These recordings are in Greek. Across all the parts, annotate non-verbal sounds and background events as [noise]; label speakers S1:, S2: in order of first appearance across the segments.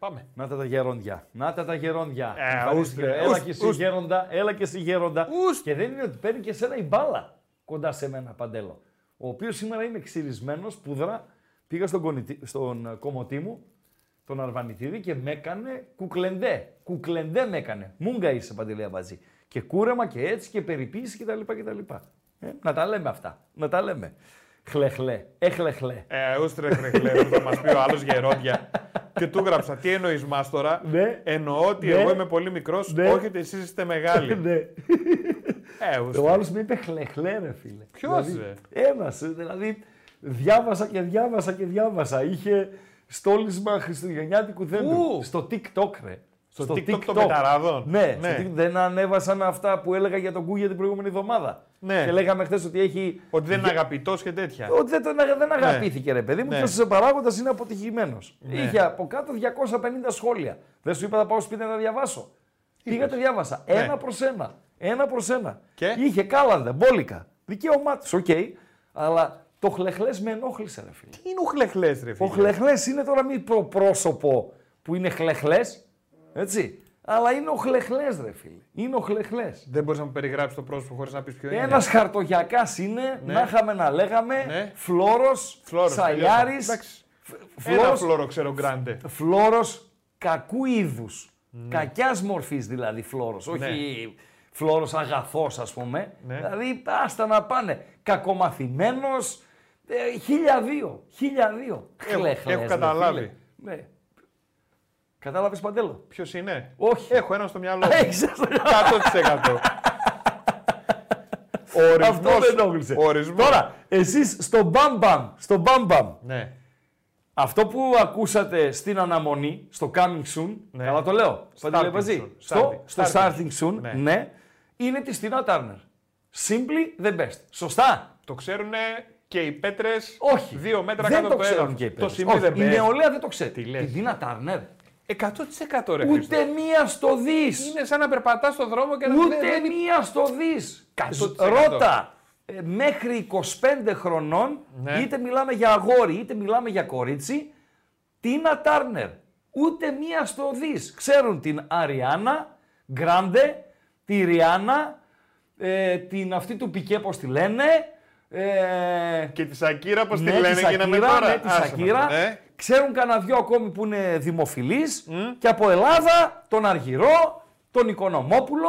S1: Πάμε.
S2: Να τα τα γερόντια. Να τα τα γερόντια.
S1: Ε,
S2: Εμφανίστηκε.
S1: ούστρε,
S2: έλα
S1: ούστ,
S2: και εσύ
S1: ούστ.
S2: γέροντα, έλα και εσύ γέροντα. Και δεν είναι ότι παίρνει και σένα η μπάλα κοντά σε μένα, Παντέλο. Ο οποίος σήμερα είναι ξυρισμένος, πούδρα. Πήγα στον, κονητή- στον ε, κομμωτή μου, τον Αρβανιτίδη και με έκανε κουκλεντέ. Κουκλεντέ με έκανε. Μούγκα είσαι, Παντελέα Μπατζή. Και κούρεμα και έτσι και περιποίηση κτλ. κτλ. Ε, να τα λέμε αυτά. Να τα λέμε. Χλεχλέ. Έχλεχλέ.
S1: Ε, ούστρε χρεχλέ, θα μας πει ο άλλος γερόντια. Και του γράψα, τι εννοείς μα τώρα.
S2: Ναι.
S1: Εννοώ ότι
S2: Ναι.
S1: εγώ είμαι πολύ μικρός,
S2: Ναι.
S1: όχι ότι εσείς είστε μεγάλοι.
S2: Ναι.
S1: ε, ούστρε.
S2: Ο άλλος με είπε χλεχλέ, ρε φίλε.
S1: Ποιος,
S2: δηλαδή,
S1: ρε;
S2: Ένας, ε, δηλαδή διάβασα και διάβασα και διάβασα. Είχε στόλισμα χριστουγεννιάτικου δέντρου.
S1: Πού;
S2: Στο TikTok, ρε.
S1: Στο TikTok των πεταράδων.
S2: Ναι,
S1: Ναι.
S2: στο TikTok δεν ανέβασαν αυτά που έλεγα για τον Κούγια την προηγούμενη εβδομάδα.
S1: Ναι.
S2: Και λέγαμε χθες ότι έχει.
S1: Ότι δεν είναι αγαπητός και τέτοια.
S2: Ότι δεν, τον, αγα- δεν αγαπήθηκε, ρε παιδί μου,
S1: Ναι.
S2: και ο παράγοντας είναι αποτυχημένος.
S1: Ναι.
S2: Είχε από κάτω 250 σχόλια. Δεν σου είπα να πάω σπίτι να τα διαβάσω. Πήγα το διάβασα.
S1: Ναι.
S2: Ένα προς ένα. Ένα προς ένα.
S1: Και;
S2: Είχε κάλαντα, μπόλικα. Δικαίωμά του, οκ. Αλλά το χλεχλές με ενόχλησε, ρε φίλε.
S1: Τι είναι ο χλεχλές, ρε
S2: Ο
S1: φίλε.
S2: χλεχλές είναι τώρα μη προ- πρόσωπο που είναι χλεχλές. Έτσι. Αλλά είναι ο χλεχλές, ρε φίλε. Είναι ο χλεχλές.
S1: Δεν μπορείς να μου περιγράψεις το πρόσωπο χωρίς να πεις ποιο είναι.
S2: Ένας χαρτογιακάς είναι,
S1: Ναι.
S2: να είχαμε να λέγαμε,
S1: Ναι.
S2: φλόρος,
S1: Φλόρος,
S2: σαλιάρης.
S1: τελείωσα. Εντάξει. Ένα φλόρο ξέρω γκράντε.
S2: Φλόρος κακού είδους. Κακιάς μορφής δηλαδή φλόρος. Όχι
S1: Ναι.
S2: φλόρος αγαθός, ας πούμε.
S1: Ναι.
S2: Δηλαδή άστα να πάνε. Κακομαθημένος. Ε, χίλια δύο. Χίλια δύο.
S1: Έχω-
S2: Χλεχλές,
S1: έχω
S2: ρε
S1: καταλάβει.
S2: φίλε. Ναι. Κατάλαβες παντέλο;
S1: Ποιος είναι;
S2: Όχι.
S1: Έχω ένα στο μυαλό μου.
S2: Έχεις ένα.
S1: 100%. Ο ορισμός,
S2: Αυτό δεν ενόχλησε.
S1: Ο ορισμός.
S2: Τώρα, εσείς στο μπαμπαμ, στο μπαμπαμ,
S1: Ναι.
S2: αυτό που ακούσατε στην αναμονή, στο coming soon,
S1: Ναι.
S2: καλά το λέω,
S1: Starting
S2: Παντελή Παζή,
S1: soon.
S2: στο, στο
S1: Starting.
S2: starting soon,
S1: Ναι.
S2: ναι. είναι της Tina Turner. Simply the best. Σωστά.
S1: Το ξέρουν και οι πέτρες
S2: Όχι.
S1: δύο μέτρα
S2: δεν
S1: κάτω
S2: το
S1: από το
S2: ξέρουν
S1: έδαφος.
S2: και οι
S1: Το
S2: παίκτες.
S1: σημείο
S2: Όχι,
S1: δεν
S2: Η
S1: πέφτει.
S2: νεολαία δεν το ξέρει.
S1: Τι λες.
S2: Την Tina Turner.
S1: 100% ρε Χρήστο.
S2: Ούτε μία στο δις.
S1: Είναι σαν να περπατάς στον δρόμο και να
S2: Ούτε
S1: δεν- δεν-
S2: μία στο δις.
S1: 100%.
S2: Ρώτα ε, μέχρι 25 χρονών,
S1: Ναι.
S2: είτε μιλάμε για αγόρι, είτε μιλάμε για κορίτσι, Τίνα Τάρνερ. Ούτε μία στο δις. Ξέρουν την Αριάννα, Γκράντε, τη Ριάννα, ε, την αυτή του Πικέ, πώς τη λένε. Ε,
S1: Και τη Σακύρα, πώς τη
S2: ναι,
S1: λένε,
S2: τη
S1: γίναμε
S2: Σακύρα,
S1: τώρα.
S2: ναι, τη
S1: Άσε
S2: Σακύρα.
S1: μας, ναι.
S2: Ξέρουν κανένα δυο ακόμη που είναι δημοφιλείς. Και από Ελλάδα, τον Αργυρό, τον Οικονομόπουλο,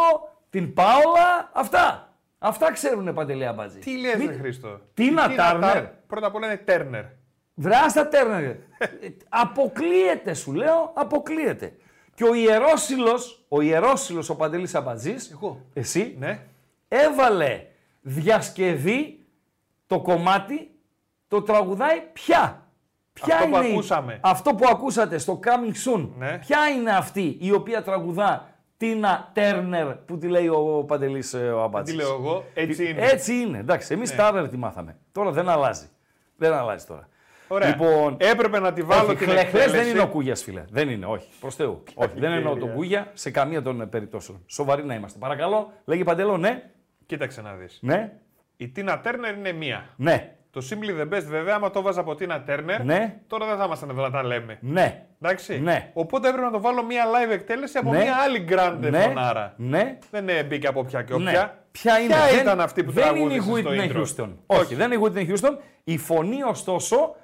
S2: την Πάολα, αυτά. Αυτά ξέρουν Παντελή Αμπατζή.
S1: Τι λες,
S2: Μην-
S1: ρε Χρήστο;
S2: Τίνα
S1: Η Τίνα
S2: Τάρνερ;
S1: Τάρ- Πρώτα απ' όλα είναι Τέρνερ.
S2: Βράστα Τέρνερ. Ε, [laughs] αποκλείεται σου λέω, αποκλείεται. Και ο Ιερόσιλος, ο Ιερόσιλος ο Παντελής Αμπατζής,
S1: Εγώ.
S2: εσύ,
S1: Ναι.
S2: έβαλε διασκευή το κομμάτι, το τραγουδάει πια. Ποια
S1: Αυτό που
S2: είναι η-
S1: ακούσαμε.
S2: αυτό που ακούσατε στο Coming Soon.
S1: Ναι.
S2: Ποια είναι αυτή η οποία τραγουδά Τίνα Τέρνερ που τη λέει ο Παντελής ε, ο
S1: Τι
S2: Αμπάτζης.
S1: λέω εγώ, έτσι είναι.
S2: Έτσι είναι. Εντάξει, εμείς
S1: Ναι.
S2: Τάρνερ τη μάθαμε. Τώρα δεν αλλάζει. Δεν αλλάζει τώρα.
S1: Ωραία.
S2: Λοιπόν,
S1: Έπρεπε να τη βάλω
S2: όχι,
S1: την
S2: χλεχλές δεν
S1: εκτέλεση.
S2: είναι ο Κούγιας, φίλε. Δεν είναι, όχι. Προς Θεού. όχι, δεν εννοώ τον
S1: ευκαιρία.
S2: Κούγια σε καμία των ε, περιπτώσεων. Σοβαροί να είμαστε. Παρακαλώ, λέγει Παντελό, ναι.
S1: Κοίταξε να δεις.
S2: Ναι.
S1: Η Τίνα Τέρνερ είναι μία.
S2: Ναι.
S1: Το Simply the Best βέβαια, άμα το βάζα από Τίνα Τέρνερ,
S2: Ναι.
S1: τώρα δεν θα ήμασταν εδώ να τα λέμε.
S2: Ναι.
S1: Εντάξει.
S2: Ναι.
S1: Οπότε έπρεπε να το βάλω μία live εκτέλεση από
S2: Ναι.
S1: μία άλλη grande
S2: Ναι.
S1: φωνάρα.
S2: Ναι.
S1: Δεν ε, μπήκε από ποια και όποια.
S2: Ναι. Ποια είναι;
S1: Ποια
S2: δεν-
S1: ήταν αυτή που
S2: Δεν είναι η
S1: τραγούδισε στο
S2: Whitney
S1: intro;
S2: Houston. Όχι, δεν είναι η Whitney Houston. Η φωνή ωστόσο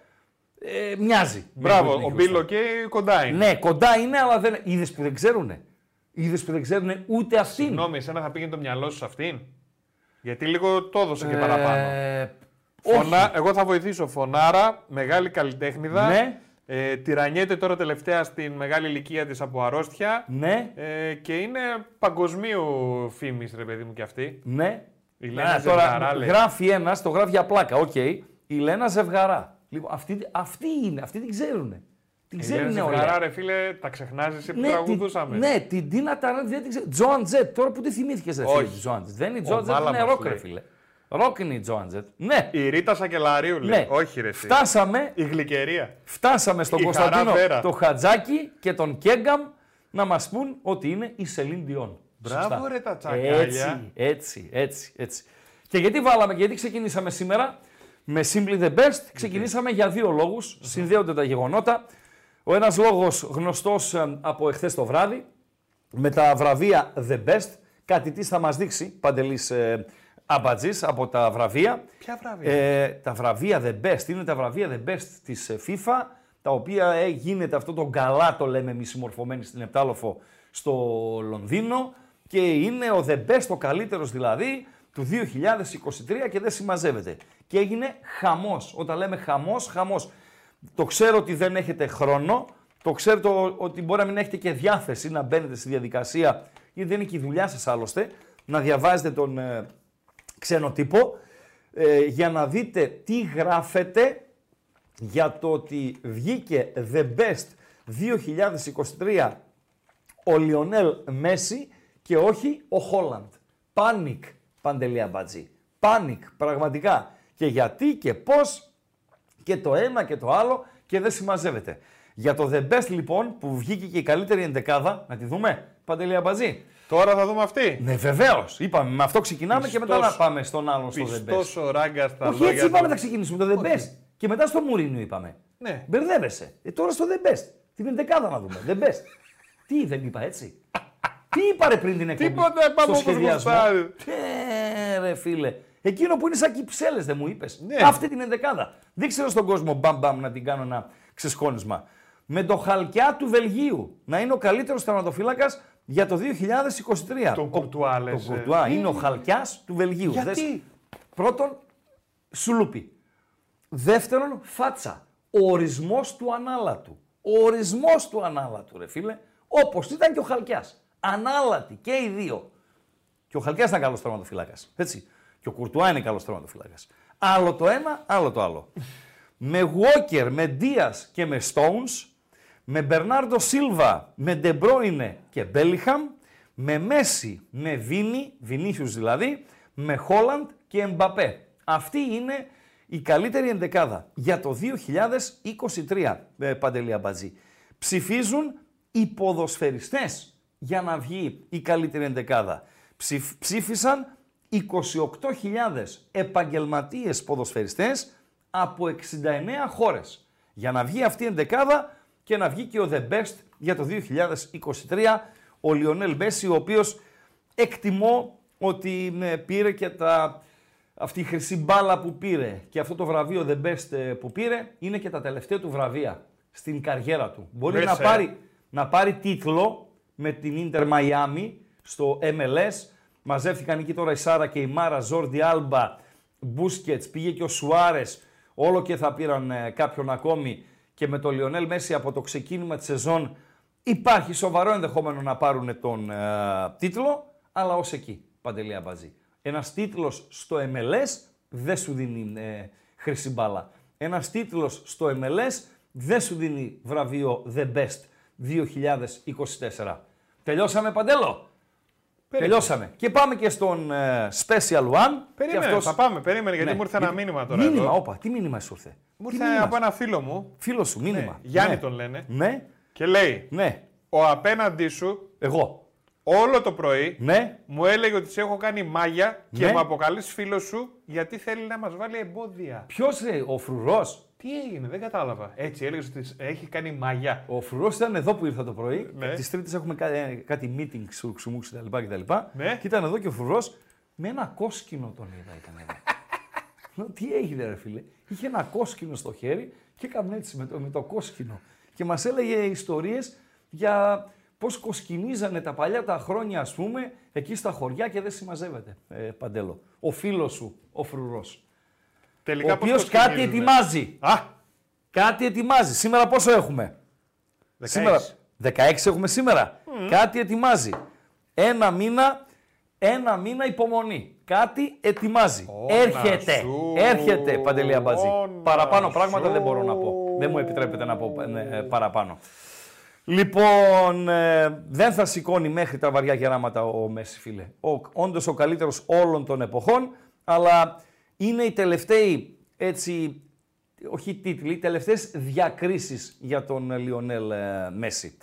S2: ε, μοιάζει. με
S1: Μπράβο,
S2: Whitney
S1: ο
S2: Houston.
S1: Μπίλο και κοντά είναι.
S2: Ναι, κοντά είναι, αλλά δεν. Είδες που δεν ξέρουνε; Είδες που δεν ξέρουν ούτε αυτήν;
S1: Συγγνώμη, εσένα θα πήγαινε το μυαλό σου σε αυτήν; Γιατί λίγο το έδωσε και παραπάνω.
S2: Ε,
S1: Φωνά...
S2: όχι.
S1: Εγώ θα βοηθήσω. Φωνάρα, μεγάλη καλλιτέχνηδα.
S2: Ναι.
S1: Ε, τυραννιέται τώρα τελευταία στην μεγάλη ηλικία της από αρρώστια.
S2: Ναι,
S1: Ε, και είναι παγκοσμίου φήμης, ρε παιδί μου κι αυτή.
S2: ναι.
S1: Η Λένα
S2: Α, τώρα
S1: Ζευγαρά, λέει.
S2: γράφει ένας, το γράφει για πλάκα. Οκ. Η Λένα Ζευγαρά. Λοιπόν, αυτή, αυτή είναι, αυτή την ξέρουν. Την
S1: Η
S2: ξέρει η
S1: Ελένη
S2: νεολαία.
S1: Ζευγαρά, ρε φίλε, τα ξεχνάζεις εσύ που
S2: Ναι,
S1: τραγουδούσαμε.
S2: την, ναι, την Τίνα Ταράντ δεν την ξέρω. Τζοάν Τζετ, τώρα που τη θυμήθηκες, ρε φίλε,
S1: Όχι.
S2: τη Τζοάν Τζετ. Δεν είναι η
S1: Ο
S2: Τζοάν Τζετ, είναι
S1: Μάλαμας
S2: ροκ, ρε
S1: λέει.
S2: φίλε. Ροκ είναι η Τζοάν Τζετ. Ναι,
S1: Η Ρίτα Σακελαρίου λέει.
S2: ναι.
S1: Όχι, ρε. εσύ.
S2: Φτάσαμε,
S1: Η γλυκερία.
S2: φτάσαμε στον
S1: Η
S2: Κωνσταντίνο
S1: Χαρά Βέρα.
S2: το Χατζάκι και τον Κέγκαμ να μας πούν ότι είναι η Σελήν Διόν.
S1: Μπράβο, ρε, τα τσακάλια.
S2: Έτσι, έτσι, έτσι, έτσι. Και γιατί βάλαμε, γιατί ξεκινήσαμε σήμερα; Με Simply the Best. Ξεκινήσαμε για δύο λόγους, συνδέονται τα γεγονότα. Ο ένας λόγος γνωστός ε, από εχθές το βράδυ, με τα βραβεία The Best. Κάτι τι θα μας δείξει, Παντελής ε, Αμπατζής, από τα βραβεία.
S1: Ποια βραβεία;
S2: Ε, τα βραβεία The Best είναι τα βραβεία The Best της ε, FIFA, τα οποία ε, γίνεται αυτό το γκαλά, το λέμε εμείς συμμορφωμένοι στην Επτάλοφο, στο Λονδίνο και είναι ο The Best, ο καλύτερος δηλαδή, του 2023 και δεν συμμαζεύεται. Και έγινε χαμός. Όταν λέμε χαμός, χαμός. Το ξέρω ότι δεν έχετε χρόνο, το ξέρω το- ότι μπορεί να μην έχετε και διάθεση να μπαίνετε στη διαδικασία, γιατί δεν είναι και η δουλειά σας άλλωστε, να διαβάζετε τον ε, ξένο τύπο, ε, για να δείτε τι γράφετε για το ότι βγήκε The Best 2023 ο Λιονέλ Μέση και όχι ο Χόλαντ. Πάνικ, Παντελή Αμπατζή. Πάνικ, πραγματικά. Και γιατί και πώς και το ένα και το άλλο και δεν συμμαζεύεται. Για το The Best λοιπόν που βγήκε και η καλύτερη εντεκάδα, να τη δούμε, Παντελή Αμπατζή.
S1: Τώρα θα δούμε αυτή.
S2: Ναι, βεβαίως. Είπαμε, με αυτό ξεκινάμε και μετά
S1: Πιστός-
S2: να πάμε στον άλλον στο The Best.
S1: Πιστός ο ράγκας στα
S2: Όχι,
S1: λόγια
S2: έτσι είπαμε
S1: του.
S2: να ξεκινήσουμε το The Best. Και μετά στο Μουρίνιο είπαμε.
S1: Ναι.
S2: Μπερδεύεσαι. Ε, τώρα στο The Best. Την ενδεκάδα να δούμε. The Best. Τι δεν είπα έτσι; Τι είπα ρε πριν την εκπομπή;
S1: Τίποτα, πάμε
S2: στο
S1: όπως
S2: σχεδιασμό;
S1: γουστάρει.
S2: Ε, ρε φίλε. Εκείνο που είναι σαν κυψέλες δεν μου είπες;
S1: Ναι.
S2: Αυτή την ενδεκάδα. Δείξε στον κόσμο μπαμ μπαμ να την κάνω ένα ξεσχόνισμα. Με το χαλκιά του Βελγίου να είναι ο καλύτερος τερματοφύλακας για το 2023.
S1: Τον
S2: Ο-
S1: Κουρτουά, λες,
S2: Τον
S1: ε.
S2: Κουρτουά είναι ο χαλκιάς του Βελγίου.
S1: Γιατί;
S2: Δες- Πρώτον, σουλούπι. Δεύτερον, φάτσα. Ο ορισμός του ανάλατου. Ο ορισμός του ανάλατου, ρε φίλε. Όπως ήταν και ο Χαλκιάς. Ανάλατη και οι δύο. Και ο Χαλκιάς ήταν καλός τερματοφυλάκας. Έτσι. Και ο Κουρτουά είναι καλός τερματοφυλάκας. Άλλο το ένα, άλλο το άλλο. [laughs] με Walker, με Δίας και με Stones, με Μπερνάρντο Σίλβα, με Ντεμπρόινε και Μπέλιχαμ, με Μέση, με Βίνι, Βινίσιους δηλαδή, με Χόλαντ και Εμπαπέ. Αυτή είναι η καλύτερη ενδεκάδα για το 2023, ε, Παντελή Αμπατζή. Ψηφίζουν οι ποδοσφαιριστές για να βγει η καλύτερη ενδεκάδα. Ψηφ- ψήφισαν 28.000 επαγγελματίες ποδοσφαιριστές από 69 χώρες για να βγει αυτή η ενδεκάδα και να βγει και ο The Best για το 2023 ο Λιονέλ Μέση ο οποίος εκτιμώ ότι ε, πήρε και τα, αυτή η χρυσή μπάλα που πήρε και αυτό το βραβείο The Best ε, που πήρε είναι και τα τελευταία του βραβεία στην καριέρα του. Μπορεί
S1: Μέσα,
S2: να
S1: ε.
S2: πάρει, να πάρει τίτλο με την Inter Miami στο MLS. Μαζεύτηκαν εκεί τώρα η Σάρα και η Μάρα, Ζόρντι Άλμπα, Μπούσκετς, πήγε και ο Σουάρες, όλο και θα πήραν ε, κάποιον ακόμη και με το Λιονέλ Μέση από το ξεκίνημα της σεζόν υπάρχει σοβαρό ενδεχόμενο να πάρουν τον ε, τίτλο, αλλά ως εκεί, Παντελή Αμπαζή. Ένας τίτλος στο MLS δεν σου δίνει ε, χρυσή μπάλα. Ένας τίτλος στο MLS δεν σου δίνει βραβείο The Best 2024. Τελειώσαμε, Παντέλο. Τελειώσαμε. Και πάμε και στον ε, Special One.
S1: Περίμενε,
S2: Και αυτός-
S1: θα πάμε, περίμενε, γιατί
S2: Ναι.
S1: μου ήρθε ένα
S2: Γιατί-
S1: μήνυμα τώρα
S2: Μήνυμα,
S1: εδώ.
S2: όπα, τι μήνυμα σου ήρθε;
S1: Μου
S2: Τι
S1: ήρθε
S2: μήνυμα
S1: από ένα φίλο μου,
S2: Φίλος σου, μήνυμα.
S1: ναι, Γιάννη
S2: ναι.
S1: τον λένε,
S2: Ναι,
S1: και λέει,
S2: ναι.
S1: ο απέναντί σου
S2: Εγώ.
S1: Όλο το πρωί
S2: Ναι.
S1: μου έλεγε ότι σε έχω κάνει μάγια και
S2: Ναι.
S1: μου αποκαλείς φίλος σου γιατί θέλει να μας βάλει εμπόδια.
S2: Ποιος ο φρουρός;
S1: Τι έγινε, δεν κατάλαβα. Έτσι έλεγε ότι έχει κάνει μάγια.
S2: Ο φρουρός ήταν εδώ που ήρθα το πρωί.
S1: Ναι.
S2: Τις Τρίτες έχουμε κα- ε, κάτι meeting, ξουμούξ κτλ. κτλ.
S1: Ναι.
S2: Και ήταν εδώ και ο φρουρός με ένα κόσκινο τον είδα. Ήταν εδώ. [laughs] Λέω, τι έγινε, ρε φίλε; Είχε ένα κόσκινο στο χέρι και έκανε έτσι με το, με το κόσκινο. Και μας έλεγε ιστορίες για πώς κοσκινίζανε τα παλιά τα χρόνια, ας πούμε, εκεί στα χωριά και δεν συμμαζεύεται. Ε, παντέλο. Ο φίλος σου, ο φρουρός. Ο
S1: Τελικά πώς
S2: οποίος κάτι
S1: κοσκινίζουνε;
S2: ετοιμάζει.
S1: Α,
S2: Κάτι ετοιμάζει. Σήμερα πόσο έχουμε;
S1: 16.
S2: Σήμερα. 16 έχουμε σήμερα. Κάτι ετοιμάζει. Ένα μήνα, ένα μήνα υπομονή. Κάτι ετοιμάζει.
S1: Όνα
S2: Έρχεται.
S1: σου,
S2: Έρχεται, Παντελή Αμπατζή.
S1: όνα
S2: Παραπάνω πράγματα
S1: σου.
S2: δεν μπορώ να πω. Δεν μου επιτρέπετε να πω ε, παραπάνω. Λοιπόν, ε, δεν θα σηκώνει μέχρι τα βαριά γεράματα ο Μέση, φίλε. Ο, όντως ο καλύτερος όλων των εποχών, αλλά είναι οι τελευταίοι, έτσι, όχι τίτλοι, οι τελευταίες διακρίσεις για τον Λιονέλ ε, Μέση.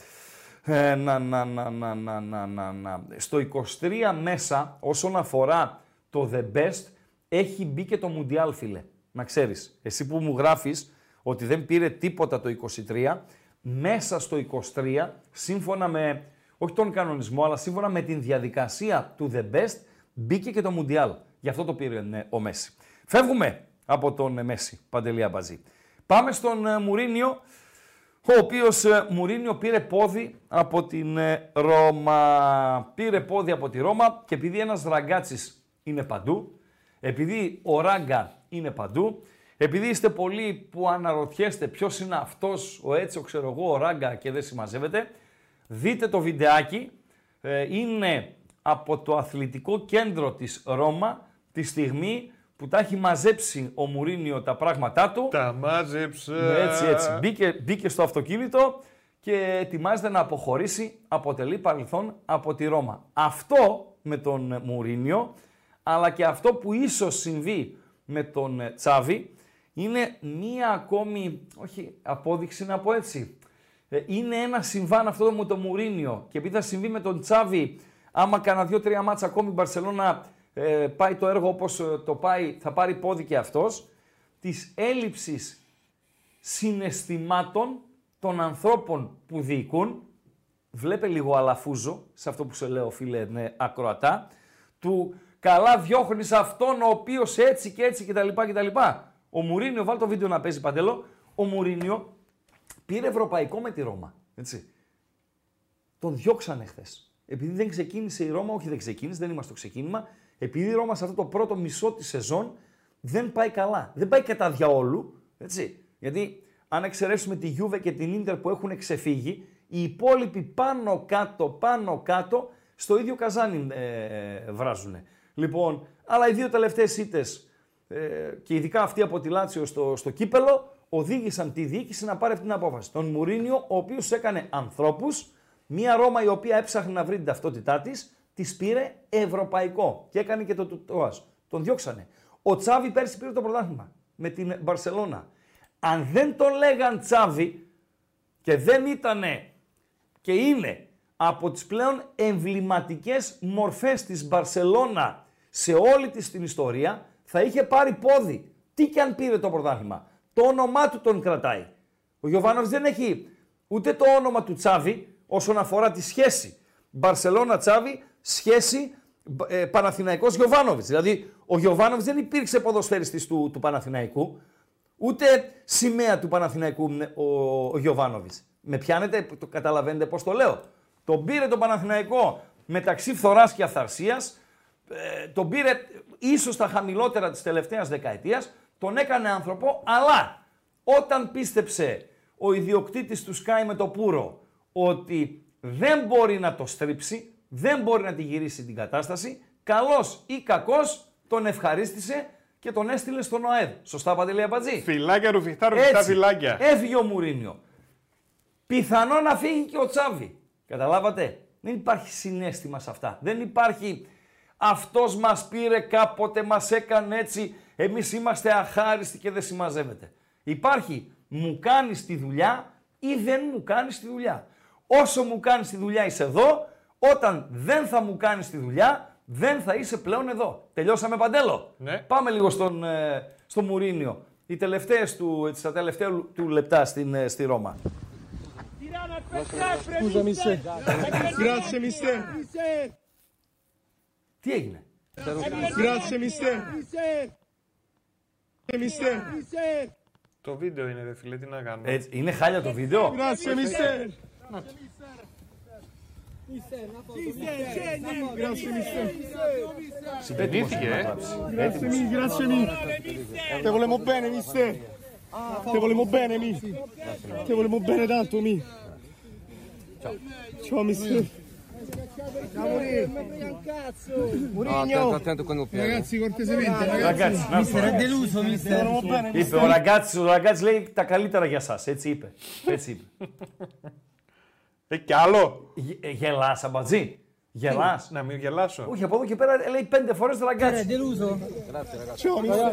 S2: Ε, να, να, να, να, να, να, να, Στο 23 μέσα, όσον αφορά το The Best, έχει μπει και το Μουντιάλ, φίλε. Να ξέρεις, εσύ που μου γράφεις ότι δεν πήρε τίποτα το 23, μέσα στο 23, σύμφωνα με, όχι τον κανονισμό, αλλά σύμφωνα με την διαδικασία του The Best, μπήκε και το Μουντιάλ. Γι' αυτό το πήρε ναι, ο Μέση. Φεύγουμε από τον Μέση, Παντελία Μπαζή. Πάμε στον ε, Μουρίνιο, ο οποίος ε, Μουρίνιο πήρε πόδι από την ε, Ρώμα. Πήρε πόδι από τη Ρώμα και επειδή ένας ραγκάτσης είναι παντού, επειδή ο Ράγκα είναι παντού, επειδή είστε πολλοί που αναρωτιέστε ποιος είναι αυτός ο έτσι, ο ξέρω εγώ, ο Ράγκα και δεν συμμαζεύεται, δείτε το βιντεάκι. Ε, είναι από το αθλητικό κέντρο της Ρώμα τη στιγμή που τα έχει μαζέψει ο Μουρίνιο τα πράγματά του.
S1: Τα μάζεψε.
S2: Έτσι, έτσι. Μπήκε, μπήκε στο αυτοκίνητο και ετοιμάζεται να αποχωρήσει, αποτελεί παρελθόν από τη Ρώμα. Αυτό με τον Μουρίνιο, αλλά και αυτό που ίσως συμβεί με τον Τσάβη, είναι μία ακόμη, όχι απόδειξη να πω έτσι, ε, είναι ένα συμβάν αυτό με το Μουρίνιο και επειδή θα συμβεί με τον Τσάβη, άμα κανένα δύο-τρία μάτσα ακόμη η Μπαρσελώνα ε, πάει το έργο όπως ε, το πάει, θα πάρει πόδι και αυτός, της έλλειψης συναισθημάτων των ανθρώπων που διοικούν, βλέπε λίγο αλαφούζο, σε αυτό που σε λέω φίλε ναι, ακροατά, του καλά διώχνεις αυτόν ο οποίος έτσι και έτσι κτλ. κτλ. Ο Μουρίνιο, βάλει το βίντεο να παίζει παντελό. Ο Μουρίνιο πήρε ευρωπαϊκό με τη Ρώμα. Έτσι. Τον διώξανε χθες. Επειδή δεν ξεκίνησε η Ρώμα, όχι δεν ξεκίνησε, δεν είμαστε στο ξεκίνημα. Επειδή η Ρώμα σε αυτό το πρώτο μισό της σεζόν δεν πάει καλά. Δεν πάει κατά διαόλου. Έτσι. Γιατί αν εξαιρέσουμε τη Γιούβε και την Ίντερ που έχουν ξεφύγει, οι υπόλοιποι πάνω κάτω, πάνω κάτω, στο ίδιο καζάνι ε, ε βράζουν. Λοιπόν, αλλά οι δύο τελευταίες ήττες ε, και ειδικά αυτή από τη Λάτσιο στο, στο κύπελο, οδήγησαν τη διοίκηση να πάρει αυτή την απόφαση. Τον Μουρίνιο, ο οποίος έκανε ανθρώπους, μια Ρώμα η οποία έψαχνε να βρει την ταυτότητά της, της πήρε ευρωπαϊκό και έκανε και το τουτόα. Τον διώξανε. Ο Τσάβη πέρσι πήρε το πρωτάθλημα με την Μπαρσελώνα. Αν δεν τον λέγαν Τσάβη και δεν ήτανε και είναι από τις πλέον εμβληματικές μορφές της Μπαρσελώνα σε όλη της την ιστορία, θα είχε πάρει πόδι. Τι και αν πήρε το πρωτάθλημα. Το όνομά του τον κρατάει. Ο Γιωβάνοβιτς δεν έχει ούτε το όνομα του Τσάβη όσον αφορά τη σχέση. Μπαρσελόνα Τσάβη, σχέση ε, Παναθηναϊκός Γιωβάνοβιτς. Δηλαδή, ο Γιωβάνοβιτς δεν υπήρξε ποδοσφαιριστής του, του Παναθηναϊκού, ούτε σημαία του Παναθηναϊκού ο, ο Γιωβάνοβιτς. Με πιάνετε, το καταλαβαίνετε πώς το λέω. Τον πήρε το Παναθηναϊκό μεταξύ φθοράς και αυθαρσίας, ε, τον πήρε ίσως τα χαμηλότερα της τελευταίας δεκαετίας, τον έκανε άνθρωπο, αλλά όταν πίστεψε ο ιδιοκτήτης του Sky με το Πούρο ότι δεν μπορεί να το στρίψει, δεν μπορεί να τη γυρίσει την κατάσταση, καλός ή κακός τον ευχαρίστησε και τον έστειλε στον ΟΕΔ. Σωστά, Παντελή Αμπατζή.
S1: Φυλάκια ρουφιχτά, ρουφιχτά φυλάκια.
S2: Έφυγε ο Μουρίνιο. Πιθανό να φύγει και ο Τσάβη. Καταλάβατε; Δεν υπάρχει συνέστημα σε αυτά. Δεν υπάρχει αυτός μας πήρε κάποτε, μας έκανε έτσι, εμείς είμαστε αχάριστοι και δεν συμμαζεύεται. Υπάρχει, μου κάνεις τη δουλειά ή δεν μου κάνεις τη δουλειά. Όσο μου κάνεις τη δουλειά είσαι εδώ, όταν δεν θα μου κάνεις τη δουλειά, δεν θα είσαι πλέον εδώ. Τελειώσαμε παντέλο.
S1: Ναι.
S2: Πάμε λίγο στον, ε, στο Μουρίνιο. Οι τελευταίες του, έτσι, τα τελευταία του λεπτά στην, ε, στη Ρώμα. Τι έγινε;
S1: Γράψε μισέρ. Μισέρ. Το βίντεο είναι, δε φίλε, τι να
S2: κάνω. Είναι χάλια το βίντεο;
S1: Γράψε μισέρ. Συμπέτυχε, ε. Έτοιμος. Γράψε μη. Te volemo bene, mister. Te volemo bene, mi. Te volemo bene tanto, mi. Ciao. Ciao, mister.
S3: Attento, attento con il piede.
S4: Ragazzi, cortesemente, ragazzi.
S2: Ραγκάτση, να σου πω.
S4: deluso, mister.
S2: Είπε ο Ραγκάτση, ο Ραγκάτση λέει τα καλύτερα για σας. Έτσι είπε. Έτσι είπε.
S1: Ε, κι άλλο.
S2: Γε- ε, Γελάς, αμπατζή. Γελάς.
S1: Να μην γελάσω.
S2: Όχι, από εδώ και πέρα λέει πέντε φορές το Ραγκάτση.
S4: Deluso.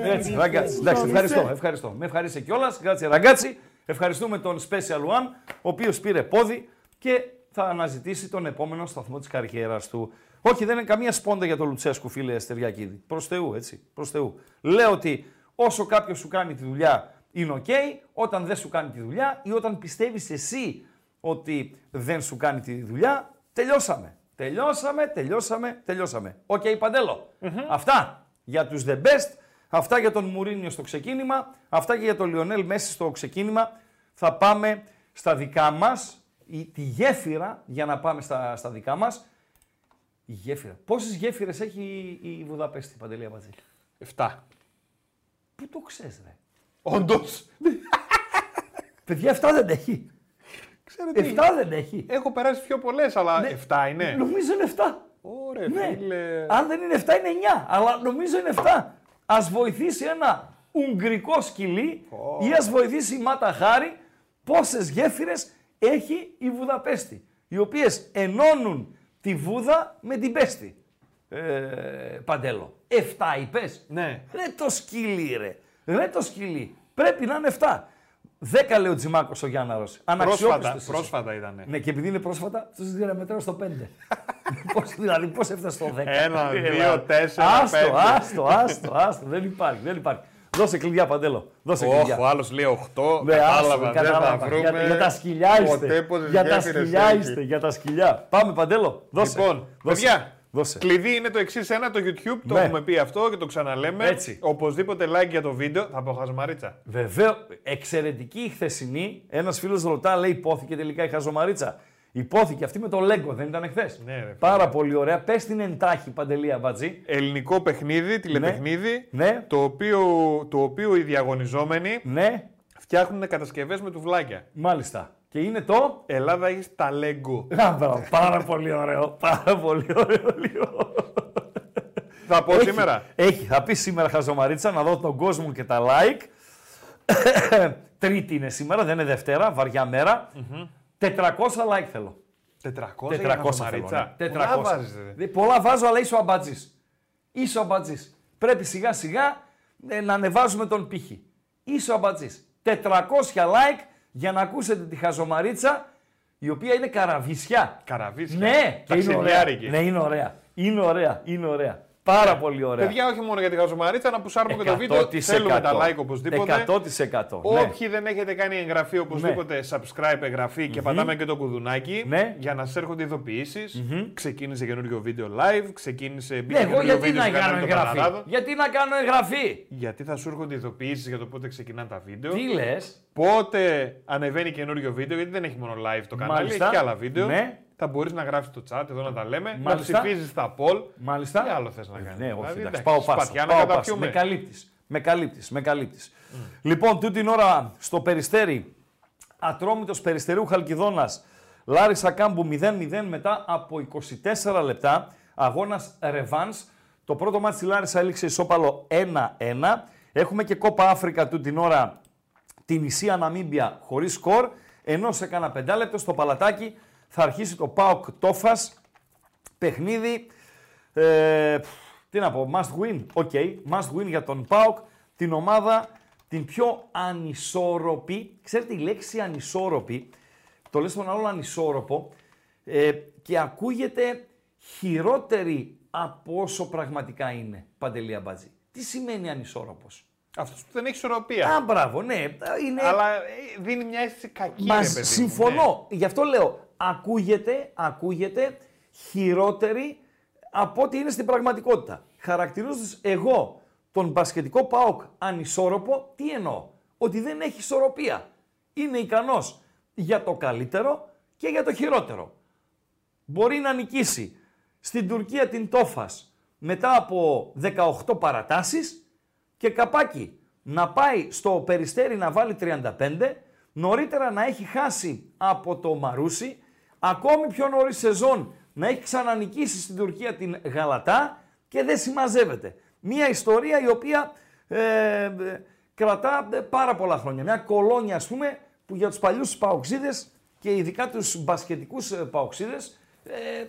S2: Έτσι, ragazzi. Εντάξει, ευχαριστώ, ευχαριστώ. Με ευχαρίστησε κιόλα. Γκάτσι, ragazzi. Ευχαριστούμε τον Special One, ο οποίο πήρε πόδι και θα αναζητήσει τον επόμενο σταθμό της καριέρας του. Όχι, δεν είναι καμία σπόντα για τον Λουτσέσκου, φίλε Στεριακίδη. Προς Θεού, έτσι. Προς Θεού. Λέω ότι όσο κάποιος σου κάνει τη δουλειά είναι οκ, όταν δεν σου κάνει τη δουλειά ή όταν πιστεύεις εσύ ότι δεν σου κάνει τη δουλειά, τελειώσαμε. Τελειώσαμε, τελειώσαμε, τελειώσαμε. Οκ, παντελο Αυτά για τους The Best, αυτά για τον Μουρίνιο στο ξεκίνημα, αυτά και για τον Λιονέλ Μέση στο ξεκίνημα. Θα πάμε στα δικά μας, η, τη γέφυρα για να πάμε στα, στα δικά μας. Η γέφυρα. Πόσες γέφυρες έχει η, η Βουδαπέστη, Παντελία Μπατζή.
S1: 7.
S2: Πού το ξέρεις ρε;
S1: Όντως.
S2: Παιδιά, 7 δεν έχει.
S1: Ξέρετε.
S2: 7 δεν έχει.
S1: Έχω περάσει πιο πολλές, αλλά 7 είναι.
S2: Νομίζω είναι 7.
S1: Ωραία,
S2: Ναι.
S1: φίλε.
S2: Αν δεν είναι 7 είναι 9, αλλά νομίζω είναι 7. Ας βοηθήσει ένα ουγγρικό σκυλί ή ας βοηθήσει η Μάτα Χάρη πόσες γέφυρες έχει η Βουδαπέστη, οι οποίες ενώνουν τη Βούδα με την Πέστη. Ε, Παντέλο. 7 είπες;
S1: Ναι.
S2: Ρε το σκυλί ρε. Ρε το σκυλί. Πρέπει να είναι 7. 10 λέει ο Τζιμάκος ο Γιάνναρος.
S1: Πρόσφατα,
S2: Αναξιόπιστος είσαι.
S1: πρόσφατα ήταν.
S2: Ναι, και επειδή είναι πρόσφατα, του διαμετράω στο 5. [laughs] πώς, δηλαδή, πώς έφτασε στο 10.
S1: Ένα,
S2: Έλα.
S1: δύο, τέσσερα,
S2: άστο,
S1: πέντε.
S2: Άστο, άστο, άστο. δεν υπάρχει, δεν υπάρχει. Δώσε κλειδιά, Παντέλο. Δώσε
S1: Όχι,
S2: κλειδιά.
S1: ο άλλος λέει 8.
S2: Ναι, άστο,
S1: κατάλαβα, δεν θα
S2: κατάλαβα.
S1: βρούμε.
S2: Για, για τα σκυλιά είστε.
S1: Ποτέ πόσες
S2: για τα
S1: γέφυρες
S2: σκυλιά
S1: έχει.
S2: είστε, για τα σκυλιά. Πάμε, Παντέλο. Δώσε.
S1: Λοιπόν,
S2: δώσε.
S1: παιδιά,
S2: Δώσε.
S1: κλειδί είναι το εξής ένα, το YouTube, το
S2: Ναι.
S1: έχουμε πει αυτό και το ξαναλέμε.
S2: Έτσι.
S1: Οπωσδήποτε like για το βίντεο. Θα πω χασμαρίτσα.
S2: Βεβαίω, εξαιρετική η χθεσινή. Ένας φίλος ρωτά, λέει, υπόθηκε τελικά η Χαζομαρίτσα. Υπόθηκε αυτή με το Λέγκο, δεν ήταν εχθές.
S1: Ναι, ρε, φίλε.
S2: Πάρα πολύ ωραία. Πες την εντάχει, Παντελία Μπατζή.
S1: Ελληνικό παιχνίδι, τηλεπαιχνίδι,
S2: Ναι.
S1: το, οποίο, το οποίο οι διαγωνιζόμενοι
S2: Ναι,
S1: φτιάχνουν κατασκευές με τουβλάκια.
S2: μάλιστα. Και είναι το;
S1: Ελλάδα έχει τα Lego.
S2: Α, μπράβο, πάρα πολύ ωραίο. Πάρα πολύ ωραίο λίγο.
S1: Θα πω
S2: Έχει,
S1: σήμερα.
S2: Έχει, θα πεις σήμερα Χαζομαρίτσα να δω τον κόσμο και τα like. [coughs] Τρίτη είναι σήμερα, δεν είναι Δευτέρα, βαριά μέρα. 400 like θέλω.
S1: 400,
S2: 400
S1: για
S2: θέλω.
S1: Μαρίτσα.
S2: ναι. 400.
S1: Πολλά βάζεις, ρε.
S2: Δε- Πολλά βάζω, αλλά είσαι ο αμπατζής. Είσαι ο αμπατζής. Πρέπει σιγά σιγά ε, να ανεβάζουμε τον πύχη. Είσαι ο αμπατζής. 400 like για να ακούσετε τη χαζομαρίτσα η οποία είναι καραβισιά.
S1: Καραβίσια.
S2: Ναι, και είναι ωραία.
S1: Ταξιδιάρικη.
S2: Ναι, είναι ωραία. Είναι ωραία. Είναι ωραία. Πάρα πολύ ωραία.
S1: Παιδιά, όχι μόνο για τη χαζομαρίτσα, να πουσάρουμε και το βίντεο.
S2: 100%.
S1: Θέλουμε τα like οπωσδήποτε.
S2: 100%. Ναι.
S1: Όποιοι δεν έχετε κάνει εγγραφή, οπωσδήποτε subscribe, εγγραφή και πατάμε και το κουδουνάκι
S2: Ναι.
S1: για να σας έρχονται ειδοποιήσεις. Ξεκίνησε καινούριο βίντεο live, ξεκίνησε
S2: Ναι,
S1: μπήκε
S2: εγώ
S1: καινούριο
S2: γιατί
S1: βίντεο
S2: να
S1: στο
S2: κάνω
S1: κανάλι των
S2: εγγραφή;
S1: Παναράδων.
S2: Γιατί να κάνω εγγραφή;
S1: Γιατί θα σου έρχονται ειδοποιήσεις για το πότε ξεκινάνε τα βίντεο.
S2: Τι λες;
S1: Πότε ανεβαίνει καινούριο βίντεο, γιατί δεν έχει μόνο live το κανάλι,
S2: Μάλιστα.
S1: έχει και άλλα βίντεο.
S2: Ναι.
S1: Θα μπορείς να γράψει το chat εδώ να τα λέμε,
S2: Μάλιστα.
S1: να ψηφίζεις τα poll.
S2: Μάλιστα.
S1: Τι άλλο θες να κάνεις;
S2: Ναι, όχι,
S1: Δηλαδή,
S2: εντάξει,
S1: εντάξει,
S2: πάω πάσα.
S1: σπαθιά να
S2: πάω πάσα.
S1: καταπιούμε.
S2: Με καλύπτεις. Με καλύπτεις, με καλύπτεις. Λοιπόν, τούτη την ώρα στο Περιστέρι, Ατρόμητος Περιστερίου Χαλκιδόνας, Λάρισα Κάμπου 0-0 μετά από 24 λεπτά, αγώνας Ρεβάνς. Το πρώτο ματς στη Λάρισα έληξε ισόπαλο 1-1. Έχουμε και Κόπα Άφρικα τούτη την ώρα Τυνησία Ναμίμπια χωρίς σκορ, ενώ σε κάνα πεντάλεπτο στο παλατάκι θα αρχίσει το ΠΑΟΚ Προμηθέας, παιχνίδι, ε, πφ, τι να πω, must win, OK, must win για τον ΠΑΟΚ, την ομάδα την πιο ανισόρροπη, ξέρετε η λέξη ανισόρροπη, το λες τον άλλο ανισόρροπο ε, και ακούγεται χειρότερη από όσο πραγματικά είναι, Παντελία Μπατζή. Τι σημαίνει ανισόρροπος;
S1: Αυτός που δεν έχει ισορροπία.
S2: Α, μπράβο, ναι, είναι...
S1: Αλλά ε, δίνει μια αίσθηση κακή.
S2: Μας
S1: ρε παιδί μου,
S2: συμφωνώ. Γι' αυτό λέω, ακούγεται, ακούγεται χειρότερη από ό,τι είναι στην πραγματικότητα. Χαρακτηρίζοντας εγώ τον μπασκετικό ΠΑΟΚ ανισόρροπο, τι εννοώ; Ότι δεν έχει ισορροπία. Είναι ικανός για το καλύτερο και για το χειρότερο. Μπορεί να νικήσει στην Τουρκία την Τόφας μετά από 18 παρατάσεις και καπάκι να πάει στο Περιστέρι να βάλει 35, νωρίτερα να έχει χάσει από το Μαρούσι, ακόμη πιο νωρίς σεζόν να έχει ξανανικήσει στην Τουρκία την Γαλατά και δεν συμμαζεύεται. Μια ιστορία η οποία ε, ε, κρατά ε, πάρα πολλά χρόνια. Μια κολόνια, ας πούμε, που για τους παλιούς παοξίδες και ειδικά τους μπασκετικούς ε, παοξίδες ε,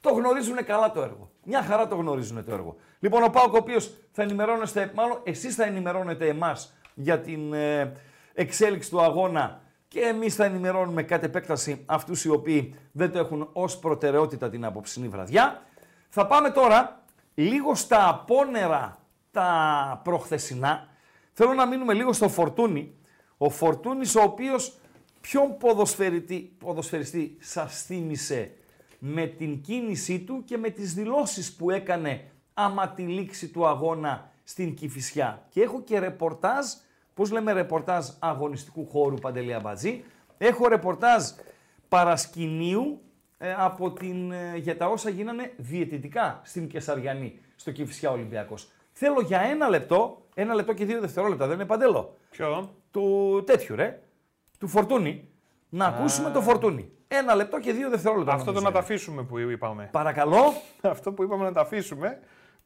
S2: το γνωρίζουν καλά το έργο. Μια χαρά το γνωρίζουν το έργο. Λοιπόν, ο Πάοκ ο οποίος θα ενημερώνεστε, μάλλον εσείς θα ενημερώνετε εμάς για την ε, εξέλιξη του αγώνα και εμείς θα ενημερώνουμε κατ' επέκταση αυτούς οι οποίοι δεν το έχουν ως προτεραιότητα την απόψινή βραδιά. Θα πάμε τώρα λίγο στα απόνερα τα προχθεσινά. Θέλω να μείνουμε λίγο στο Φορτούνι. Ο Φορτούνης ο οποίος ποιον ποδοσφαιριστή, ποδοσφαιριστή σας θύμισε με την κίνησή του και με τις δηλώσεις που έκανε άμα τη λήξη του αγώνα στην Κηφισιά. Και έχω και ρεπορτάζ, πώς λέμε ρεπορτάζ αγωνιστικού χώρου Παντελή Αμπατζή, έχω ρεπορτάζ παρασκηνίου ε, από την, ε, για τα όσα γίνανε διαιτητικά στην Κεσαριανή, στο Κηφισιά Ολυμπιακός. Θέλω για ένα λεπτό, ένα λεπτό και δύο δευτερόλεπτα, δεν είναι παντέλο;
S1: Ποιο;
S2: Του τέτοιου ρε, του Φορτούνη. Να ακούσουμε το Φορτούνη. Ένα λεπτό και δύο δευτερόλεπτα.
S1: Αυτό το
S2: νομίζω
S1: να τα
S2: είναι.
S1: αφήσουμε που είπαμε.
S2: Παρακαλώ. [laughs]
S1: Αυτό που είπαμε να τα αφήσουμε.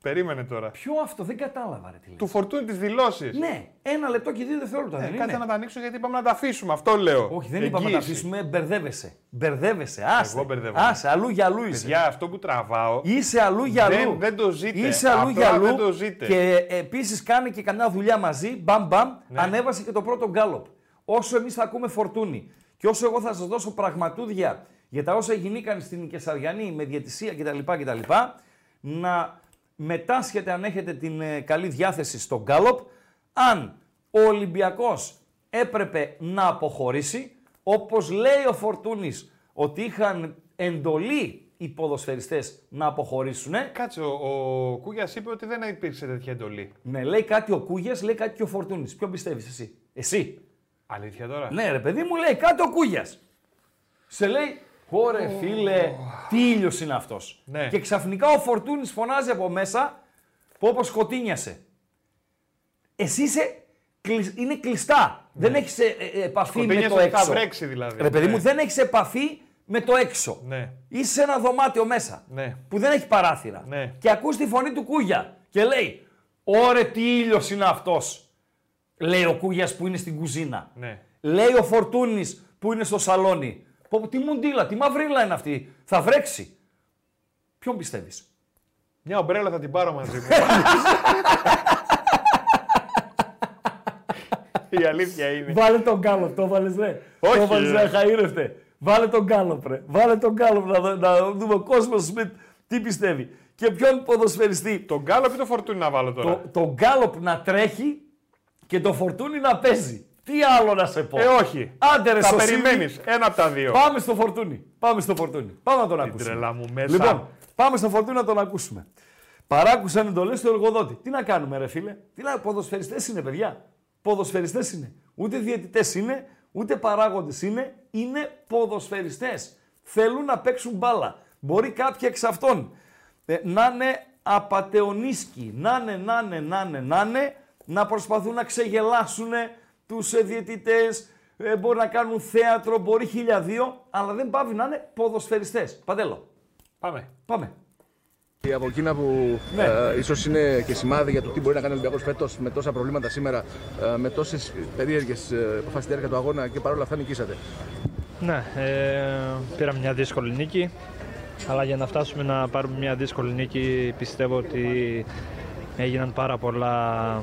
S1: Περίμενε τώρα.
S2: Ποιο αυτό, δεν κατάλαβα ρε τι λέει.
S1: Του φορτούνι τις δηλώσεις.
S2: Ναι, ένα λεπτό και δύο δευτερόλεπτα. δεν
S1: Κάτσε
S2: είναι.
S1: να τα ανοίξω γιατί είπαμε να τα αφήσουμε. Αυτό λέω.
S2: Όχι, δεν είπαμε να τα
S1: Εγγύηση.
S2: αφήσουμε, μπερδεύεσαι. Μπερδεύεσαι, άσε.
S1: Εγώ μπερδεύομαι.
S2: Άσε, αλλού για αλλού είσαι.
S1: Παιδιά, αυτό που τραβάω.
S2: Είσαι αλλού για αλλού.
S1: Δεν- δεν το ζείτε.
S2: Είσαι αλλού
S1: Απλά
S2: για αλλού.
S1: δεν το ζείτε.
S2: Και επίσης κάνει και καμιά δουλειά μαζί. Μπαμ μπαμ.
S1: Ναι.
S2: Ανέβασε και το πρώτο γκάλοπ. Όσο εμείς θα ακούμε φορτούνη και όσο εγώ θα σας δώσω πραγματούδια για τα όσα γινήκαν στην Κεσαριανή με διαιτησία κτλ. κτλ να μετάσχετε αν έχετε την ε, καλή διάθεση στο γκάλοπ. Αν ο Ολυμπιακός έπρεπε να αποχωρήσει, όπως λέει ο Φορτούνης ότι είχαν εντολή οι ποδοσφαιριστές να αποχωρήσουν.
S1: Κάτσε, ο, ο Κούγιας είπε ότι δεν υπήρξε τέτοια εντολή.
S2: Ναι, λέει κάτι ο Κούγιας, λέει κάτι και ο Φορτούνης. Ποιον πιστεύεις εσύ; Εσύ.
S1: Αλήθεια τώρα;
S2: Ναι ρε παιδί μου λέει κάτι ο Κούγιας. Σε λέει, Ωρε φίλε, τι ήλιος είναι αυτός.
S1: Ναι.
S2: Και ξαφνικά ο Φορτούνης φωνάζει από μέσα, που όπως σκοτίνιασε. Εσύ είσαι, κλει- είναι κλειστά. Δεν έχεις ε, ε, επαφή με
S1: Σκοτίνιασε
S2: το
S1: ότι θα
S2: έξω.
S1: βρέξει δηλαδή.
S2: Ρε παιδί
S1: Ναι.
S2: μου, δεν έχεις επαφή με το έξω.
S1: Ναι.
S2: Είσαι σε ένα δωμάτιο μέσα
S1: Ναι.
S2: που δεν έχει παράθυρα.
S1: Ναι.
S2: Και ακούς τη φωνή του Κούγια και λέει «Ωρε τι ήλιος είναι αυτός». Λέει ο Κούγιας που είναι στην κουζίνα.
S1: Ναι.
S2: Λέει ο Φορτούνης που είναι στο σαλόνι. Πω, πω, τι μαυντίλα, τι μαυρίλα είναι αυτή. Θα βρέξει. Ποιον πιστεύεις;
S1: Μια ομπρέλα θα την πάρω μαζί μου. [laughs] Η αλήθεια είναι.
S2: Βάλε τον γκάλοπ, το βάλες ρε.
S1: Όχι,
S2: Το βάλες
S1: ρε.
S2: ρε, χαΐρευτε. Βάλε τον γκάλοπ ρε. Βάλε τον γκάλοπ να, δω- να δούμε ο κόσμος Σμιτ τι πιστεύει. Και ποιον ποδοσφαιριστή.
S1: Το γκάλοπ ή το φορτούνι να βάλω τώρα;
S2: Το, το γκάλοπ να τρέχει και το φορτούνι να παίζει. Τι άλλο να σε πω;
S1: Ε, όχι.
S2: Άντε ρε
S1: Θα
S2: Σωσίδη.
S1: περιμένεις. Ένα από τα δύο.
S2: Πάμε στο φορτούνι. Πάμε στο φορτούνι. Πάμε να τον ακούσουμε.
S1: τρελά μου μέσα.
S2: Λοιπόν, πάμε στο φορτούνι να τον ακούσουμε. Παράκουσαν εντολές του εργοδότη. Τι να κάνουμε, ρε φίλε; Τι να ποδοσφαιριστές είναι, παιδιά. Ποδοσφαιριστές είναι. Ούτε διαιτητές είναι, ούτε παράγοντες είναι. Είναι ποδοσφαιριστές. Θέλουν να παίξουν μπάλα. Μπορεί κάποιοι εξ αυτών ε, να είναι απατεωνίσκοι, να είναι, να είναι, να είναι, να είναι, να προσπαθούν να ξεγελάσουν τους ε, διαιτητές, ε, μπορεί να κάνουν θέατρο, μπορεί χίλια δύο, αλλά δεν πάβει να είναι ποδοσφαιριστές. Παντέλο,
S1: Πάμε.
S2: πάμε.
S3: Από εκείνα που
S2: Ναι.
S3: ε, ίσως είναι και σημάδι για το τι μπορεί να κάνει ο Ολυμπιακός φέτος με τόσα προβλήματα σήμερα, ε, με τόσες περίεργες ε, αποφάσεις στη διάρκεια του αγώνα και παρόλα αυτά νικήσατε.
S5: Ναι, ε, πήραμε μια δύσκολη νίκη. Αλλά για να φτάσουμε να πάρουμε μια δύσκολη νίκη πιστεύω ότι έγιναν πάρα πολλά,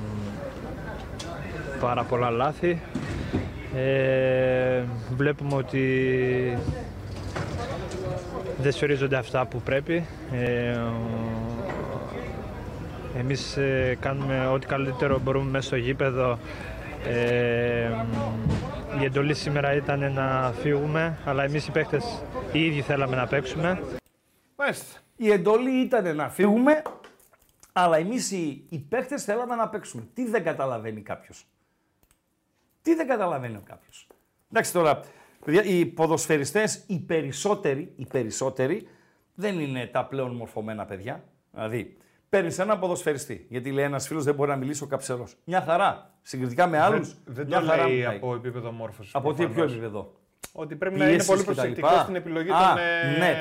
S5: πάρα πολλά λάθη. Ε, βλέπουμε ότι δεν σωρίζονται αυτά που πρέπει. Ε, εμείς ε, κάνουμε ό,τι καλύτερο μπορούμε μέσα στο γήπεδο. Ε, η εντολή σήμερα ήταν να φύγουμε, αλλά εμείς οι παίκτες οι ίδιοι θέλαμε να παίξουμε.
S1: Μάλιστα.
S2: Η εντολή ήταν να φύγουμε, αλλά εμείς οι, οι παίχτες θέλαμε να παίξουμε. Τι δεν καταλαβαίνει κάποιος. Τι δεν καταλαβαίνει ο κάποιος. Εντάξει τώρα, παιδιά, οι ποδοσφαιριστές, οι περισσότεροι, οι περισσότεροι, δεν είναι τα πλέον μορφωμένα παιδιά. Δηλαδή, παίρνεις έναν ποδοσφαιριστή, γιατί λέει ένας φίλος δεν μπορεί να μιλήσει ο καψερός. Μια χαρά. Συγκριτικά με άλλους,
S1: Δεν
S2: μια
S1: το
S2: χαρά
S1: λέει
S2: μιλάει.
S1: από επίπεδο μόρφωσης.
S2: Από τι ποιο επίπεδο;
S1: Ότι πρέπει να είναι
S2: Πιέσεις
S1: πολύ
S2: και τα
S1: προσεκτικό
S2: λοιπά.
S1: στην επιλογή
S2: Α,
S1: των. ε,
S2: ναι.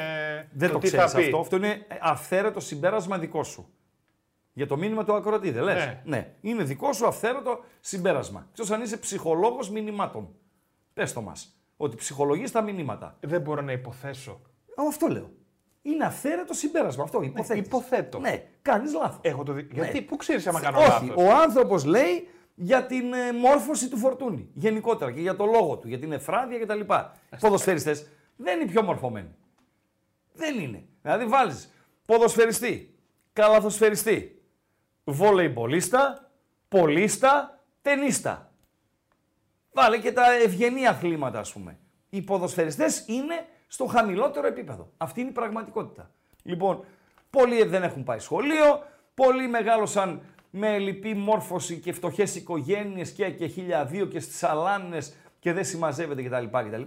S2: Δεν το,
S1: τι
S2: ξέρεις
S1: θα πει.
S2: αυτό. Αυτό είναι αυθαίρετο συμπέρασμα δικό σου. Για το μήνυμα του ακροατή, δεν λες.
S1: Ναι.
S2: ναι. Είναι δικό σου αυθαίρετο συμπέρασμα. Εκτό αν είσαι ψυχολόγος μηνυμάτων. Πες το μας. Ότι ψυχολογείς τα μηνύματα.
S1: Δεν μπορώ να υποθέσω.
S2: Α, Αυτό λέω. Είναι αυθαίρετο συμπέρασμα. Αυτό υποθέτεις.
S1: υποθέτω.
S2: Ναι, κάνεις λάθος.
S1: Έχω το δει. Γιατί, πού ξέρεις άμα κάνω
S2: Όχι,
S1: λάθος;
S2: ο άνθρωπος λέει για την ε, μόρφωση του φορτούνη. Γενικότερα και για το λόγο του, για την εφράδια κτλ. Ποδοσφαιριστές δεν είναι πιο μορφωμένοι. Δεν είναι. Δηλαδή βάζει ποδοσφαιριστή, καλαθοσφαιριστή, βολεϊμπολίστα, πολίστα, τενίστα. Βάλε και τα ευγενή αθλήματα, ας πούμε. Οι ποδοσφαιριστές είναι στο χαμηλότερο επίπεδο. Αυτή είναι η πραγματικότητα. Λοιπόν, πολλοί δεν έχουν πάει σχολείο, πολλοί μεγάλωσαν με λυπή μόρφωση και φτωχές οικογένειες και, και χιλιαδίο και στις αλάνες και δεν συμμαζεύεται κτλ. κτλ.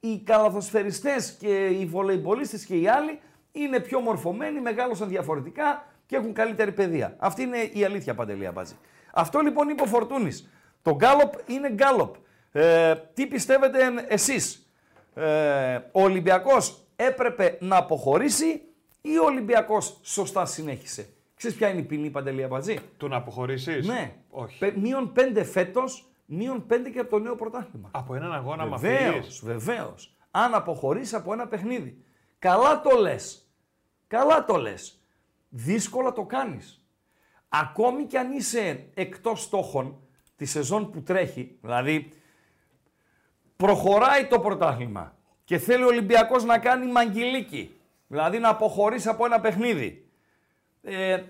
S2: Οι καλαθοσφαιριστές και οι βολεϊμπολίστες και οι άλλοι είναι πιο μορφωμένοι, μεγάλωσαν διαφορετικά και έχουν καλύτερη παιδεία. Αυτή είναι η αλήθεια, Παντελή Αμπάτζη. Αυτό λοιπόν είπε ο Φορτούνης. Το γκάλοπ είναι γκάλοπ. Ε, τι πιστεύετε εσείς; Ε, ο Ολυμπιακός έπρεπε να αποχωρήσει ή ο Ολυμπιακός σωστά συνέχισε; Ξέρεις ποια είναι η ποινή, Παντελή Αμπατζή.
S1: Του να αποχωρήσεις;
S2: Ναι.
S1: Όχι.
S2: Πε- Μείον πέντε φέτος, μείον πέντε και από το νέο πρωτάθλημα.
S1: Από έναν αγώνα με
S2: Βεβαίως, βεβαίως. Αν αποχωρήσει από ένα παιχνίδι. Καλά το λες. Καλά το λες. Δύσκολα το κάνεις. Ακόμη κι αν είσαι εκτός στόχων τη σεζόν που τρέχει, δηλαδή προχωράει το πρωτάθλημα και θέλει ο Ολυμπιακός να κάνει μαγγιλίκι, δηλαδή να αποχωρήσει από ένα παιχνίδι. Ε,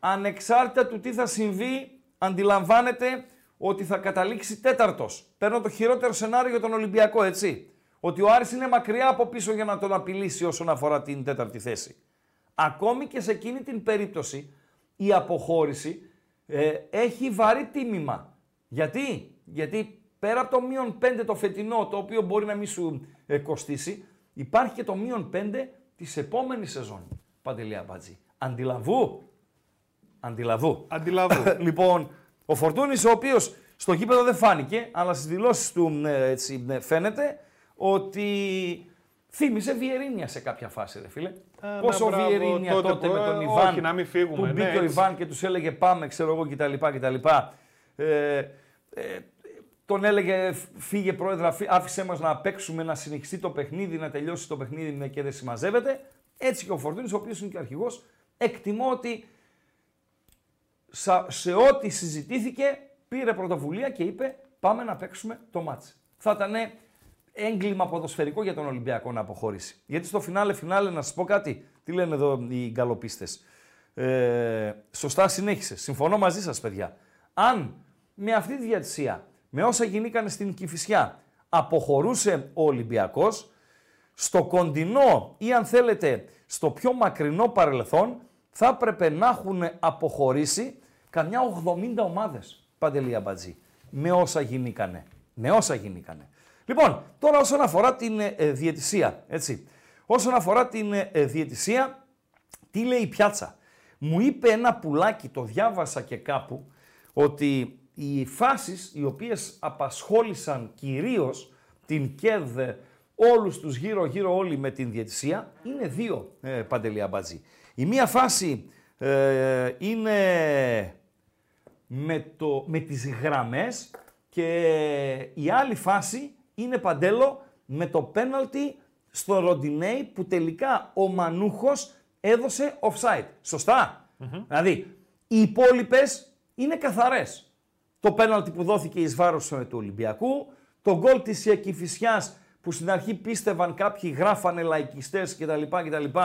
S2: ανεξάρτητα του τι θα συμβεί, αντιλαμβάνεται ότι θα καταλήξει τέταρτος. Παίρνω το χειρότερο σενάριο για τον Ολυμπιακό, έτσι. Ότι ο Άρης είναι μακριά από πίσω για να τον απειλήσει όσον αφορά την τέταρτη θέση. Ακόμη και σε εκείνη την περίπτωση η αποχώρηση ε, έχει βαρύ τίμημα. Γιατί; Γιατί πέρα από το μείον 5 το φετινό, το οποίο μπορεί να μην σου ε, κοστίσει, υπάρχει και το μείον 5 της επόμενης σεζόν. Παντελία Μπατζή. Αντιλαβού. Αντιλαβού.
S1: Αντιλαβού. [laughs]
S2: λοιπόν, ο Φορτούνης ο οποίος στο γήπεδο δεν φάνηκε, αλλά στις δηλώσεις του ε, έτσι, ε, φαίνεται ότι θύμισε Βιερίνια σε κάποια φάση, ρε φίλε.
S1: Α,
S2: Πόσο
S1: να, μπράβο,
S2: Βιερίνια τότε,
S1: τότε που-
S2: με τον
S1: ε,
S2: Ιβάν.
S1: όχι, να μην φύγουμε,
S2: Που
S1: ναι,
S2: μπήκε ο
S1: έτσι.
S2: Ιβάν και τους έλεγε πάμε, ξέρω εγώ κτλ. κτλ. Ε, ε, τον έλεγε φύγε πρόεδρα, φύ- άφησέ μας να παίξουμε, να συνεχιστεί το παιχνίδι, να τελειώσει το παιχνίδι ναι, και δεν συμμαζεύεται. Έτσι και ο Φορτούνης, ο οποίος είναι και αρχηγός, εκτιμώ ότι σα- σε ό,τι συζητήθηκε πήρε πρωτοβουλία και είπε πάμε να παίξουμε το μάτς. Θα ήταν έγκλημα ποδοσφαιρικό για τον Ολυμπιακό να αποχωρήσει. Γιατί στο φινάλε φινάλε να σας πω κάτι, τι λένε εδώ οι γκαλοπίστες. Ε, σωστά συνέχισες. Συμφωνώ μαζί σας παιδιά. Αν με αυτή τη διατησία, με όσα γινήκαν στην Κηφισιά, αποχωρούσε ο Ολυμπιακός, στο κοντινό ή αν θέλετε στο πιο μακρινό παρελθόν θα έπρεπε να έχουν αποχωρήσει καμιά 80 ομάδες, Παντελή Αμπατζή, με όσα γινήκανε. Με όσα γινήκανε. Λοιπόν, τώρα όσον αφορά την ε, ε, διαιτησία, έτσι. Όσον αφορά την ε, ε, διαιτησία, τι λέει η πιάτσα; Μου είπε ένα πουλάκι, το διάβασα και κάπου, ότι οι φάσεις οι οποίες απασχόλησαν κυρίως την ΚΕΔ, όλους τους γύρω-γύρω όλοι με την διαιτησία, είναι δύο, ε, Παντελή Αμπατζή. Η μία φάση ε, είναι με, το, με τις γραμμές και η άλλη φάση είναι παντέλο με το πέναλτι στο Ροντινέι που τελικά ο Μανούχος έδωσε offside. Σωστά. Δηλαδή, οι υπόλοιπες είναι καθαρές. Το πέναλτι που δόθηκε εις βάρος ε, του Ολυμπιακού, το γκολ της ε, Κηφισιάς που στην αρχή πίστευαν κάποιοι γράφανε λαϊκιστές κτλ. κτλ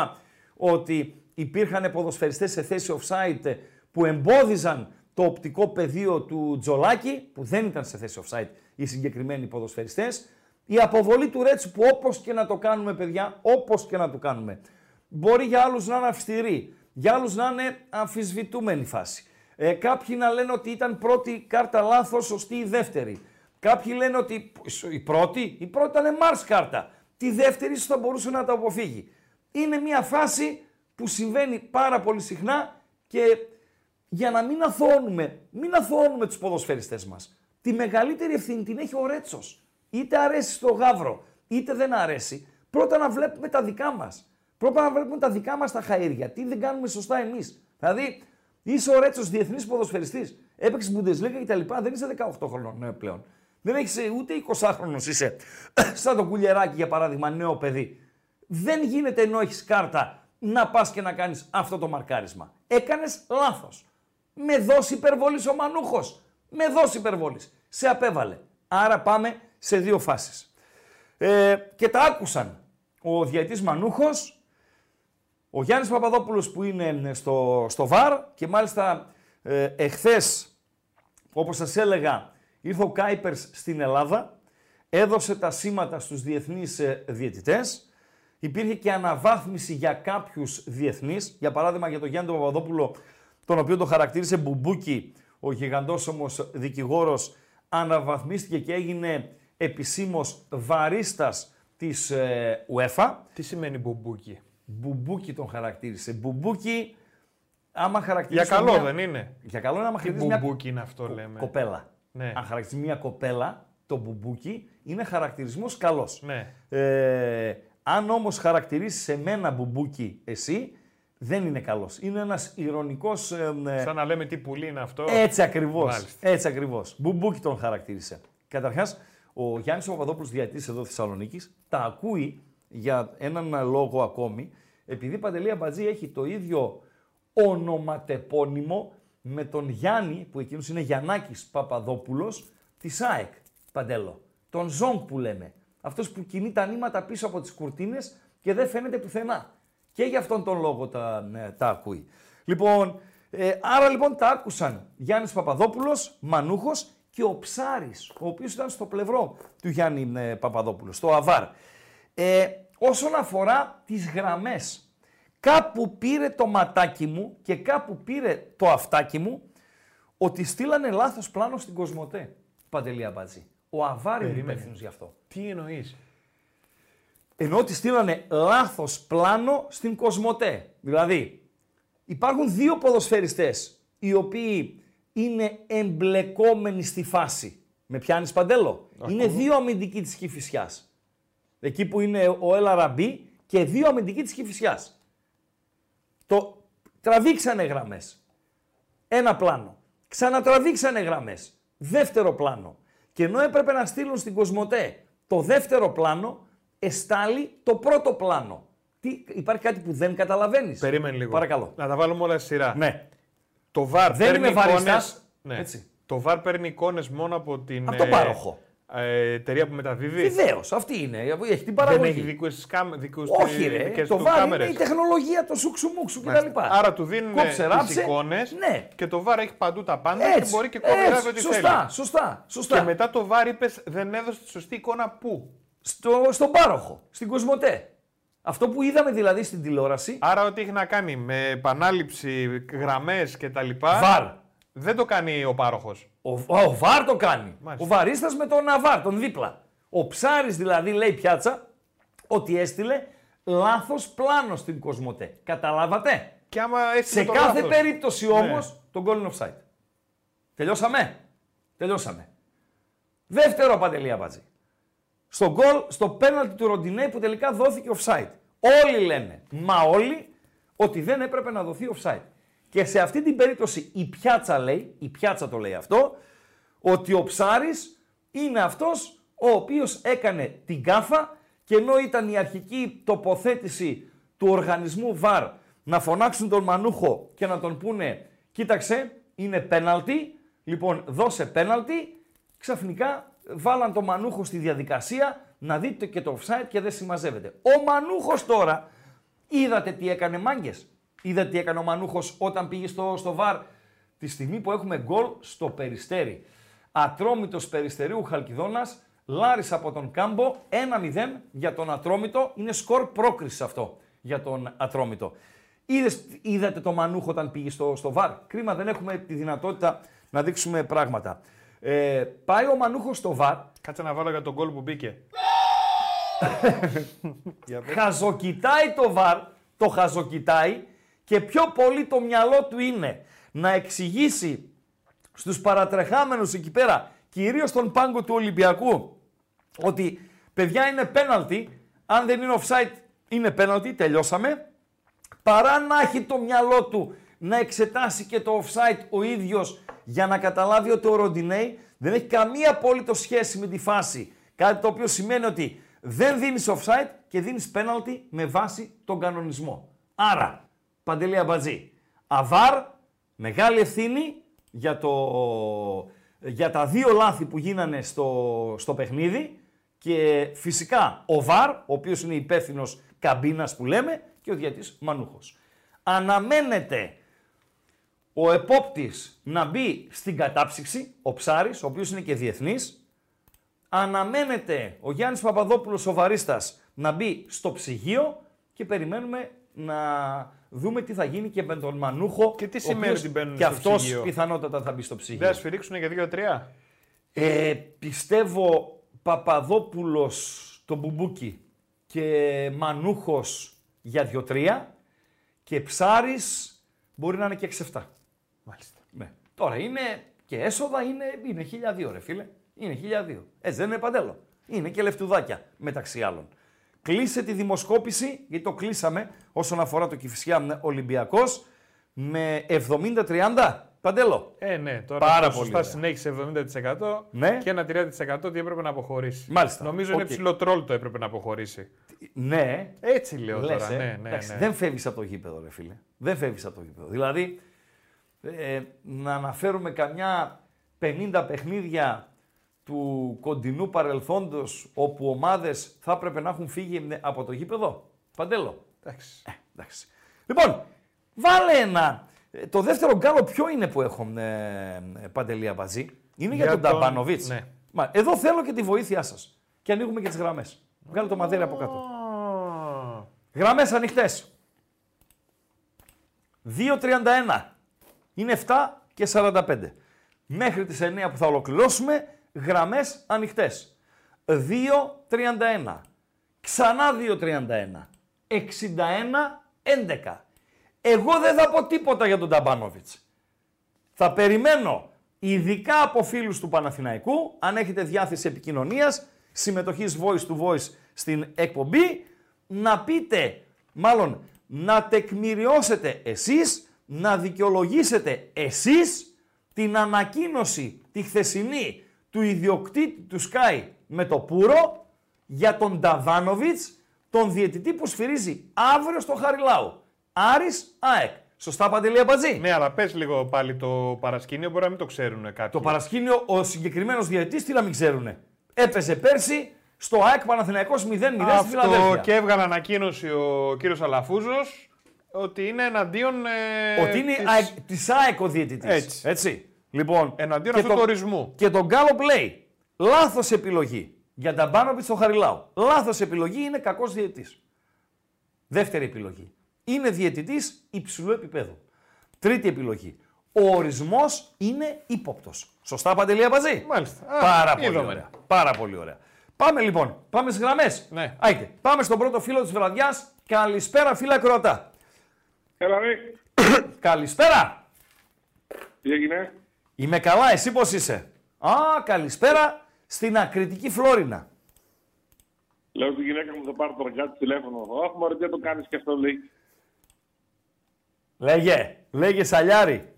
S2: ότι υπήρχαν ποδοσφαιριστές σε θέση offside ε, που εμπόδιζαν το οπτικό πεδίο του Τζολάκη, που δεν ήταν σε θέση offside οι συγκεκριμένοι ποδοσφαιριστές. Η αποβολή του Ρέτσου που όπως και να το κάνουμε παιδιά, όπως και να το κάνουμε, μπορεί για άλλους να είναι αυστηρή, για άλλους να είναι αμφισβητούμενη φάση. Ε, κάποιοι να λένε ότι ήταν πρώτη κάρτα λάθος, σωστή η δεύτερη. Κάποιοι λένε ότι η πρώτη, η πρώτη ήταν Mars κάρτα. Τη δεύτερη ίσως θα μπορούσε να τα αποφύγει. Είναι μια φάση που συμβαίνει πάρα πολύ συχνά και για να μην αθώνουμε, μην αθώνουμε τους ποδοσφαιριστές μας. Τη μεγαλύτερη ευθύνη την έχει ο Ρέτσος. Είτε αρέσει στο γάβρο, είτε δεν αρέσει. Πρώτα να βλέπουμε τα δικά μας. Πρέπει να βλέπουμε τα δικά μας τα χαΐρια. Τι δεν κάνουμε σωστά εμείς. Δηλαδή, είσαι ο Ρέτσος διεθνής ποδοσφαιριστής. Έπαιξες Bundesliga κτλ. Δεν είσαι 18 χρονών ε, πλέον. Δεν έχεις ούτε 20χρονο είσαι. [coughs] Σαν το κουλιεράκι για παράδειγμα, νέο παιδί. Δεν γίνεται ενώ έχεις κάρτα να πας και να κάνεις αυτό το μαρκάρισμα. Έκανες λάθος. Με δόση υπερβολής ο Μανούχος. Με δόση υπερβολή. Σε απέβαλε. Άρα πάμε σε δύο φάσεις. Ε, και τα άκουσαν ο διαιτής Μανούχος, ο Γιάννης Παπαδόπουλος που είναι στο, στο ΒΑΡ και μάλιστα ε, εχθές, όπως σας έλεγα, ήρθε ο Κάιπερς στην Ελλάδα, έδωσε τα σήματα στους διεθνείς ε, διαιτητές, υπήρχε και αναβάθμιση για κάποιους διεθνείς, για παράδειγμα για τον Γιάννη Παπαδόπουλο, τον οποίο το χαρακτήρισε μπουμπούκι, ο γίγαντος όμως δικηγόρος, αναβαθμίστηκε και έγινε επισήμως βαρίστας της ε, UEFA.
S1: Τι σημαίνει μπουμπούκι;
S2: Μπουμπούκι τον χαρακτήρισε. Μπουμπούκι, άμα χαρακτηρίζεις.
S1: Για καλό
S2: μια...
S1: δεν είναι.
S2: Για καλό είναι άμα
S1: Τι
S2: χαρακτηρίζεις μια
S1: μπουμπούκι είναι αυτό λέμε;
S2: κοπέλα.
S1: Ναι.
S2: Αν χαρακτηρίζεις μια κοπέλα, το μπουμπούκι είναι χαρακτηρισμός καλός.
S1: Ναι.
S2: Ε, αν όμως χαρακτηρίσεις σε μένα μπουμπούκι εσύ, δεν είναι καλός. Είναι ένας ειρωνικός... ε, ε,
S1: Σαν να λέμε τι πουλί είναι αυτό.
S2: έτσι ακριβώς.
S1: Μάλιστα.
S2: Έτσι ακριβώς. Μπουμπούκι τον χαρακτήρισε. Καταρχάς, ο Γιάννης Παπαδόπουλος, διαιτητή εδώ Θεσσαλονίκης, τα ακούει για έναν λόγο ακόμη, επειδή ε, Παντελή Αμπατζή έχει το ίδιο ονοματεπώνυμο με τον Γιάννη, που εκείνος είναι Γιαννάκης Παπαδόπουλος, της ΑΕΚ. Παντέλο. Τον Ζόγκ που λέμε. Αυτός που κινεί τα νήματα πίσω από τις κουρτίνες και δεν φαίνεται πουθενά. Και γι' αυτόν τον λόγο τα, ναι, τα ακούει. Λοιπόν, ε, άρα λοιπόν τα άκουσαν Γιάννης Παπαδόπουλος, Μανούχος και ο Ψάρης, ο οποίος ήταν στο πλευρό του Γιάννη ε, Παπαδόπουλου, στο ΑΒΑΡ. Ε, όσον αφορά τις γραμμές, κάπου πήρε το ματάκι μου και κάπου πήρε το αυτάκι μου ότι στείλανε λάθος πλάνο στην Κοσμοτέ, Παντελή Αμπατζή. Ο ΑΒΑΡ είναι
S1: Περίμενε.
S2: υπεύθυνος γι' αυτό.
S1: Τι εννοείς;
S2: Ενώ ότι στείλανε λάθος πλάνο στην Κοσμοτέ. Δηλαδή, υπάρχουν δύο ποδοσφαιριστές οι οποίοι είναι εμπλεκόμενοι στη φάση. Με πιάνεις παντέλο; Είναι δύο αμυντικοί της Κηφισιάς. Εκεί που είναι ο Έλα Ραμπή και δύο αμυντικοί της Κηφισιάς. Το τραβήξανε γραμμές. Ένα πλάνο. Ξανατραβήξανε γραμμές. Δεύτερο πλάνο. Και ενώ έπρεπε να στείλουν στην Κοσμοτέ το δεύτερο πλάνο, εστάλει το πρώτο πλάνο. Τι, υπάρχει κάτι που δεν καταλαβαίνεις.
S1: Περίμενε λίγο.
S2: Παρακαλώ.
S1: Να τα βάλουμε όλα στη σειρά.
S2: Ναι.
S1: Το VAR
S2: Δεν
S1: παίρνει
S2: είμαι βαριστάς.
S1: εικόνες- Ναι.
S2: Έτσι.
S1: Το VAR παίρνει εικόνες μόνο από την
S2: Από το πάροχο.
S1: ε, εταιρεία που μεταδίδει.
S2: Βεβαίως, αυτή είναι. Έχει την
S1: Δεν
S2: παραγωγή.
S1: έχει δικού τη κάμερε.
S2: Όχι, ρε. Το βάρ είναι η τεχνολογία, το σουξουμούξου κτλ.
S1: Άρα του δίνουν
S2: Κόψε,
S1: τις
S2: ράψε.
S1: εικόνες
S2: Ναι.
S1: και το VAR έχει παντού τα πάντα
S2: Έτσι,
S1: και μπορεί και κόβει
S2: έτσι,
S1: ό,τι
S2: σωστά,
S1: θέλει.
S2: σωστά, σωστά.
S1: Και μετά το VAR είπες δεν έδωσε τη σωστή εικόνα πού.
S2: Στο, στον πάροχο, στην Κοσμοτέ. Αυτό που είδαμε δηλαδή στην τηλεόραση.
S1: Άρα ό,τι έχει να κάνει με επανάληψη, γραμμές κτλ.
S2: Βαρ.
S1: Δεν το κάνει ο πάροχος.
S2: Ο, ο Βαρ το κάνει.
S1: Μάλιστα.
S2: Ο Βαρίστας με τον Αβάρ, τον δίπλα. Ο Ψάρης δηλαδή λέει πιάτσα ότι έστειλε λάθος πλάνο στην Κοσμοτέ. Καταλάβατε;
S1: Και άμα έτσι
S2: Σε
S1: το
S2: κάθε
S1: λάθος.
S2: περίπτωση
S1: Ναι.
S2: όμως το goal είναι offside. Τελειώσαμε. Τελειώσαμε. Δεύτερο Παντελή Αμπατζή. Στο γκολ, στο πέναλτι του Ροντινέ που τελικά δόθηκε offside. Όλοι λένε, μα όλοι, ότι δεν έπρεπε να δοθεί offside. Και σε αυτή την περίπτωση η πιάτσα λέει, η πιάτσα το λέει αυτό, ότι ο Ψάρης είναι αυτός ο οποίος έκανε την κάφα και ενώ ήταν η αρχική τοποθέτηση του οργανισμού ΒΑΡ να φωνάξουν τον Μανούχο και να τον πούνε κοίταξε είναι πέναλτι, λοιπόν δώσε πέναλτι, ξαφνικά βάλαν τον Μανούχο στη διαδικασία να δείτε και το offside και δεν συμμαζεύεται. Ο Μανούχος τώρα, είδατε τι έκανε μάγκες; Είδατε τι έκανε ο Μανούχος όταν πήγε στο, στο ΒΑΡ τη στιγμή που έχουμε γκολ στο Περιστέρι; Ατρόμητος Περιστερίου Χαλκιδόνας, Λάρης από τον Κάμπο, 1-0 για τον Ατρόμητο. Είναι σκορ πρόκριση αυτό για τον Ατρόμητο. Είδες, είδατε το Μανούχο όταν πήγε στο, στο ΒΑΡ; Κρίμα δεν έχουμε τη δυνατότητα να δείξουμε πράγματα. Ε, πάει ο Μανούχος στο ΒΑΡ,
S1: Κάτσε να βάλω για τον γκολ που μπήκε. [laughs]
S2: χαζοκοιτάει το ΒΑΡ, το χαζοκοιτάει και πιο πολύ το μυαλό του είναι να εξηγήσει στους παρατρεχάμενους εκεί πέρα, κυρίως στον πάγκο του Ολυμπιακού, ότι παιδιά είναι πέναλτι, αν δεν είναι offside Είναι πέναλτι, τελειώσαμε. Παρά να έχει το μυαλό του να εξετάσει και το offside ο ίδιος για να καταλάβει ότι ο Ροντινέη δεν έχει καμία απόλυτο σχέση με τη φάση. Κάτι το οποίο σημαίνει ότι δεν δίνεις offside και δίνεις πέναλτι με βάση τον κανονισμό. Άρα, Παντελή Αμπατζή, αβάρ, μεγάλη ευθύνη για, το, για τα δύο λάθη που γίνανε στο, στο παιχνίδι και φυσικά ο Βαρ, ο οποίος είναι υπεύθυνος καμπίνας που λέμε και ο διατής Μανούχος. Αναμένεται ο επόπτης να μπει στην κατάψυξη, ο Ψάρης, ο οποίος είναι και διεθνής. Αναμένεται ο Γιάννης Παπαδόπουλος, ο Βαρίστας, να μπει στο ψυγείο και περιμένουμε να δούμε τι θα γίνει και με τον Μανούχο.
S1: Και τι
S2: ο
S1: σημαίνει
S2: οποίος
S1: ότι μπαίνουν
S2: Και
S1: στο
S2: αυτός
S1: ψυγείο;
S2: πιθανότατα θα μπει στο ψυγείο.
S1: Δεν θα σφυρίξουν για 2-3.
S2: Ε, πιστεύω Παπαδόπουλος το μπουμπούκι και Μανούχος για 2-3 και Ψάρης μπορεί να είναι και 6-7.
S1: Μάλιστα.
S2: Ναι. Τώρα είναι και έσοδα είναι, είναι 1002 ρε φίλε. Είναι 1002. Έτσι δεν είναι παντέλο. Είναι και λεφτουδάκια μεταξύ άλλων. Κλείσε τη δημοσκόπηση, γιατί το κλείσαμε όσον αφορά το Κηφισιά Ολυμπιακός με 70-30. Παντέλο.
S1: Ε, ναι, τώρα
S2: Πάρα
S1: το
S2: πολύ
S1: σωστά
S2: ωραία.
S1: συνέχισε 70%
S2: Ναι.
S1: και ένα 30% ότι έπρεπε να αποχωρήσει.
S2: Μάλιστα.
S1: Νομίζω είναι
S2: Οκ.
S1: ψηλό τρόλ το έπρεπε να αποχωρήσει.
S2: Ναι,
S1: Έτσι λέω
S2: Λες,
S1: τώρα.
S2: ε.
S1: Ναι, ναι,
S2: Εντάξει,
S1: ναι.
S2: Δεν φεύγεις από το γήπεδο, ρε φίλε. Δεν φεύγεις από το γήπεδο. Δηλαδή, ε, να αναφέρουμε καμιά 50 παιχνίδια του κοντινού παρελθόντος όπου ομάδες θα έπρεπε να έχουν φύγει από το γήπεδο; Παντέλο.
S1: Εντάξει.
S2: Ε, εντάξει. Λοιπόν, βάλε ένα. ε, Το δεύτερο γκάλο ποιο είναι που έχω, ε, ε, Παντελή Αμπατζή; Είναι για,
S1: Για
S2: τον
S1: τον-
S2: Ταμπάνοβιτς;
S1: ναι.
S2: Μα, εδώ θέλω και τη βοήθειά σας. Και ανοίγουμε και τις γραμμές. Βγάλε το μαδέρι από κάτω.
S1: Α,
S2: Γραμμές ανοιχτές. 2.31. Είναι 7 και 45. Μέχρι τις 9 που θα ολοκληρώσουμε, γραμμές ανοιχτές. 2.31. Ξανά 2.31. 61, 11. Εγώ δεν θα πω τίποτα για τον Ταμπάνοβιτς. Θα περιμένω, ειδικά από φίλους του Παναθηναϊκού, αν έχετε διάθεση επικοινωνίας, συμμετοχής voice to voice στην εκπομπή, να πείτε, μάλλον να τεκμηριώσετε εσείς, να δικαιολογήσετε εσείς την ανακοίνωση τη χθεσινή του ιδιοκτήτη του Sky με το Πούρο για τον Νταβάνοβιτς, τον διαιτητή που σφυρίζει αύριο στο Χαριλάου. Άρης ΑΕΚ. Σωστά Παντελή Αμπατζή.
S1: Ναι, αλλά πες λίγο πάλι το παρασκήνιο, μπορεί να μην το ξέρουν κάποιοι.
S2: Το παρασκήνιο, ο συγκεκριμένος διαιτητής τι να μην ξέρουνε. Έπαιζε πέρσι στο ΑΕΚ Παναθηναϊκός 0-0 στη
S1: Αυτό
S2: Φιλαδέλφια.
S1: και έβγαλε ανακοίνωση ο κύριος Αλαφούζος ότι είναι εναντίον. Ε,
S2: Ότι είναι
S1: της-
S2: ΑΕΚ- της ΑΕΚ ο διαιτητής.
S1: Έτσι.
S2: Έτσι. Λοιπόν,
S1: Εναντίον
S2: και
S1: αυτού
S2: το-
S1: του ορισμού.
S2: Και τον Γκάλοπ λέει, λάθος επιλογή για τα Μπάνοβιτ στο Χαριλάου. Λάθος επιλογή είναι κακός διαιτητής. Δεύτερη επιλογή. Είναι διαιτητής υψηλού επίπεδου. Τρίτη επιλογή. Ο ορισμός είναι ύποπτος. Σωστά, Παντελή Αμπατζή.
S1: Μάλιστα. Α,
S2: Πάρα πολύ
S1: είδαμε.
S2: ωραία. Πάρα πολύ ωραία. Πάμε λοιπόν. Πάμε στις γραμμές.
S1: Ναι.
S2: Άιτε. Πάμε στον πρώτο φίλο της βραδιάς. Καλησπέρα φίλα Κροατά.
S6: Έλα ρε, [coughs]
S2: Καλησπέρα.
S6: τι έγινε;
S2: Είμαι καλά, εσύ πώς είσαι; Α, καλησπέρα στην ακριτική Φλόρινα.
S6: Λέω στη γυναίκα μου θα πάρω τώρα κάτι τηλέφωνο. Όχι, μωρέ, δεν το κάνεις και αυτό, λέει.
S2: Λέγε, λέγε Σαλιάρη.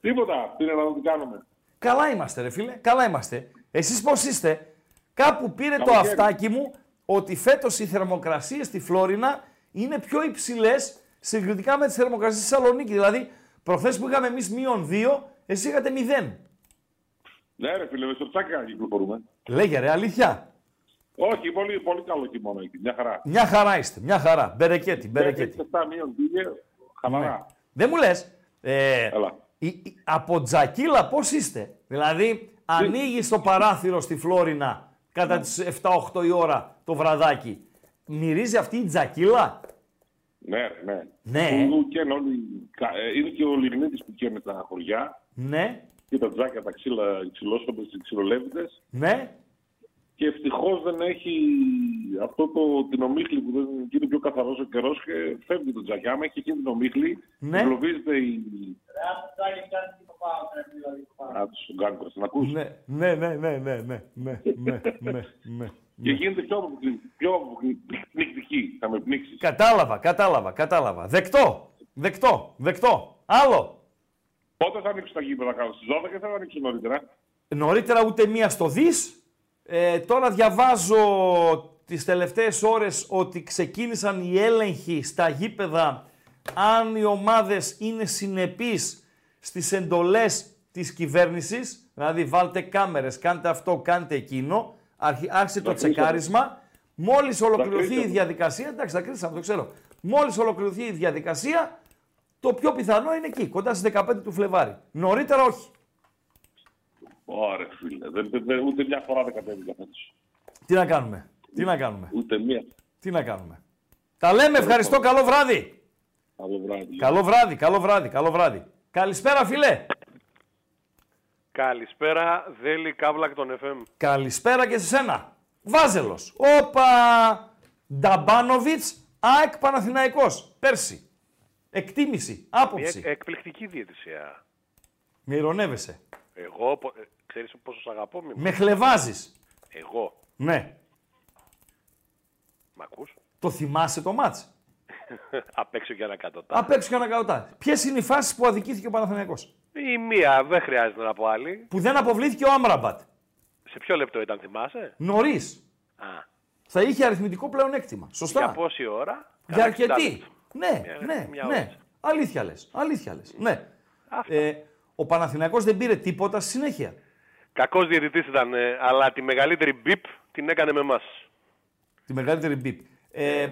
S6: Τίποτα, τι είναι να το κάνουμε.
S2: Καλά είμαστε ρε φίλε, καλά είμαστε. Εσείς πώς είστε; Κάπου πήρε το
S6: Καλοκαίρι.
S2: αυτάκι μου ότι φέτος οι θερμοκρασίες στη Φλόρινα είναι πιο υψηλές συγκριτικά με τις θερμοκρασίες στη Θεσσαλονίκη. Δηλαδή, προχθές που είχαμε εμείς μείον 2, εσύ είχατε 0.
S6: Ναι, ρε φίλε, με στο τσάκα κυκλοφορούμε.
S2: Λέγε ρε, αλήθεια.
S6: Όχι, πολύ, πολύ καλό χειμώνα εκεί, μια χαρά.
S2: Μια χαρά είστε, μια χαρά. Μπερεκέτη, μπερεκέτη.
S6: 7 μείον πήγε, χαμαρά.
S2: Δεν μου λες, ε,
S6: Έλα.
S2: η- η- από τζακίλα πώς είστε; Δηλαδή, ανοίγεις το παράθυρο στη Φλόρινα κατά τις 7-8 η ώρα το βραδάκι. Μυρίζει αυτή η τζακίλα;
S6: Ναι, ρε, ναι.
S2: Ναι.
S6: Που καίνε όλοι, κα- ε, είναι και ο Λιγνίτης που καίνε τα χωριά
S2: Ναι,
S6: και τα τζάκια, τα ξύλα, οι ξυλόσωπες, οι ξυλολέβητες.
S2: ναι.
S6: Και ευτυχώς δεν έχει αυτό το, την ομίχλη που δεν γίνεται πιο καθαρός ο καιρός και φεύγει το τζάκι. Άμα έχει εκείνη την ομίχλη,
S2: Ναι.
S6: εγκλωβίζεται η. Α, του κάνει να ακούς.
S2: Ναι, ναι, ναι, ναι, ναι, ναι, ναι, ναι, ναι, ναι.
S6: Και γίνεται πιο, αποκλει- πιο πνικτική. Θα με πνίξει.
S2: Κατάλαβα, κατάλαβα, κατάλαβα. Δεκτό, δεκτό, δεκτό. Άλλο.
S6: Πότε θα ανοίξουν τα γήπεδα κάτω στις 12 και θα ανοίξουν νωρίτερα;
S2: Νωρίτερα ούτε μία στο δις. Ε, τώρα διαβάζω τις τελευταίες ώρες ότι ξεκίνησαν οι έλεγχοι στα γήπεδα αν οι ομάδες είναι συνεπείς στις εντολές της κυβέρνησης, δηλαδή βάλτε κάμερες, κάντε αυτό, κάντε εκείνο, Αρχι- άρχισε το
S6: κρίσαμε.
S2: τσεκάρισμα. Μόλις ολοκληρωθεί η
S6: κρίσαμε.
S2: διαδικασία, εντάξει τα κρίσαμε, το ξέρω. Μόλις ολοκληρωθεί η διαδικασία, το πιο πιθανό είναι εκεί, κοντά στις 15 του Φλεβάρι. Νωρίτερα όχι.
S6: Ωραία, φίλε. Δεν, δεν- δεν- ούτε μια φορά δεν κατέβηκα φέτος.
S2: Τι να κάνουμε, τι να κάνουμε.
S6: Ούτε μία.
S2: Τι να κάνουμε. Τα λέμε, ευχαριστώ, καλό βράδυ.
S6: Καλό βράδυ.
S2: Καλό βράδυ, καλό βράδυ, καλό βράδυ. Καλησπέρα, φίλε.
S7: Καλησπέρα, Δέλη Καύλακ των FM.
S2: Καλησπέρα και σε σένα. Βάζελος. Όπα. Νταμπάνοβιτς, ΑΕΚ Παναθηναϊκός. Πέρσι. Εκτίμηση,
S7: Μια
S2: άποψη.
S7: εκ- εκπληκτική διαιτησία.
S2: Με ηρωνεύεσαι.
S7: Εγώ, πο- ε, ξέρεις πόσο σ' αγαπώ, μη...
S2: Με χλεβάζεις.
S7: Εγώ.
S2: Ναι.
S7: Μ' ακούς;
S2: Το θυμάσαι το μάτς; [laughs]
S7: Απ' έξω και ένα κατωτά.
S2: Απ' έξω και ανακαωτά. Ποιες είναι οι φάσεις που αδικήθηκε ο Παναθηναϊκός;
S7: Η μία, δεν χρειάζεται να πω άλλη.
S2: Που δεν αποβλήθηκε ο Άμραμπατ.
S7: Σε ποιο λεπτό ήταν, θυμάσαι;
S2: Νωρίς.
S7: Α,
S2: Θα είχε αριθμητικό πλεονέκτημα. Σωστά.
S7: για πόση ώρα;
S2: Για
S7: Κάνα
S2: αρκετή.
S7: 60
S2: Ναι,
S7: Μια-
S2: ναι,
S7: μια
S2: ναι.
S7: ώρα.
S2: Αλήθεια λες. Αλήθεια λες. Ναι.
S7: Αυτά.
S2: Ε, ο Παναθηναϊκός δεν πήρε τίποτα στη συνέχεια.
S7: Κακός διαιτητής ήταν, ε, αλλά τη μεγαλύτερη μπιπ την έκανε με εμάς.
S2: Τη μεγαλύτερη μπιπ. Ε,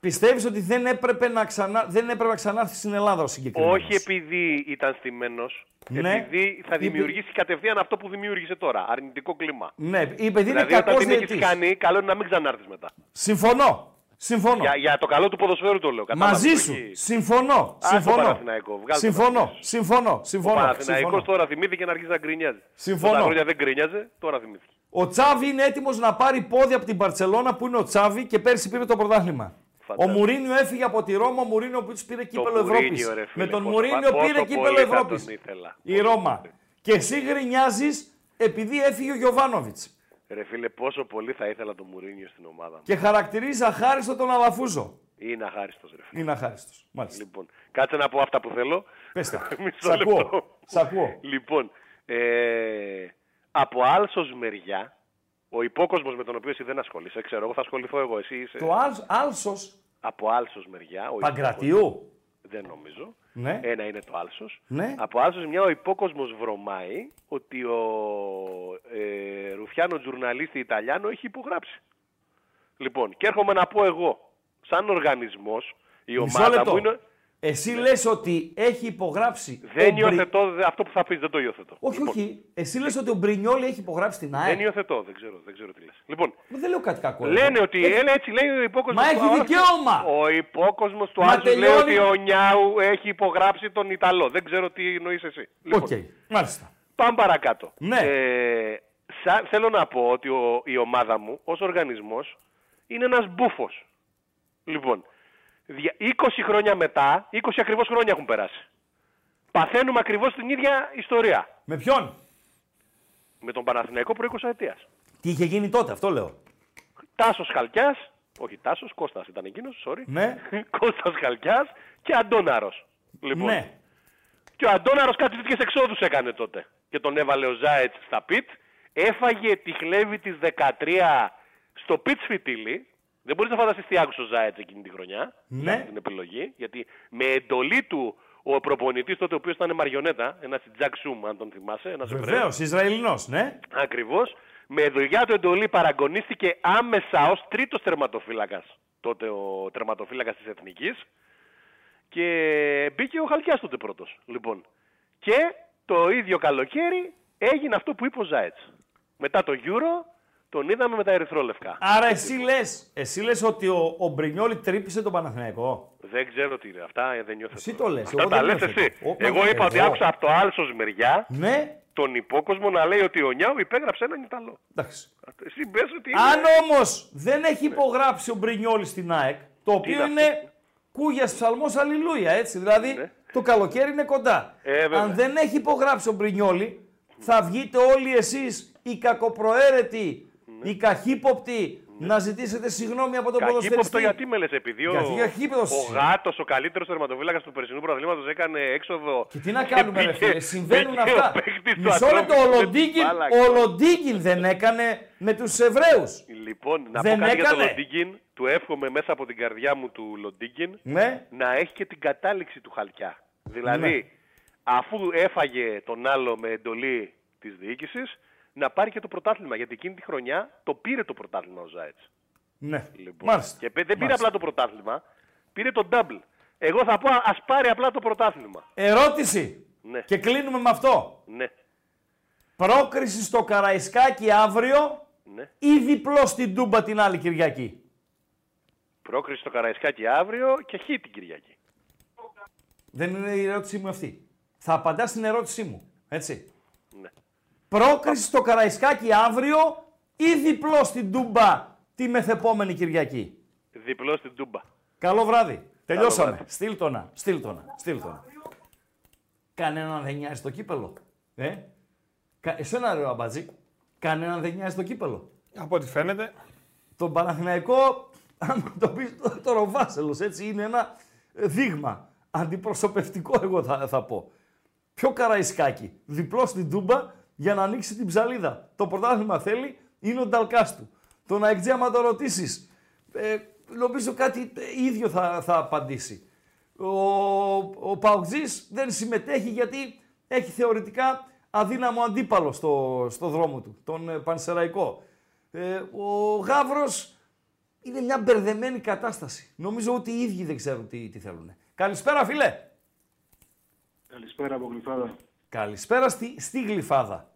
S2: πιστεύεις ότι δεν έπρεπε να, ξανά, δεν έπρεπε να ξανάρθει στην Ελλάδα ο συγκεκριμένος;
S7: Όχι επειδή ήταν στημένος,
S2: Ναι.
S7: επειδή θα
S2: Είπε-
S7: δημιουργήσει κατευθείαν αυτό που δημιούργησε τώρα. Αρνητικό κλίμα.
S2: Ναι, είπε ότι είναι
S7: δηλαδή όταν
S2: κακός
S7: την έχεις
S2: διαιτητής.
S7: κάνει, καλό είναι να μην ξανάρθεις μετά.
S2: Συμφωνώ. Συμφωνώ.
S7: Για, για το καλό του ποδοσφαίρου το λέω. κατάλαβες,
S2: Μαζί σου.
S7: όχι.
S2: Συμφωνώ.
S7: το
S2: Συμφωνώ.
S7: Παναθηναϊκό, βγάλ' το
S2: Συμφωνώ.
S7: Παναθηναϊκό.
S2: Συμφωνώ.
S7: Ο
S2: Συμφωνώ.
S7: Παναθηναϊκός
S2: Συμφωνώ.
S7: τώρα θυμήθηκε να αρχίσει να γκρινιάζει.
S2: Συμφωνώ.
S7: Τα χρόνια δεν γκρινιάζε, τώρα θυμήθηκε.
S2: Ο Τσάβη είναι έτοιμος να πάρει πόδι από την Παρσελώνα που είναι ο Τσάβη και πέρσι πήρε το πρωτάθλημα. Ο
S7: Φαντάζομαι.
S2: Μουρίνιο έφυγε από τη Ρώμα, ο Μουρίνιο που τους πήρε κύπελο Ευρώπης.
S7: Μουρίνιο, ρε φίλε,
S2: Με τον
S7: πόσο
S2: Μουρίνιο
S7: πα-
S2: πήρε
S7: πόσο
S2: κύπελο
S7: πολύ θα
S2: Ευρώπης.
S7: τον ήθελα.
S2: Η Ρώμα. Και εσύ γκρινιάζεις επειδή έφυγε ο Γιωβάνοβιτς.
S7: Ρε φίλε, πόσο πολύ θα ήθελα τον Μουρίνιο στην ομάδα μου.
S2: Και χαρακτηρίζει αχάριστο τον Αλαφούζο.
S7: Είναι αχάριστος ρε φίλε.
S2: Είναι αχάριστος. Μάλιστα.
S7: Λοιπόν, κάτσε να πω αυτά που θέλω.
S2: Πες τα. [laughs]
S7: Μισό
S2: Σ' ακούω.
S7: λεπτό.
S2: Σ' ακούω.
S7: Λοιπόν, ε, από άλσος μεριά, ο υπόκοσμος με τον οποίο εσύ δεν ασχολείσαι, ξέρω εγώ θα ασχοληθώ εγώ, εσύ είσαι...
S2: Το Άλσος;
S7: Από άλσος μεριά, ο
S2: Παγκρατιού.
S7: Δεν νομίζω.
S2: Ναι.
S7: Ένα είναι το άλσος.
S2: Ναι.
S7: Από άλσος μια ο υπόκοσμος βρωμάει ότι ο ε, Ρουφιάνο Τζουρναλίστη Ιταλιάνο έχει υπογράψει. Λοιπόν, και έρχομαι να πω εγώ, σαν οργανισμός, η
S2: Μισό
S7: ομάδα
S2: λεπτό.
S7: μου είναι...
S2: Εσύ λες ότι έχει υπογράψει.
S7: Δεν
S2: ο Μπρι-
S7: υιοθετώ, δε- αυτό που θα πεις δεν το υιοθετώ.
S2: Όχι,
S7: Λοιπόν,
S2: όχι. Εσύ λες ότι ο Μπρινιόλη έχει υπογράψει την ΑΕΚ.
S7: Δεν υιοθετώ, δεν ξέρω, δεν ξέρω τι λες. Λοιπόν,
S2: Δεν λέω κάτι κακό. εγώ.
S7: λένε ότι,
S2: Έχει-
S7: έλα, έτσι λέει ο υπόκοσμος
S2: Μα
S7: του
S2: έχει
S7: Άλσου.
S2: δικαίωμα.
S7: Ο υπόκοσμος του
S2: Μα
S7: Άλσου λέει
S2: τελειώνει.
S7: ότι ο Νιάου έχει υπογράψει τον Ιταλό. Δεν ξέρω τι εννοείς εσύ.
S2: Οκ,
S7: Λοιπόν,
S2: μάλιστα.
S7: Πάμε παρακάτω.
S2: Ναι.
S7: Ε, σα- θέλω να πω ότι ο- η ομάδα μου ως οργανισμός είναι ένας μπούφος. Λοιπόν, δια- 20 χρόνια μετά, 20 ακριβώς χρόνια έχουν περάσει. Παθαίνουμε ακριβώς την ίδια ιστορία.
S2: Με ποιον;
S7: Με τον Παναθηναϊκό προ 20 ετίας.
S2: Τι είχε γίνει τότε, αυτό λέω.
S7: Τάσος Χαλκιάς, όχι Τάσος, Κώστας ήταν εκείνος, sorry.
S2: Ναι. [laughs]
S7: Κώστας Χαλκιάς και Αντώναρος. Λοιπόν,
S2: Ναι.
S7: Και ο Αντώναρος κάτι τέτοιες εξόδους έκανε τότε. Και τον έβαλε ο Ζάετς στα πιτ. Έφαγε τη χλέβη της 13 στο πιτ σφιτίλι. Δεν μπορείς να φανταστείς τι άκουσε ο Ζάετς εκείνη τη χρονιά.
S2: Ναι.
S7: Την επιλογή. Γιατί με εντολή του ο προπονητής τότε, ο οποίος ήταν μαριονέτα, ένας Τζακ Σούμ, αν τον θυμάσαι, ένας Εβραίος.
S2: Βεβαίως, Ισραηλινός, ναι.
S7: Ακριβώς. Με δουλειά του εντολή παραγωνίστηκε άμεσα ως τρίτος τερματοφύλακας. Τότε ο τερματοφύλακας της Εθνικής. Και μπήκε ο Χαλκιάς τότε πρώτος. Λοιπόν. Και το ίδιο καλοκαίρι έγινε αυτό που είπε ο Ζάετς. Μετά το Euro τον είδαμε με τα ερυθρόλευκα.
S2: Άρα εσύ λες εσύ λες ότι ο, ο Μπρινιόλη τρύπησε τον Παναθηναϊκό;
S7: Δεν ξέρω τι είναι αυτά, ε, δεν νιώθω.
S2: Εσύ το λες,
S7: Αυτά
S2: εγώ
S7: τα
S2: δεν
S7: λες
S2: νιώθω.
S7: εσύ.
S2: Ο-
S7: Εγώ είπα ότι
S2: εγώ.
S7: άκουσα από το Άλσος μεριά
S2: Ναι,
S7: τον υπόκοσμο να λέει ότι ο Νιάου υπέγραψε έναν Ιταλό.
S2: Εντάξει.
S7: Εσύ πες ότι είναι...
S2: Αν όμως δεν έχει υπογράψει ο Μπρινιόλη στην ΑΕΚ, το οποίο
S7: είναι
S2: είναι κούγιας ψαλμός αλληλούια, έτσι. Δηλαδή
S7: Ναι.
S2: το καλοκαίρι είναι κοντά.
S7: Ε, βέβαια.
S2: Αν δεν έχει υπογράψει ο Μπρινιόλη, θα βγείτε όλοι εσείς οι κακοπροαίρετοι, οι καχύποπτοι, να ζητήσετε συγγνώμη από τον
S7: Κακύποπτο
S2: ποδοσφαιριστή.
S7: γιατί με λες, επειδή ο,
S2: Γιατί καχύποπτος
S7: ο
S2: είσαι.
S7: Γάτος, ο καλύτερος τερματοφύλακας του περσινού πρωταθλήματος έκανε έξοδο
S2: Και τι να κάνουμε, ρε
S7: μπήκε-
S2: φίλε, συμβαίνουν
S7: μπήκε ο
S2: αυτά.
S7: παίκτης του
S2: Μισό λεπτό, ο
S7: Ατρόμητος με
S2: Λοντίγκιν,
S7: την μπάλα.
S2: ο Λοντίγκιν δεν έκανε με τους Εβραίους.
S7: Λοιπόν, να
S2: Δεν
S7: πω κάτι για τον
S2: έκανε.
S7: Λοντίγκιν. Του εύχομαι μέσα από την καρδιά μου του Λοντίγκιν
S2: Ναι,
S7: να έχει και την κατάληξη του χαλκιά. Δηλαδή,
S2: Ναι.
S7: αφού έφαγε τον άλλο με εντολή της διοίκησης, να πάρει και το πρωτάθλημα. Γιατί εκείνη τη χρονιά το πήρε το πρωτάθλημα ο Ζάετς.
S2: ναι.
S7: Λοιπόν.
S2: Μάλιστα.
S7: Και πε- δεν πήρε
S2: Μάλιστα.
S7: απλά το πρωτάθλημα, πήρε το double. Εγώ θα πω ας πάρει απλά το πρωτάθλημα.
S2: Ερώτηση.
S7: Ναι.
S2: Και κλείνουμε με αυτό.
S7: Ναι,
S2: Πρόκριση στο Καραϊσκάκι αύριο
S7: ναι.
S2: ή διπλό στην Τούμπα την άλλη Κυριακή;
S7: Πρόκριση στο Καραϊσκάκι αύριο και χ την Κυριακή.
S2: Δεν είναι η ερώτησή μου αυτή. Θα απαντάς στην ερώτησή μου. Έτσι;
S7: Ναι.
S2: Πρόκριση στο Καραϊσκάκι αύριο ή διπλό στην Τούμπα τη μεθεπόμενη Κυριακή;
S7: Διπλό στην Τούμπα.
S2: Καλό βράδυ. Τελειώσαμε.
S7: βράδυ.
S2: Στείλ το να. Στείλ το να. Στείλ το να. Κανέναν δεν νοιάζει το κύπελο. Ε; Κα... Εσένα ρε αμπατζή. Κανέναν δεν νοιάζει το κύπελο.
S1: Από ό,τι φαίνεται.
S2: Τον Παναθηναϊκό, άμα το πεις το, το Ροβάσελος, έτσι, είναι ένα ε, δείγμα. Αντιπροσωπευτικό, εγώ θα, θα πω. Πιο καραϊσκάκι. Διπλό στην Τούμπα για να ανοίξει την ψαλίδα. Το πρωτάθλημα θέλει, είναι ο Νταλκάς του. Τον Αεκτζή, άμα το ρωτήσεις, ε, νομίζω κάτι ε, ίδιο θα, θα απαντήσει. Ο, ο Παουτζής δεν συμμετέχει γιατί έχει θεωρητικά αδύναμο αντίπαλο στο, στο δρόμο του, τον ε, Πανσεραϊκό. Ε, ο Γάβρος είναι μια μπερδεμένη κατάσταση. Νομίζω ότι οι ίδιοι δεν ξέρουν τι, τι θέλουν. Καλησπέρα φίλε.
S8: Καλησπέρα από Γλυφάδα.
S2: Καλησπέρα στη, στη Γλυφάδα.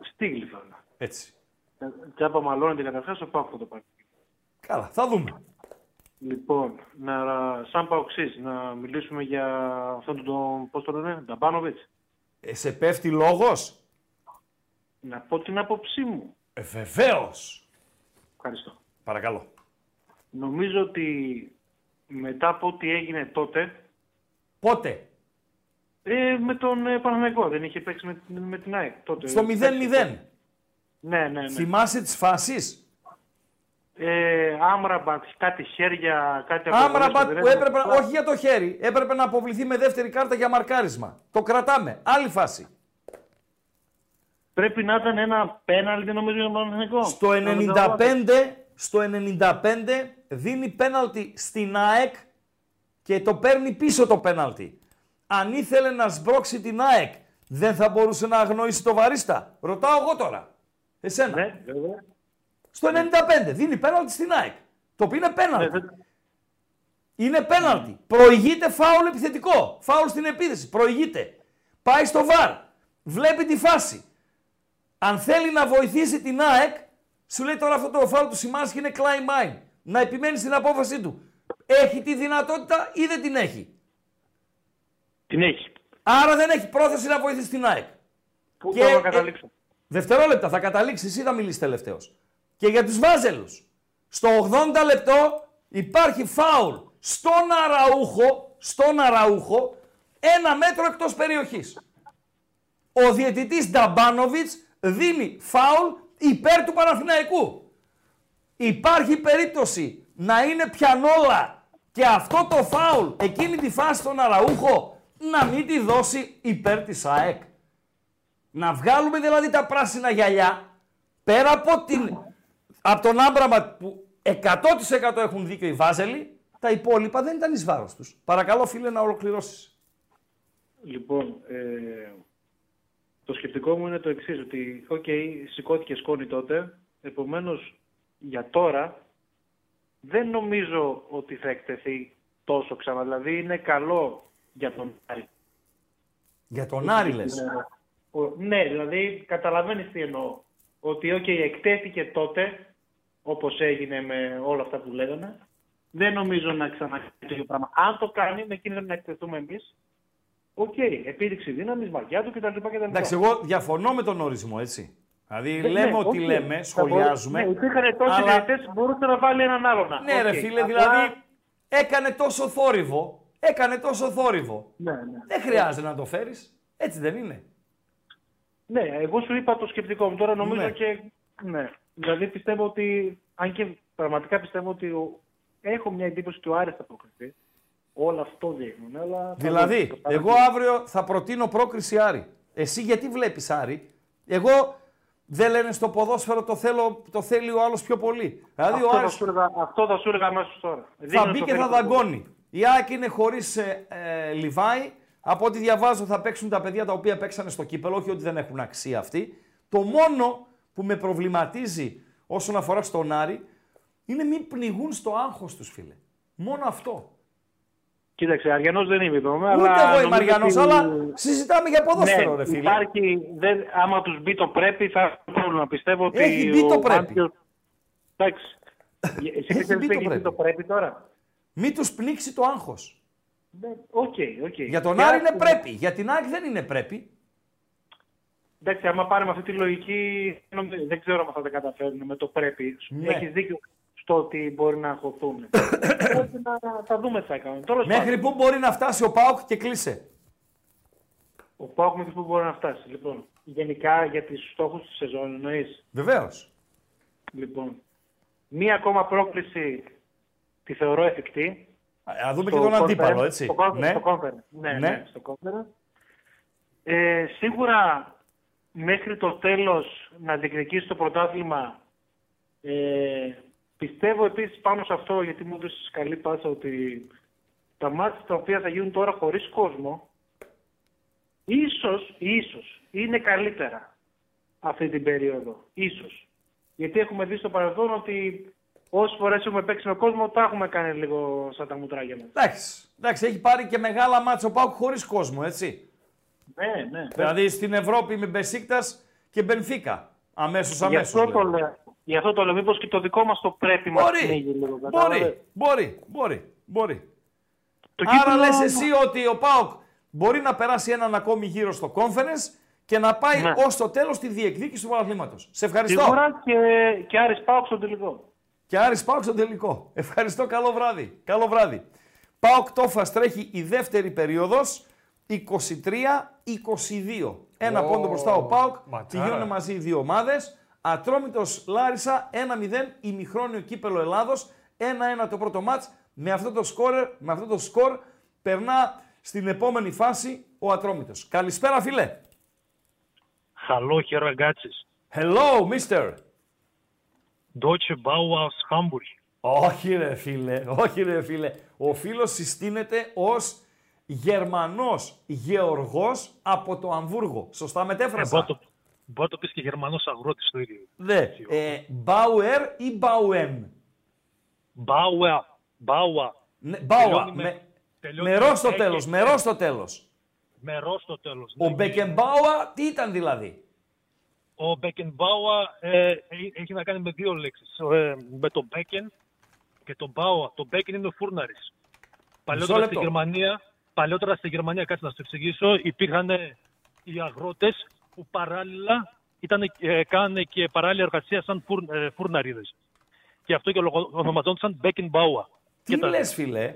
S8: Στη Γλυφάδα.
S2: Έτσι.
S8: Ε, Τσάπα μαλώνεται καταρχάς ο Πάοκ θα το πάρει.
S2: Καλά, θα δούμε.
S8: Λοιπόν, να, σαν Παοξής, να μιλήσουμε για αυτόν τον, πώς το λένε, Νταμπάνοβιτς.
S2: Ε, σε πέφτει λόγος;
S8: Να πω την άποψή μου.
S2: Ε, βεβαίως.
S8: Ευχαριστώ.
S2: Παρακαλώ.
S8: Νομίζω ότι μετά από ό,τι έγινε τότε,
S2: Πότε;
S8: Ε, με τον ε, Παναθηναϊκό, δεν είχε παίξει με, την- με την ΑΕΚ τότε.
S2: Στο 0-0.
S8: Ναι, ναι, ναι.
S2: Θυμάσαι τις φάσεις;
S8: Ε, Άμραμπατ, κάτι χέρια, κάτι από
S2: Άμραμπατ
S8: δεν
S2: που
S8: έκανε.
S2: έπρεπε, όχι για το χέρι, έπρεπε να αποβληθεί με δεύτερη κάρτα για μαρκάρισμα. Το κρατάμε. Άλλη φάση.
S8: Πρέπει να ήταν ένα πέναλτι νομίζω για τον Παναθηναϊκό.
S2: Στο 95, στο 95 δίνει πέναλτι στην ΑΕΚ και το παίρνει πίσω το πέναλτι. Αν ήθελε να σμπρώξει την ΑΕΚ, δεν θα μπορούσε να αγνοήσει το βαρίστα. Ρωτάω εγώ τώρα. Εσένα.
S8: Ναι, βέβαια.
S2: Στο 95 δίνει πέναλτι στην ΑΕΚ. Το οποίο είναι
S8: Ναι,
S2: πέναλτι.
S8: δεν-
S2: Είναι πέναλτι. Προηγείται φάουλ επιθετικό. Φάουλ στην επίθεση. Προηγείται. Πάει στο βαρ. Βλέπει τη φάση. Αν θέλει να βοηθήσει την ΑΕΚ, σου λέει τώρα αυτό το φάουλ του Σιμάνσκι είναι climb mine. Να επιμένει στην απόφασή του. Έχει τη δυνατότητα ή δεν την έχει;
S8: Την έχει.
S2: Άρα δεν έχει πρόθεση να βοηθήσει την ΑΕΚ.
S8: Πού
S2: Και,
S8: θα
S2: ε,
S8: καταλήξω.
S2: Δευτερόλεπτα, θα καταλήξεις. Εσύ θα μιλήσεις τελευταίος. Και για τους Βάζελους. Στο 80 λεπτό υπάρχει φάουλ στον Αραούχο, στον Αραούχο, ένα μέτρο εκτός περιοχής. Ο διαιτητής Νταμπάνοβιτς δίνει φάουλ υπέρ του Παναθηναϊκού. Υπάρχει περίπτωση να είναι πιανόλα και αυτό το φάουλ, εκείνη τη φάση στον Αραούχο, να μην τη δώσει υπέρ της ΑΕΚ. Να βγάλουμε δηλαδή τα πράσινα γυαλιά πέρα από, την, από τον Άμπραμς που 100% έχουν δίκιο οι Βάζελοι, τα υπόλοιπα δεν ήταν εις βάρος τους. Παρακαλώ φίλε να ολοκληρώσεις.
S8: Λοιπόν, ε, το σκεπτικό μου είναι το εξής ότι οκ, σηκώθηκε σκόνη τότε, επομένως για τώρα δεν νομίζω ότι θα εκτεθεί τόσο ξανά. Δηλαδή είναι καλό για τον Άρη.
S2: Για τον Άρη λες.
S8: Ε, ο- ναι, δηλαδή καταλαβαίνεις τι εννοώ. Ότι οκ, εκτέθηκε τότε, όπως έγινε με όλα αυτά που λέγανε, δεν νομίζω να ξανακάνει το ίδιο πράγμα. Αν το κάνει, με κίνδυνο να εκτεθούμε εμείς, OK, OK, επίδειξη δύναμης, μαγκιά του κτλ. κτλ.
S2: Εντάξει, εγώ διαφωνώ με τον ορισμό, έτσι. Δηλαδή,
S8: Ναι,
S2: λέμε
S8: ναι,
S2: ότι
S8: οκ.
S2: λέμε,
S8: Θα
S2: σχολιάζουμε.
S8: μπορούσε- Ναι, υπήρχαν τόσοι
S2: αλλά-
S8: διαιτητές που μπορούσε να βάλει έναν άλλον.
S2: Ναι, ρε
S8: Οκ.
S2: φίλε,
S8: Απλά-
S2: δηλαδή έκανε τόσο θόρυβο. Έκανε τόσο θόρυβο.
S8: Ναι, ναι.
S2: Δεν χρειάζεται να το φέρεις. Έτσι δεν είναι.
S8: Ναι, εγώ σου είπα το σκεπτικό μου. Τώρα νομίζω
S2: Ναι.
S8: και. Ναι. Δηλαδή πιστεύω ότι. Αν και πραγματικά πιστεύω ότι. ο- Έχω μια εντύπωση ότι ο Άρης θα προκριθεί. Όλα αυτό δείχνουν. Αλλά θα
S2: Δηλαδή,
S8: δούμε. Το
S2: εγώ αύριο θα προτείνω πρόκριση Άρη. Εσύ γιατί βλέπεις Άρη; Εγώ δεν λένε στο ποδόσφαιρο το, θέλω, το θέλει ο άλλος πιο πολύ. Δηλαδή
S8: αυτό,
S2: ο
S8: θα
S2: Άρης
S8: σου έλεγα, αυτό θα σου έλεγα αμέσως τώρα.
S2: θα
S8: Δίνουν
S2: μπει
S8: στο
S2: και θα
S8: θέλει το
S2: δαγκώνει. Η ΑΕΚ είναι χωρίς ε, ε, Λιβάη. Από ό,τι διαβάζω θα παίξουν τα παιδιά τα οποία παίξανε στο κύπελο, όχι ότι δεν έχουν αξία αυτοί. Το μόνο που με προβληματίζει όσον αφορά στον Άρη είναι μην πνιγούν στο άγχος τους φίλε. Μόνο αυτό.
S8: Κοίταξε, Αριανός δεν είμαι είπαμε,
S2: Ούτε
S8: αλλά
S2: εγώ είμαι
S8: νομίζω
S2: Αριανός,
S8: ότι-
S2: αλλά συζητάμε για ποδόσφαιρο
S8: ναι,
S2: ρε φίλε.
S8: Υπάρχει, δεν, άμα τους μπει το πρέπει, θα έχουν πρόβλημα. Πιστεύω ότι
S2: Έχει μπει το
S8: ο
S2: πρέπει.
S8: Μάντιος- Εντάξει. Εσύ πιστεύεις
S2: μπει
S8: ότι
S2: το
S8: έχει μπει
S2: πρέπει.
S8: το πρέπει τώρα;
S2: Μην τους πνίξει το άγχος.
S8: Ναι, OK, OK.
S2: Για τον
S8: Και
S2: Άρη
S8: άκου-
S2: είναι πρέπει. Για την ΑΕΚ δεν είναι πρέπει.
S8: Εντάξει, άμα πάρουμε αυτή τη λογική, νομίζω- δεν ξέρω αν θα τα καταφέρουν με το πρέπει.
S2: Ναι.
S8: Έχεις δίκιο στο ότι μπορεί να αγχωθούν. [coughs] Οπότε να, θα δούμε τι θα κάνουν. Τέλος
S2: Μέχρι
S8: πάντων,
S2: πού μπορεί να φτάσει ο ΠΑΟΚ και κλείσε.
S8: Ο Πάοκ μέχρι πού μπορεί να φτάσει. Λοιπόν, γενικά για τις στόχους της σεζόν εννοείς;
S2: Βεβαίως.
S8: Λοιπόν, μία ακόμα πρόκληση τη θεωρώ εφικτή.
S2: Α δούμε και
S8: Στο
S2: τον αντίπαλο,
S8: conference,
S2: έτσι.
S8: Στο, conference,
S2: Ναι.
S8: στο conference. Ναι,
S2: Ναι.
S8: ναι. στο conference. Ε, σίγουρα μέχρι το τέλος να διεκδικήσει το πρωτάθλημα ε, πιστεύω επίσης πάνω σε αυτό γιατί μου έδωσες καλή πάσα ότι τα μάτια τα οποία θα γίνουν τώρα χωρίς κόσμο ίσως, ίσως είναι καλύτερα αυτή την περίοδο. Ίσως. Γιατί έχουμε δει στο παρελθόν ότι όσες φορές έχουμε παίξει με κόσμο τα έχουμε κάνει λίγο σαν τα μουτράγια μας.
S2: Εντάξει. Εντάξει, έχει πάρει και μεγάλα μάτσα ο ΠΑΟΚ χωρίς κόσμο, έτσι.
S8: Ναι, ναι.
S2: Δηλαδή στην Ευρώπη με Μπεσίκτας και Μπενφίκα. Αμέσως,
S8: Γι'
S2: αμέσως.
S8: αυτό, το
S2: λέω.
S8: λέω. Γι' αυτό το λέω. Μήπως και το δικό μας το πρέπει μας
S2: Μπορεί,
S8: πνίγει λίγο. κατάλαβες;
S2: μπορεί, μπορεί, μπορεί, μπορεί.
S8: Το
S2: Άρα
S8: κύπελλο-
S2: λες εσύ ότι ο ΠΑΟΚ μπορεί να περάσει έναν ακόμη γύρο στο conference και να πάει
S8: Ναι.
S2: ως το τέλος τη διεκδίκηση του πρωταθλήματος. Σε ευχαριστώ.
S8: Σίγουρα και, και Άρης Πάοξ στο τελικό.
S2: Και Άρης Πάοκ στο τελικό. Ευχαριστώ, καλό βράδυ. Καλό βράδυ. Πάοκ Τόφας τρέχει η δεύτερη περίοδος, 23-22. Ένα
S1: Ω,
S2: πόντο μπροστά ο Πάοκ,
S1: ματσάρα.
S2: πηγαίνουν μαζί οι δύο ομάδες. Ατρόμητος Λάρισα 1-0, ημιχρόνιο κύπελο Ελλάδος, 1-1 το πρώτο μάτς. Με αυτό το σκορ, με αυτό το σκορ περνά στην επόμενη φάση ο Ατρόμητος. Καλησπέρα φίλε.
S9: Hallo, hier ragazzi.
S2: Hello, mister.
S9: Deutsche Bauer aus Hamburg.
S2: Όχι ρε φίλε, όχι ρε φίλε. Ο φίλος συστήνεται ως Γερμανός Γεωργός από το Αμβούργο. Σωστά
S9: Ε,
S2: μετέφρασα.
S9: μπορεί, να το, μπορεί να το πεις και Γερμανός αγρότης το ίδιο.
S2: Ναι. Ε, Μπάουερ ή Μπάουεν.
S9: Bauer. Bauer.
S2: Ναι, Μπάουα.
S9: Τελειώνει
S2: Με,
S9: με- τελειώνει
S2: με ρος
S9: με
S2: στο
S9: έχει-
S2: τέλος, με ρος στο τέλος.
S9: Με ρος στο τέλος.
S2: Ο
S9: Ναι.
S2: Μπεκεμπάουα τι ήταν δηλαδή;
S9: Ο Beckenbauer ε, ε, έχει να κάνει με δύο λέξεις. Ε, με τον Becken και τον Bauer. Το Becken είναι ο Φούρναρης. Παλιότερα
S2: λεπτό.
S9: στη Γερμανία, παλιότερα στη Γερμανία, κάτσε να σου το εξηγήσω, υπήρχαν ε, οι αγρότες που παράλληλα ήταν, ε, κάνανε και παράλληλη εργασία σαν φουρ, ε, φουρναρίδες. Και αυτό και λογο- ονομαζόντουσαν Beckenbauer.
S2: Τι
S9: Και τα-
S2: λες φίλε;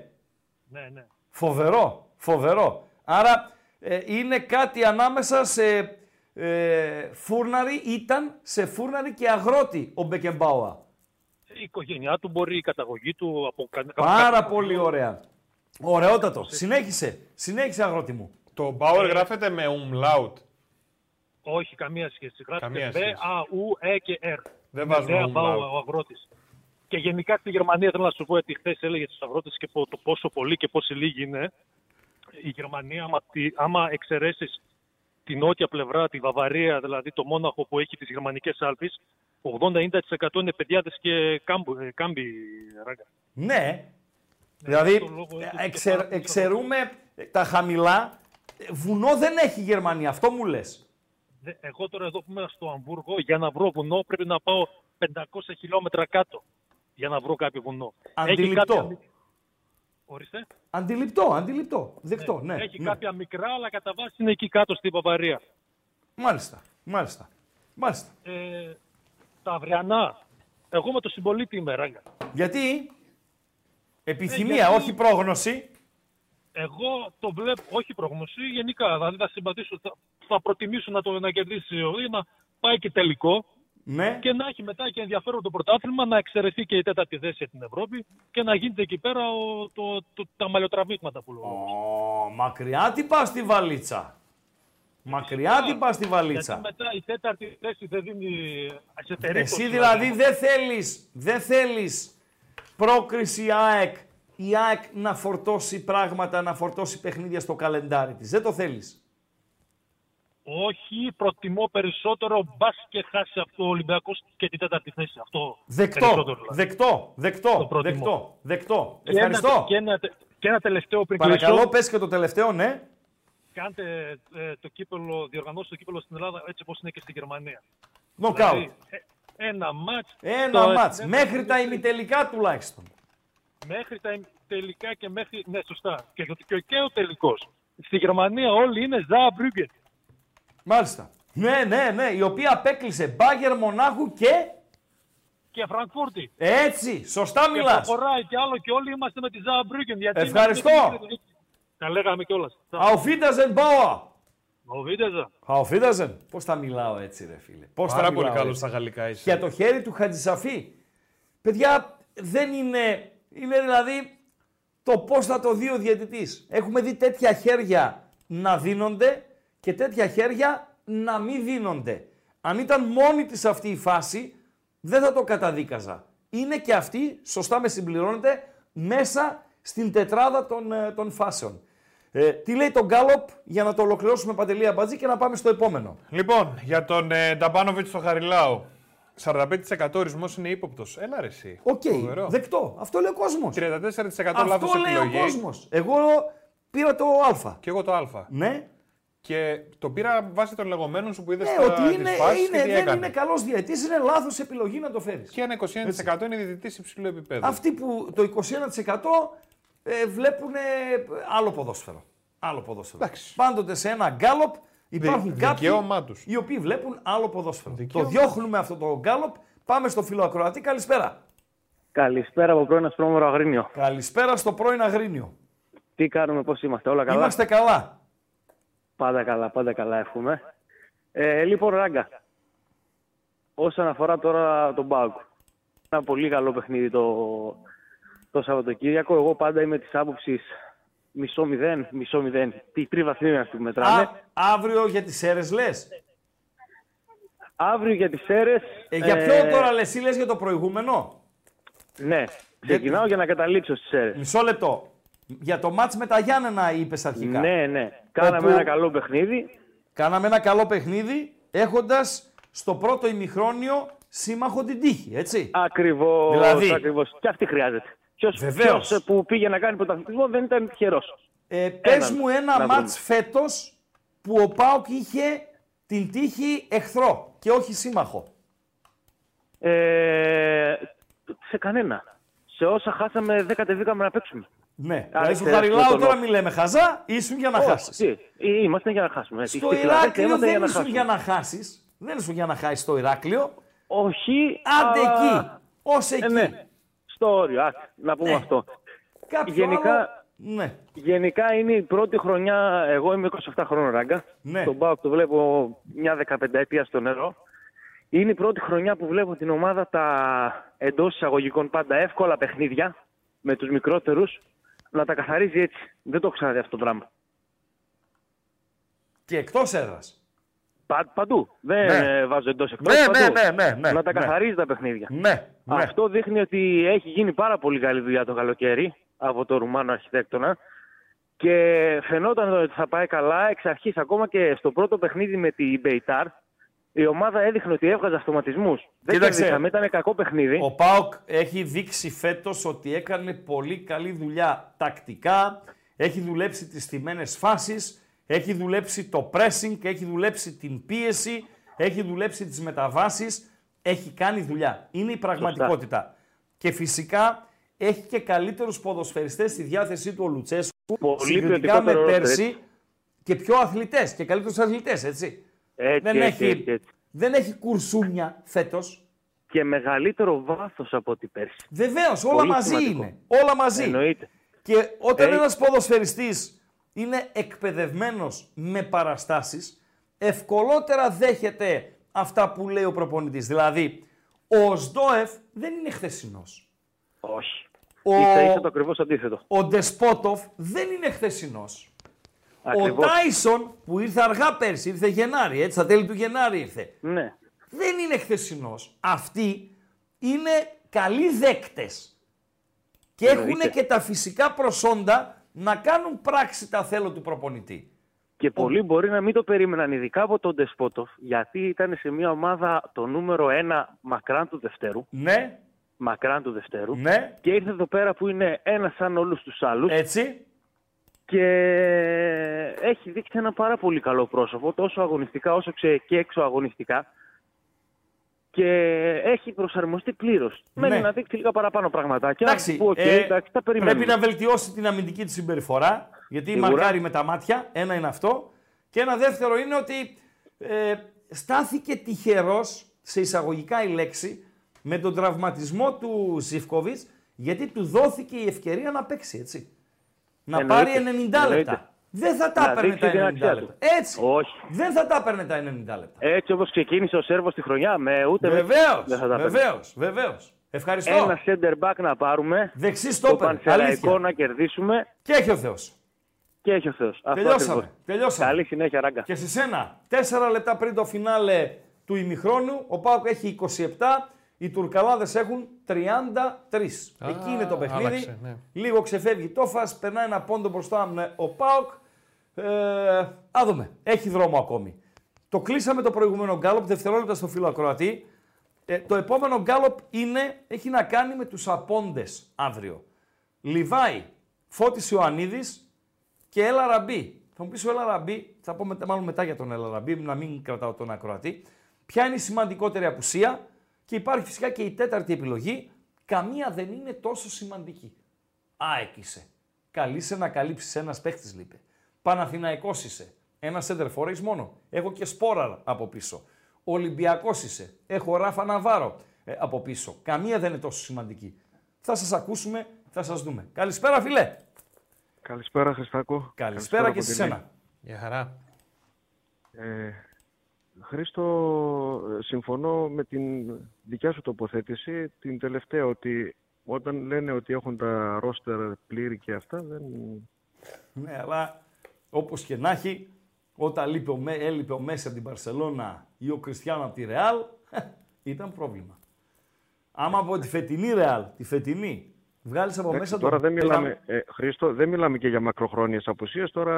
S9: Ναι, ναι.
S2: Φοβερό, φοβερό. Άρα ε, είναι κάτι ανάμεσα σε ε, φούρναρη, ήταν σε φούρναρη και αγρότη ο Μπεκεμπάουα.
S9: Η οικογένειά του μπορεί, η καταγωγή του από κα-
S2: Πάρα
S9: κάποιο-
S2: πολύ ωραία. Ωραιότατο. Συνέχισε. Συνέχισε αγρότη μου.
S1: Το Bauer γράφεται με umlaut.
S9: Όχι, καμία σχέση.
S1: Καμία
S9: Γράφεται
S1: σχέση.
S9: B, A, U, E και R.
S1: Δεν
S9: Με
S1: βάζουμε
S9: Δέα Μπάου,
S1: umlaut.
S9: ο αγρότης. Και γενικά στη Γερμανία θέλω να σου πω ότι χθες έλεγε στους αγρότες και πο- το πόσο πολύ και πόσοι λίγοι είναι. Η Γερμανία, άμα, τη- άμα εξαιρέσεις την νότια πλευρά, τη Βαβαρία, δηλαδή το Μόναχο που έχει τις γερμανικές Άλπε, 80-90% είναι παιδιάδες και κάμπου, ε, κάμπι, ράγκα.
S2: Ναι. Δηλαδή,
S9: τον λόγο
S2: ε,
S9: έδωσε και
S2: εξερ-
S9: πάρα πολύ
S2: εξαιρούμε τα χαμηλά. Ε, Βουνό δεν έχει η Γερμανία. Αυτό μου λες.
S9: Δε- Εγώ τώρα εδώ που είμαι στο Αμβούργο, για να βρω βουνό πρέπει να πάω 500 χιλιόμετρα κάτω για να βρω κάποιο βουνό. Έχει
S2: Αντιληπτό.
S9: κάποια- Ορίστε.
S2: Αντιληπτό, αντιληπτό. Δεκτό, ναι.
S9: Έχει
S2: ναι.
S9: κάποια μικρά, αλλά κατά βάση είναι εκεί κάτω στην Παπαρία.
S2: Μάλιστα, μάλιστα. Μάλιστα.
S9: Ε, τα αυριανά. Εγώ με το συμπολίτη είμαι, ράγκα.
S2: Γιατί; Επιθυμία,
S9: γιατί-
S2: όχι πρόγνωση.
S9: Εγώ το βλέπω, όχι πρόγνωση, γενικά. Δηλαδή θα συμπατήσω, θα, θα προτιμήσω να το να κερδίσει ή να πάει και τελικό
S2: Ναι.
S9: και να έχει μετά και ενδιαφέρον το πρωτάθλημα, να εξαιρεθεί και η τέταρτη θέση για την Ευρώπη και να γίνεται εκεί πέρα ο, το, το, τα μαλλιοτραβήγματα που λέω.
S2: Ω, μακριά τι πας στη βαλίτσα. Μακριά τι πας στη βαλίτσα.
S9: Γιατί μετά η τέταρτη θέση δεν δίνει σε περίπτωση.
S2: Εσύ δηλαδή δεν θέλεις, δεν θέλεις πρόκριση ΑΕΚ, η ΑΕΚ να φορτώσει πράγματα, να φορτώσει παιχνίδια στο καλεντάρι της. Δεν το θέλεις.
S9: Όχι, προτιμώ περισσότερο μπα και χάσει αυτό ο Ολυμπιακός και την τέταρτη θέση. Αυτό
S2: Δεκτό,
S9: περισσότερο, δηλαδή.
S2: δεκτό, δεκτό,
S9: προτιμώ.
S2: δεκτό, δεκτό.
S9: Και ένα-
S2: Ευχαριστώ.
S9: Και ένα, και ένα τελευταίο πριν
S2: Παρακαλώ,
S9: κλείσω.
S2: πες και το τελευταίο, ναι.
S9: Κάντε ε, το κύπελο, διοργανώστε το κύπελο στην Ελλάδα έτσι όπως είναι και στη Γερμανία.
S2: Νοκάουτ.
S9: Δηλαδή, ε, ένα μάτς.
S2: Ένα
S9: το-
S2: μάτς,
S9: ε,
S2: μέχρι τα ημιτελικά τουλάχιστον.
S9: Μέχρι τα τελικά και μέχρι. Ναι, σωστά. Και, και, και ο τελικός. Στη Γερμανία όλοι είναι Ζαμπρούγκεν.
S2: Μάλιστα. Ναι, ναι, ναι, η οποία απέκλεισε Μπάγκερ Μονάχου και
S9: Και Φραγκφούρτη.
S2: έτσι, σωστά
S9: Και
S2: μιλάς.
S9: προχωράει και άλλο και όλοι είμαστε με τη Ζαμπρούγκεν. Γιατί
S2: Ευχαριστώ.
S9: είμαστε- Τα λέγαμε κιόλας.
S2: Auf Wiedersehen, Bauer.
S9: Ο Βίτεζα.
S2: Auf Wiedersehen. Πώς τα μιλάω έτσι ρε φίλε. Πώς
S1: Πάρα
S2: τα
S1: πολύ
S2: μιλάω
S1: καλός
S2: έτσι.
S1: στα γαλλικά είσαι.
S2: Για το χέρι του Χατζησαφή. Παιδιά, δεν είναι, είναι δηλαδή το πώς θα το δει ο διαιτητής. Έχουμε δει τέτοια χέρια να δίνονται και τέτοια χέρια να μην δίνονται. Αν ήταν μόνη της αυτή η φάση, δεν θα το καταδίκαζα. Είναι και αυτή, σωστά με συμπληρώνεται, μέσα στην τετράδα των, ε, των φάσεων. Ε, τι λέει το Γκάλοπ για να το ολοκληρώσουμε παντελή Αμπατζή και να πάμε στο επόμενο.
S1: Λοιπόν, για τον ε, Νταμπάνοβιτς στο Χαριλάου. 45% ορισμός είναι ύποπτος. Έλα ρε εσύ.
S2: Οκ,
S1: Φοβερό.
S2: δεκτό. Αυτό λέει ο κόσμος.
S1: 34% λάθος
S2: Αυτό λέει
S1: επιλογή.
S2: ο κόσμος. Εγώ πήρα το Α.
S1: Και εγώ το Α.
S2: Ναι,
S1: Και το πήρα βάσει των λεγόμενων σου που είδες
S2: ναι
S1: στα
S2: ότι είναι,
S1: τις φάσεις
S2: είναι,
S1: και τι
S2: δεν
S1: έκανε.
S2: είναι καλός διαιτής, είναι λάθος επιλογή να το φέρεις.
S1: Και ένα 21% είναι διαιτητής υψηλού επίπεδου.
S2: Αυτοί που το 21% ε, βλέπουν άλλο ποδόσφαιρο. Άλλο ποδόσφαιρο.
S1: Εντάξει.
S2: Πάντοτε σε ένα γκάλοπ υπάρχουν
S1: Δι-
S2: κάποιοι
S1: δικαίωμά τους.
S2: οι οποίοι βλέπουν άλλο ποδόσφαιρο.
S1: Δικαίωμά
S2: Το διώχνουμε αυτό το γκάλοπ. Πάμε στο φιλοακροατή. Καλησπέρα.
S10: Καλησπέρα από πρώην Ασπρόμορο Αγρίνιο.
S2: Καλησπέρα στο πρώην Αγρίνιο.
S10: Τι κάνουμε, πώς είμαστε, όλα καλά;
S2: Είμαστε καλά.
S10: Πάντα καλά, πάντα καλά εύχομαι. Ε, λοιπόν, Ράγκα, όσον αφορά τώρα τον Μπάουκ, ένα πολύ καλό παιχνίδι το, το Σαββατοκύριακο. Εγώ πάντα είμαι της άποψης μισό μηδέν, μισό μηδέν. Τι τρει βαθμίδια που μετράμε.
S2: Α, αύριο για τις αίρες λες;
S10: Αύριο για τις αίρες...
S2: Ε, για
S10: ε,
S2: ποιο τώρα λες, ή λες για το προηγούμενο;
S10: Ναι, ξεκινάω για να καταλήξω στις αίρες.
S2: Μισό λεπτό. Για το μάτς με τα Γιάννενα είπες αρχικά.
S10: Ναι, ναι. Κάναμε
S2: Όπου-
S10: ένα καλό παιχνίδι.
S2: Κάναμε ένα καλό παιχνίδι έχοντας στο πρώτο ημιχρόνιο σύμμαχο την τύχη, έτσι.
S10: Ακριβώς,
S2: Δηλαδή-
S10: ακριβώς. Και αυτή χρειάζεται. Ποιος,
S2: Βεβαίως.
S10: ποιος που πήγε να κάνει πρωταθλητισμό δεν ήταν τυχερός.
S2: Ε, πες
S10: Έναν,
S2: μου ένα
S10: να
S2: μάτς φέτος που ο ΠΑΟΚ είχε την τύχη εχθρό και όχι σύμμαχο.
S10: Ε, σε κανένα. Σε όσα χάσαμε δεν κατεβήκαμε να παίξουμε.
S2: Ναι,
S10: Άρα,
S2: δηλαδή στο
S10: ξέρεις,
S2: Χαριλάου
S10: τον
S2: τώρα
S10: όφη.
S2: μην λέμε χαζά, ήσουν για να
S10: Όχι,
S2: χάσεις.
S10: τι, ε, Είμαστε για να χάσουμε.
S2: Στο
S10: Στη Φιλαδέλφια
S2: Ηράκλειο
S10: είμαστε
S2: δεν
S10: για να
S2: ήσουν
S10: χάσουμε.
S2: για να χάσεις. Δεν ήσουν για να χάσεις στο Ηράκλειο.
S10: Όχι,
S2: Άντε
S10: αλλά-
S2: εκεί, ως εκεί.
S10: Ε, ναι. Στο όριο, άκ, να πούμε
S2: Ναι.
S10: αυτό.
S2: Κάποιο
S10: Γενικά-
S2: άλλο... Ναι.
S10: Γενικά είναι η πρώτη χρονιά, εγώ είμαι 27 χρόνων ράγκα.
S2: Ναι.
S10: Τον Πάοκ το βλέπω μια 15 ετία στο νερό. Είναι η πρώτη χρονιά που βλέπω την ομάδα τα εντός εισαγωγικών πάντα εύκολα παιχνίδια με τους μικρότερους να τα καθαρίζει έτσι. Δεν το έχω ξαναδεί αυτό το πράγμα.
S2: Και εκτός έδρας.
S10: Πα, παντού. Δεν
S2: Ναι.
S10: ε, βάζω εντός εκτός.
S2: Ναι, ναι, ναι, ναι, ναι,
S10: Να τα
S2: ναι.
S10: καθαρίζει τα παιχνίδια.
S2: Ναι, ναι.
S10: Αυτό δείχνει ότι έχει γίνει πάρα πολύ καλή δουλειά το καλοκαίρι από το Ρουμάνο αρχιτέκτονα και φαινόταν ότι θα πάει καλά εξ αρχής ακόμα και στο πρώτο παιχνίδι με την Μπεϊτάρ η ομάδα έδειχνε ότι έβγαζε αυτοματισμούς. Δεν
S2: Κοίταξε.
S10: κερδίσαμε, ήταν κακό παιχνίδι.
S2: Ο ΠΑΟΚ έχει δείξει φέτος ότι έκανε πολύ καλή δουλειά τακτικά, έχει δουλέψει τις στιμένες φάσεις, έχει δουλέψει το pressing, έχει δουλέψει την πίεση, έχει δουλέψει τις μεταβάσεις, έχει κάνει δουλειά. Είναι η πραγματικότητα. Και φυσικά έχει και καλύτερους ποδοσφαιριστές στη διάθεσή του ο Λουτσέσκου
S10: Πολύ
S2: συγκριτικά με
S10: ποιοτικότερο
S2: πέρσι
S10: έτσι.
S2: και πιο αθλητές και καλύτερους αθλητές, έτσι.
S10: Έτσι,
S2: δεν,
S10: έτσι,
S2: έχει,
S10: έτσι, έτσι.
S2: δεν έχει κουρσούμια φέτος.
S10: Και μεγαλύτερο βάθος από ό,τι πέρσι.
S2: Βεβαίως, όλα
S10: Πολύ
S2: μαζί
S10: σημαντικό.
S2: είναι. Όλα μαζί.
S10: Εννοείται.
S2: Και όταν
S10: Ε,
S2: ένας ποδοσφαιριστής είναι εκπαιδευμένος με παραστάσεις, ευκολότερα δέχεται αυτά που λέει ο προπονητής. Δηλαδή, ο Σντόεφ δεν είναι χθεσινός.
S10: Όχι.
S2: Ο,
S10: Ίσα ίσα το ακριβώς αντίθετο.
S2: ο Ντεσπότοφ δεν είναι χθεσινός. Ο
S10: Ακριβώς.
S2: Τάισον που ήρθε αργά πέρσι, ήρθε Γενάρη, έτσι, στα τέλη του Γενάρη ήρθε.
S10: Ναι.
S2: Δεν είναι χθεσινός. Αυτοί είναι καλοί δέκτες. Και έχουν
S10: Εννοείται.
S2: και τα φυσικά προσόντα να κάνουν πράξη τα θέλω του προπονητή.
S10: Και πολλοί μπορεί να μην το περίμεναν, ειδικά από τον Ντεσπότοφ, γιατί ήταν σε μια ομάδα το νούμερο ένα μακράν του Δευτέρου.
S2: Ναι.
S10: Μακράν του Δευτέρου.
S2: Ναι.
S10: Και ήρθε εδώ πέρα που είναι ένας σαν όλους τους άλλους.
S2: Έτσι.
S10: Και έχει δείξει ένα πάρα πολύ καλό πρόσωπο, τόσο αγωνιστικά όσο ξε- και έξω αγωνιστικά. Και έχει προσαρμοστεί πλήρως. Μένει
S2: Ναι.
S10: να δείξει λίγα παραπάνω πραγματάκια.
S2: Εντάξει,
S10: που, οκ,
S2: ε,
S10: εντάξει, τα περιμένουμε.
S2: πρέπει να βελτιώσει την αμυντική του συμπεριφορά, γιατί
S10: Σίγουρα.
S2: μαρκάρει με τα μάτια, ένα είναι αυτό. Και ένα δεύτερο είναι ότι ε, στάθηκε τυχερός, σε εισαγωγικά η λέξη, με τον τραυματισμό του Ζιφκοβιτς, γιατί του δόθηκε η ευκαιρία να παίξει, έτσι. Να
S10: Εννοείται,
S2: πάρει 90
S10: εννοείται.
S2: λεπτά. Δεν θα τα
S10: Να
S2: έπαιρνε
S10: δείξει
S2: τα
S10: την
S2: 90
S10: αξία
S2: λεπτά.
S10: του.
S2: Έτσι.
S10: Όχι.
S2: Δεν θα τα έπαιρνε τα 90 λεπτά.
S10: Έτσι όπως ξεκίνησε ο Σέρβος τη χρονιά, με ούτε με-
S2: Βεβαίως,
S10: δεν θα τα παίρνει.
S2: βεβαίως, βεβαίως. Ευχαριστώ.
S10: Ένα center back να πάρουμε.
S2: Δεξί
S10: Το
S2: στόπερ.
S10: Πανσεραϊκό
S2: Αλήθεια.
S10: να κερδίσουμε.
S2: Και έχει ο Θεός.
S10: Και έχει ο Θεός.
S2: Τελειώσαμε. Τελειώσαμε.
S10: Καλή συνέχεια, ράγκα.
S2: Και σε σένα, τέσσερα λεπτά πριν το φινάλε του ημιχρόνου, ο Πάουκ έχει 27, οι Τουρκαλάδες έχουν 33.
S1: Α,
S2: Εκεί είναι το παιχνίδι.
S1: άλλαξε, ναι.
S2: Λίγο ξεφεύγει το φας, περνάει ένα πόντο μπροστά με ο ΠΑΟΚ. Ε, ας δούμε. Έχει δρόμο ακόμη. Το κλείσαμε το προηγούμενο γκάλοπ, δευτερόλεπτα στο φίλο ακροατή. Ε, το επόμενο γκάλοπ είναι, έχει να κάνει με τους απόντες αύριο. Λιβάη, Φώτης Ιωαννίδης και Ελ Αραμπί. Θα μου πεις ο Ελ Αραμπί, θα πω μετά, μάλλον μετά για τον Ελ Αραμπί, να μην κρατάω τον ακροατή. Ποια είναι η σημαντικότερη απουσία; Και υπάρχει φυσικά και η τέταρτη επιλογή. Καμία δεν είναι τόσο σημαντική. ΑΕΚ είσαι. Καλείσαι να καλύψεις ένας παίχτης, λείπει. Παναθηναϊκός είσαι. Ένα σέντερφορ έχεις μόνο. Έχω και σπόραρ από πίσω. Ολυμπιακός είσαι. Έχω Ράφα Ναβάρο ε, από πίσω. Καμία δεν είναι τόσο σημαντική. Θα σας ακούσουμε, θα σας δούμε. Καλησπέρα, φιλέ.
S11: Καλησπέρα, Χριστάκο.
S2: Καλησπέρα και σε
S11: Παντελή.
S2: σένα.
S1: Γεια χαρά.
S11: Ε, Χρήστο, ε, συμφωνώ με την δικιά σου τοποθέτηση, την τελευταία, ότι όταν λένε ότι έχουν τα ρόστερ πλήρη και αυτά, δεν...
S2: Ναι, αλλά όπως και να έχει, όταν λείπε ο, Μέ- έλειπε ο Μέση από την Παρσελώνα ή ο Κριστιανό από τη Ρεάλ, [laughs] ήταν πρόβλημα. Άμα από τη φετινή Ρεάλ, τη φετινή, βγάλεις από
S11: Εντάξει,
S2: μέσα
S11: τώρα
S2: τον
S11: δεν μιλάμε, ε, Χρήστο, δεν μιλάμε και για μακροχρόνιες απουσίες, τώρα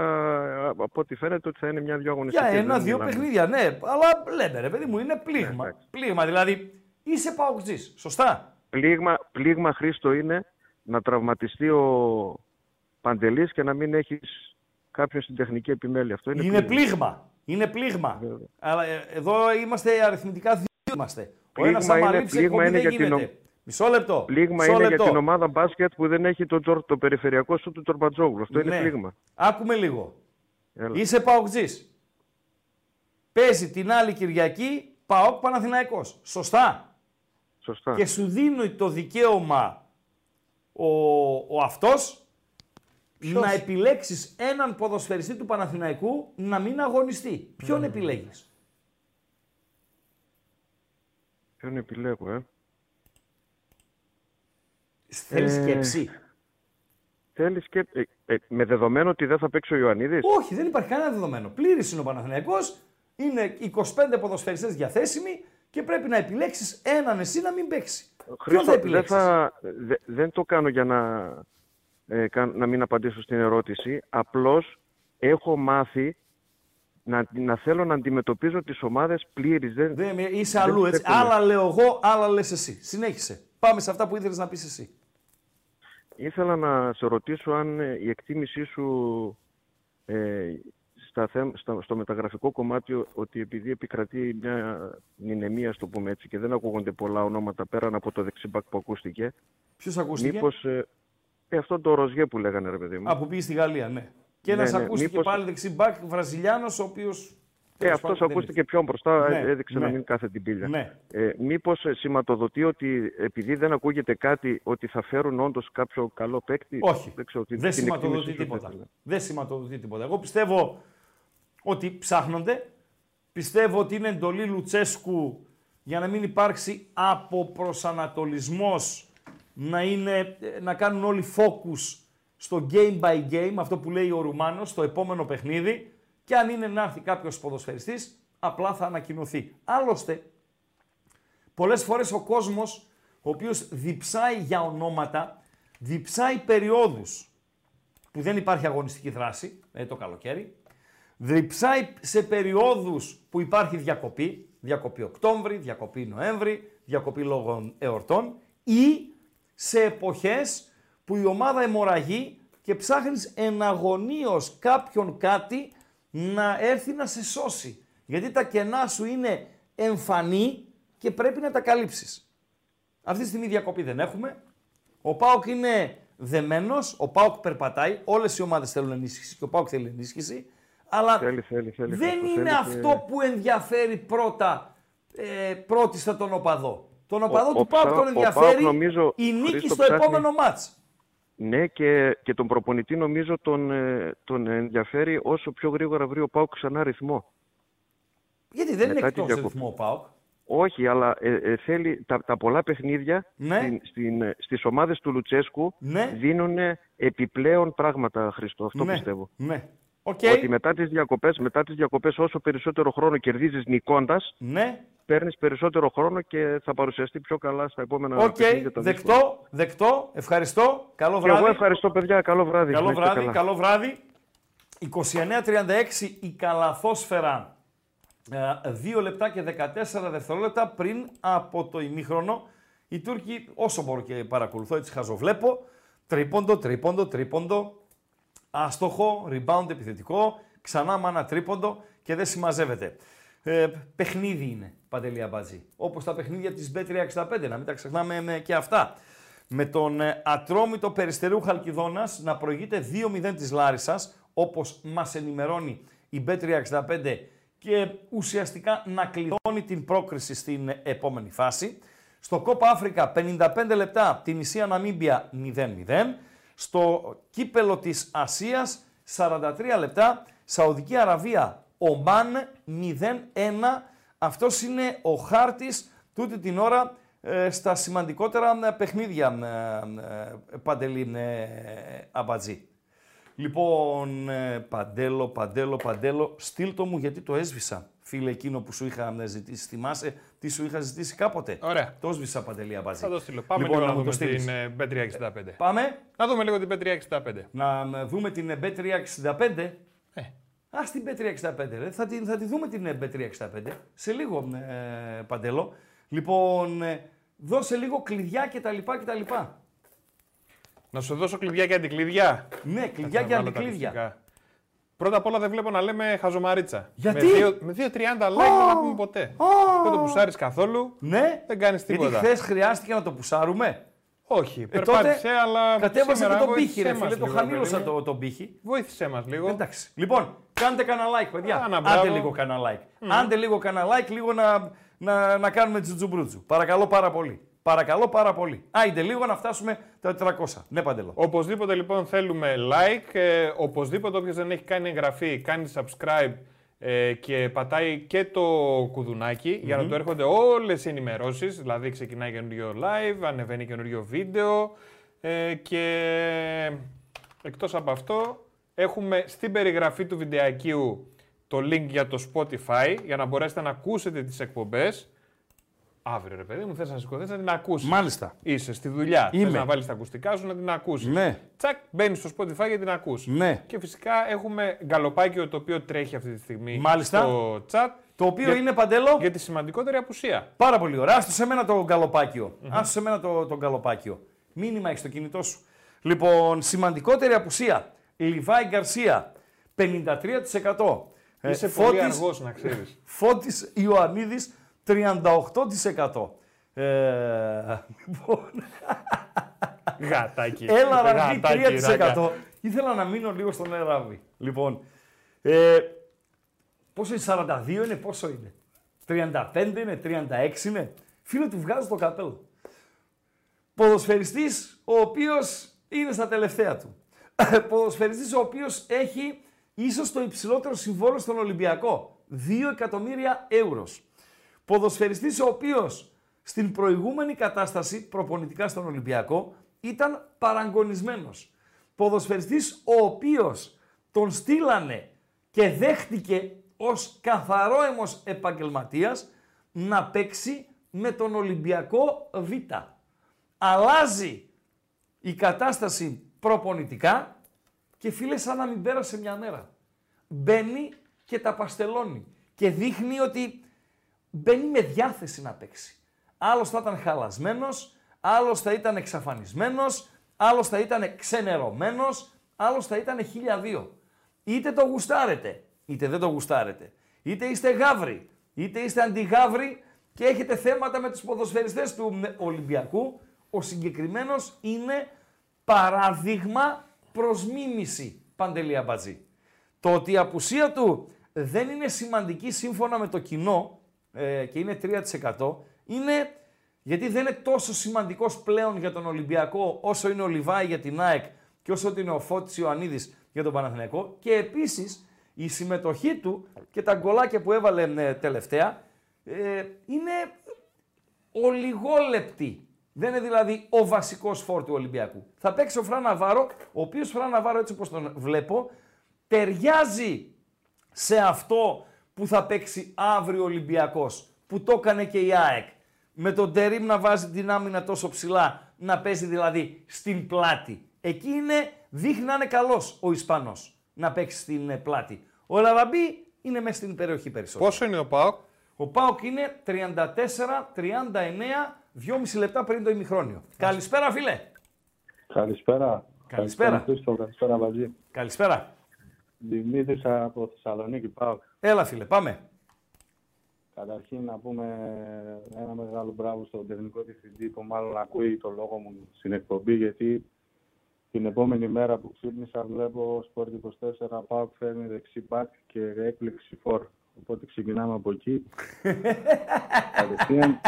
S11: ε, από ό,τι φαίνεται ότι θα είναι μια-δυο
S2: Για
S11: αγωνιστικές. δεν
S2: ένα-δύο
S11: μιλάμε.
S2: παιχνίδια, ναι. Αλλά λέμε ρε παιδί μου, είναι πλήγμα. πλήγμα, δηλαδή είσαι παοκτζής, σωστά.
S11: Πλήγμα, πλήγμα Χρήστο είναι να τραυματιστεί ο Παντελής και να μην έχεις κάποιον στην τεχνική επιμέλεια. Αυτό είναι,
S2: Είναι πλήγμα. Είναι πλήγμα. Αλλά ε, εδώ είμαστε αριθμητικά δύο είμαστε. Ο ένας
S11: Πλήγμα
S2: άμα
S11: είναι-
S2: λείψει
S11: πλήγμα
S2: εκπομπή
S11: είναι
S2: δεν
S11: για την
S2: γίνεται. Μισό λεπτό.
S11: Πλήγμα
S2: Μισό
S11: είναι
S2: λεπτό.
S11: για την ομάδα μπάσκετ που δεν έχει το, Τζορ- το περιφερειακό σου του Τορμπατζόγλου. Αυτό είναι
S2: Ναι.
S11: πλήγμα.
S2: Άκουμε λίγο.
S11: Έλα.
S2: Είσαι παοκτζής. Παίζει την άλλη Κυριακή Παόκ Παναθηναϊκός. Σωστά.
S11: Σωστά.
S2: Και σου δίνει το δικαίωμα ο, ο αυτός να επιλέξεις έναν ποδοσφαιριστή του Παναθηναϊκού να μην αγωνιστεί. Ποιον επιλέγεις;
S11: Ποιον επιλέγω, ε;
S2: Θέλεις
S11: Ε,
S2: σκέψη;
S11: Θέλεις και. Ε, ε, με δεδομένο ότι δεν θα παίξει ο Ιωαννίδης;
S2: Όχι, δεν υπάρχει κανένα δεδομένο. Πλήρης είναι ο Παναθηναϊκός, είναι 25 ποδοσφαιριστές διαθέσιμοι και πρέπει να επιλέξεις έναν εσύ να μην παίξει. Ποιον θα
S11: Χρήστο, δεν,
S2: επιλέξεις;
S11: θα, δε- δεν το κάνω για να, ε, κα- να μην απαντήσω στην ερώτηση. Απλώς έχω μάθει να, να θέλω να αντιμετωπίζω τις ομάδες πλήρης. Δεν,
S2: Δεν, είσαι
S11: δεν
S2: αλλού έτσι.
S11: στέκομαι.
S2: Άλλα λέω εγώ, άλλα λες εσύ. Συνέχισε. Πάμε σε αυτά που ήθελες να πεις εσύ.
S11: Ήθελα να σε ρωτήσω αν ε, η εκτίμησή σου ε, στα, θέμ- στα- στο μεταγραφικό κομμάτι ο- ότι επειδή επικρατεί μια νηνεμία, στο πούμε έτσι, και δεν ακούγονται πολλά ονόματα πέραν από το δεξιμπακ που ακούστηκε.
S2: Ποιος ακούστηκε;
S11: Μήπως, ε, ε, αυτό το Ροζιέ που λέγανε, ρε παιδί μου.
S2: Α, που πήγε στη Γαλλία, ναι. Και
S11: Ναι,
S2: ένας
S11: ναι,
S2: ακούστηκε
S11: μήπως-
S2: πάλι δεξί μπακ, Βραζιλιάνος, ο οποίος...
S11: Ε,
S2: τέλος
S11: αυτός
S2: πάντων δεν
S11: ακούστηκε
S2: ήρθε.
S11: πιο μπροστά,
S2: Ναι,
S11: ε, έδειξε
S2: ναι.
S11: να μην κάθε την πύλια.
S2: Ναι.
S11: Ε, Μήπως σηματοδοτεί ότι επειδή δεν ακούγεται κάτι, ότι θα φέρουν όντως κάποιο καλό παίκτη;
S2: Όχι.
S11: Δεν, ξέρω, την-
S2: Δεν
S11: την
S2: σηματοδοτεί
S11: εκτίμηση σου
S2: τίποτα.
S11: ήθελα.
S2: Δεν σηματοδοτεί τίποτα. Εγώ πιστεύω ότι ψάχνονται. Πιστεύω ότι είναι εντολή Λουτσέσκου για να μην υπάρξει αποπροσανατολισμός να, είναι, να κάνουν όλοι focus στο game by game, αυτό που λέει ο Ρουμάνος, στο επόμενο παιχνίδι και αν είναι να έρθει κάποιος ποδοσφαιριστής, απλά θα ανακοινωθεί. Άλλωστε, πολλές φορές ο κόσμος, ο οποίος διψάει για ονόματα, διψάει περιόδους που δεν υπάρχει αγωνιστική δράση, ε, το καλοκαίρι, διψάει σε περιόδους που υπάρχει διακοπή, διακοπή Οκτώβρη, διακοπή Νοέμβρη, διακοπή λόγω εορτών ή σε εποχές που η ομάδα αιμορραγεί και ψάχνεις εναγωνίως κάποιον κάτι να έρθει να σε σώσει. Γιατί τα κενά σου είναι εμφανή και πρέπει να τα καλύψεις. Αυτή τη στιγμή διακοπή δεν έχουμε. Ο Πάοκ είναι δεμένος, ο Πάοκ περπατάει, όλες οι ομάδες θέλουν ενίσχυση και ο Πάοκ θέλει ενίσχυση. Αλλά
S11: Θέλει, θέλει, θέλει.
S2: δεν
S11: Χρήστο,
S2: είναι
S11: θέλει
S2: αυτό που ενδιαφέρει πρώτα, ε, πρώτη τον οπαδό. Τον οπαδό
S11: ο
S2: του Πάοκ
S11: Ψα-
S2: τον
S11: ο
S2: ενδιαφέρει
S11: ΠΑΟΚ νομίζω,
S2: η νίκη
S11: Χρήστο,
S2: στο
S11: ψάχνει-
S2: επόμενο μάτς.
S11: Ναι, και, και τον προπονητή νομίζω τον, ε, τον ενδιαφέρει όσο πιο γρήγορα βρει ο Πάουκ ξανά ρυθμό.
S2: Γιατί δεν είναι
S11: Μετά τη
S2: εκτός
S11: διακοπή.
S2: ρυθμό ο Πάοκ;
S11: Όχι, αλλά ε, ε, θέλει τα, τα πολλά παιχνίδια
S2: Ναι.
S11: στην, στην, ε, στις ομάδες του Λουτσέσκου
S2: Ναι.
S11: δίνουν επιπλέον πράγματα, Χριστό. Αυτό
S2: ναι.
S11: πιστεύω.
S2: Ναι. Οκ.
S11: Ότι μετά τις διακοπές, μετά τις διακοπές όσο περισσότερο χρόνο κερδίζεις νικώντας,
S2: Ναι.
S11: Παίρνεις περισσότερο χρόνο και θα παρουσιαστεί πιο καλά στα επόμενα
S2: Οκ.
S11: παιχνίδια. τα δύσκολα.
S2: Δεκτό. Δεκτό. Ευχαριστώ. Καλό
S11: Και
S2: βράδυ.
S11: εγώ ευχαριστώ παιδιά. Καλό βράδυ.
S2: Καλό
S11: Να είστε
S2: βράδυ,
S11: καλά.
S2: καλό βράδυ. 29-36 η καλαθόσφαιρα. 2 λεπτά και 14 δευτερόλεπτα πριν από το ημίχρονο. Οι Τούρκοι, όσο μπορώ και παρακολουθώ, έτσι χαζοβλέπω, τρίποντο, τρίποντο, τρίποντο, άστοχο, rebound επιθετικό, ξανά μάνα τρίποντο και δεν συμμαζεύεται. Ε, παιχνίδι είναι, Παντελή Αμπατζή. Όπως τα παιχνίδια της B365, να μην τα ξεχνάμε με και αυτά. Με τον ε, ατρόμητο Περιστερίου Χαλκιδόνας να προηγείται 2-0 της Λάρισας, όπως μας ενημερώνει η B365 και ουσιαστικά να κλειδώνει την πρόκριση στην επόμενη φάση. Στο Κόπα Αφρικα 55 λεπτά την Ισία Ναμίμπια 0-0. Στο κύπελο της Ασίας 43 λεπτά Σαουδική Αραβία Ομάν 0-1. Αυτός είναι ο χάρτης τούτη την ώρα ε, στα σημαντικότερα ε, παιχνίδια ε, ε, Παντελή ε, Αμπατζή. Λοιπόν, ε, Παντέλο, Παντέλο, Παντέλο, στείλ το μου γιατί το έσβησα. Φίλε, εκείνο που σου είχα ε, ζητήσει, θυμάσαι τι σου είχα ζητήσει κάποτε;
S1: Ωραία.
S2: Το έσβησα, Παντελή Αμπατζή.
S1: Θα το στείλω. Πάμε
S2: Λοιπόν,
S1: λίγο
S2: να
S1: να
S2: μου το
S1: δούμε
S2: στείλεις.
S1: την ε, B365.
S2: Πάμε.
S1: Να δούμε λίγο την B365.
S2: Να ε, δούμε την ε, B365.
S1: Ε.
S2: Α την B365, ρε. Θα, την, θα τη δούμε την ε, B365 σε λίγο, ε, Παντέλο. Λοιπόν, ε, δώσε λίγο κλειδιά κτλ. κτλ.
S1: Να σου δώσω κλειδιά και αντικλειδιά.
S2: Ναι, κλειδιά
S1: Θα
S2: και
S1: βάλω τα
S2: αντικλείδια.
S1: ακουστικά. Πρώτα απ' όλα δεν βλέπω να λέμε χαζομαρίτσα.
S2: Γιατί;
S1: Με, δύο- με 2.30 like δεν να πούμε ποτέ. Δεν το πουσάρεις καθόλου.
S2: Ναι.
S1: Δεν κάνεις
S2: Γιατί
S1: τίποτα.
S2: χθες χρειάστηκε να το πουσάρουμε.
S1: Όχι,
S2: Ε,
S1: περπάτησε,
S2: τότε
S1: αλλά
S2: Κατέβασε και
S1: σήμερα
S2: τον πύχη, ρε
S1: βοήθησέ
S2: φίλε.
S1: μας
S2: Το
S1: λίγο,
S2: χαμήλωσα
S1: παιδί μου.
S2: το, τον πύχη.
S1: Βοήθησέ μας λίγο.
S2: Εντάξει. Λοιπόν, κάντε κανένα like, παιδιά.
S1: Άνα,
S2: Άντε
S1: μπράβο.
S2: λίγο κανένα like. Άντε λίγο κανένα like, λίγο να, να, να κάνουμε τζουτζουμπρούτζου. Παρακαλώ πάρα πολύ. Παρακαλώ πάρα πολύ. Άιντε λίγο να φτάσουμε τα 400. Ναι, Παντελό.
S1: Οπωσδήποτε λοιπόν θέλουμε like, ε, οπωσδήποτε όποιος δεν έχει κάνει εγγραφή κάνει subscribe ε, και πατάει και το κουδουνάκι για να του έρχονται όλες οι ενημερώσεις, δηλαδή ξεκινάει καινούριο live, ανεβαίνει καινούριο βίντεο. Ε, και εκτός από αυτό έχουμε στην περιγραφή του βιντεακίου το link για το Spotify για να μπορέσετε να ακούσετε τις εκπομπές. Αύριο ρε παιδί μου, θες να σηκωθείς να την ακούσεις.
S2: Μάλιστα.
S1: Είσαι στη δουλειά.
S2: Είμαι.
S1: Θες να βάλεις τα ακουστικά σου να την ακούσεις.
S2: Ναι.
S1: Τσακ, μπαίνεις στο Spotify για την ακούς.
S2: Ναι.
S1: Και φυσικά έχουμε γκαλοπάκιο το οποίο τρέχει αυτή τη στιγμή
S2: Μάλιστα.
S1: στο chat.
S2: Το οποίο
S1: για-
S2: είναι παντέλο.
S1: Για τη σημαντικότερη απουσία.
S2: Πάρα πολύ ωραία. Άστο σε μένα το γκαλοπάκιο. Άστο σε μένα το, το γκαλοπάκιο. Μήνυμα έχεις στο κινητό σου. Λοιπόν, σημαντικότερη απουσία. Λιβάη Γκαρσία. 53%. Ε,
S1: Είσαι πολύ αργός, να ξέρεις.
S2: Φώτης Ιωαννίδης 38%. Ε, λοιπόν,
S1: Γατάκι.
S2: Έλα Ραβή
S1: Γατάκι,
S2: 3%.
S1: ράγκα.
S2: Ήθελα να μείνω λίγο στον Εράβη. Λοιπόν, ε, πόσο είναι 42 είναι, πόσο είναι; 35 είναι, 36 είναι; Φίλε του βγάζω το καπέλο. Ποδοσφαιριστής ο οποίος είναι στα τελευταία του. Ποδοσφαιριστής ο οποίος έχει ίσως το υψηλότερο συμβόλαιο στον Ολυμπιακό. 2 εκατομμύρια ευρώ. Ποδοσφαιριστής ο οποίος στην προηγούμενη κατάσταση προπονητικά στον Ολυμπιακό ήταν παραγωνισμένος. Ποδοσφαιριστής ο οποίος τον στείλανε και δέχτηκε ως καθαρόαιμος επαγγελματίας να παίξει με τον Ολυμπιακό Β. Αλλάζει η κατάσταση προπονητικά και φίλε σαν να μην πέρασε μια μέρα. Μπαίνει και τα παστελώνει και δείχνει ότι μπαίνει με διάθεση να παίξει. Άλλος θα ήταν χαλασμένος, άλλος θα ήταν εξαφανισμένος, άλλος θα ήταν ξενερωμένος, άλλος θα ήταν χίλια δύο. Είτε το γουστάρετε, είτε δεν το γουστάρετε. Είτε είστε γάβροι, είτε είστε αντιγάβροι και έχετε θέματα με τους ποδοσφαιριστές του Ολυμπιακού, ο συγκεκριμένος είναι παράδειγμα προς μίμηση, Παντελή Αμπατζή. Το ότι η απουσία του δεν είναι σημαντική σύμφωνα με το κοινό ε, και είναι 3% είναι γιατί δεν είναι τόσο σημαντικός πλέον για τον Ολυμπιακό όσο είναι ο Λιβάη για την ΑΕΚ και όσο είναι ο Φώτης Ιωαννίδης για τον Παναθηναϊκό και επίσης η συμμετοχή του και τα γκολάκια που έβαλε ε, τελευταία ε, είναι ολιγόλεπτη. Δεν είναι δηλαδή ο βασικός φορ του Ολυμπιακού. Θα παίξει ο Φραν Ναβάρο, ο οποίος Φραν Ναβάρο έτσι όπως τον βλέπω, ταιριάζει σε αυτό που θα παίξει αύριο ο Ολυμπιακός. Που το έκανε και η ΑΕΚ. Με τον Τερίμ να βάζει την άμυνα τόσο ψηλά, να παίζει δηλαδή στην πλάτη. Εκεί είναι, δείχνει να είναι καλός ο Ισπανός να παίξει στην ε, πλάτη. Ο Λαραμπή είναι μέσα στην περιοχή περισσότερο.
S1: Πόσο είναι ο Πάοκ;
S2: Ο Πάοκ είναι 34-39, 2,5 λεπτά πριν το ημιχρόνιο. Καλησπέρα, φίλε.
S12: Καλησπέρα.
S2: Καλησπέρα.
S12: Χρήστο, καλησπέρα μαζί.
S2: Καλησπέρα.
S12: Δημήτρης από Θεσσαλονίκη, ΠΑΟΚ.
S2: Έλα, φίλε, πάμε.
S12: Καταρχήν να πούμε ένα μεγάλο μπράβο στον τεχνικό διευθυντή που μάλλον ακούει το λόγο μου στην εκπομπή γιατί την επόμενη μέρα που ξύπνησα βλέπω Sport 24 ΠΑΟΚ φέρνει δεξί μπακ και έκπληξη φορ. Οπότε ξεκινάμε από εκεί. [laughs] Κατευθείαν.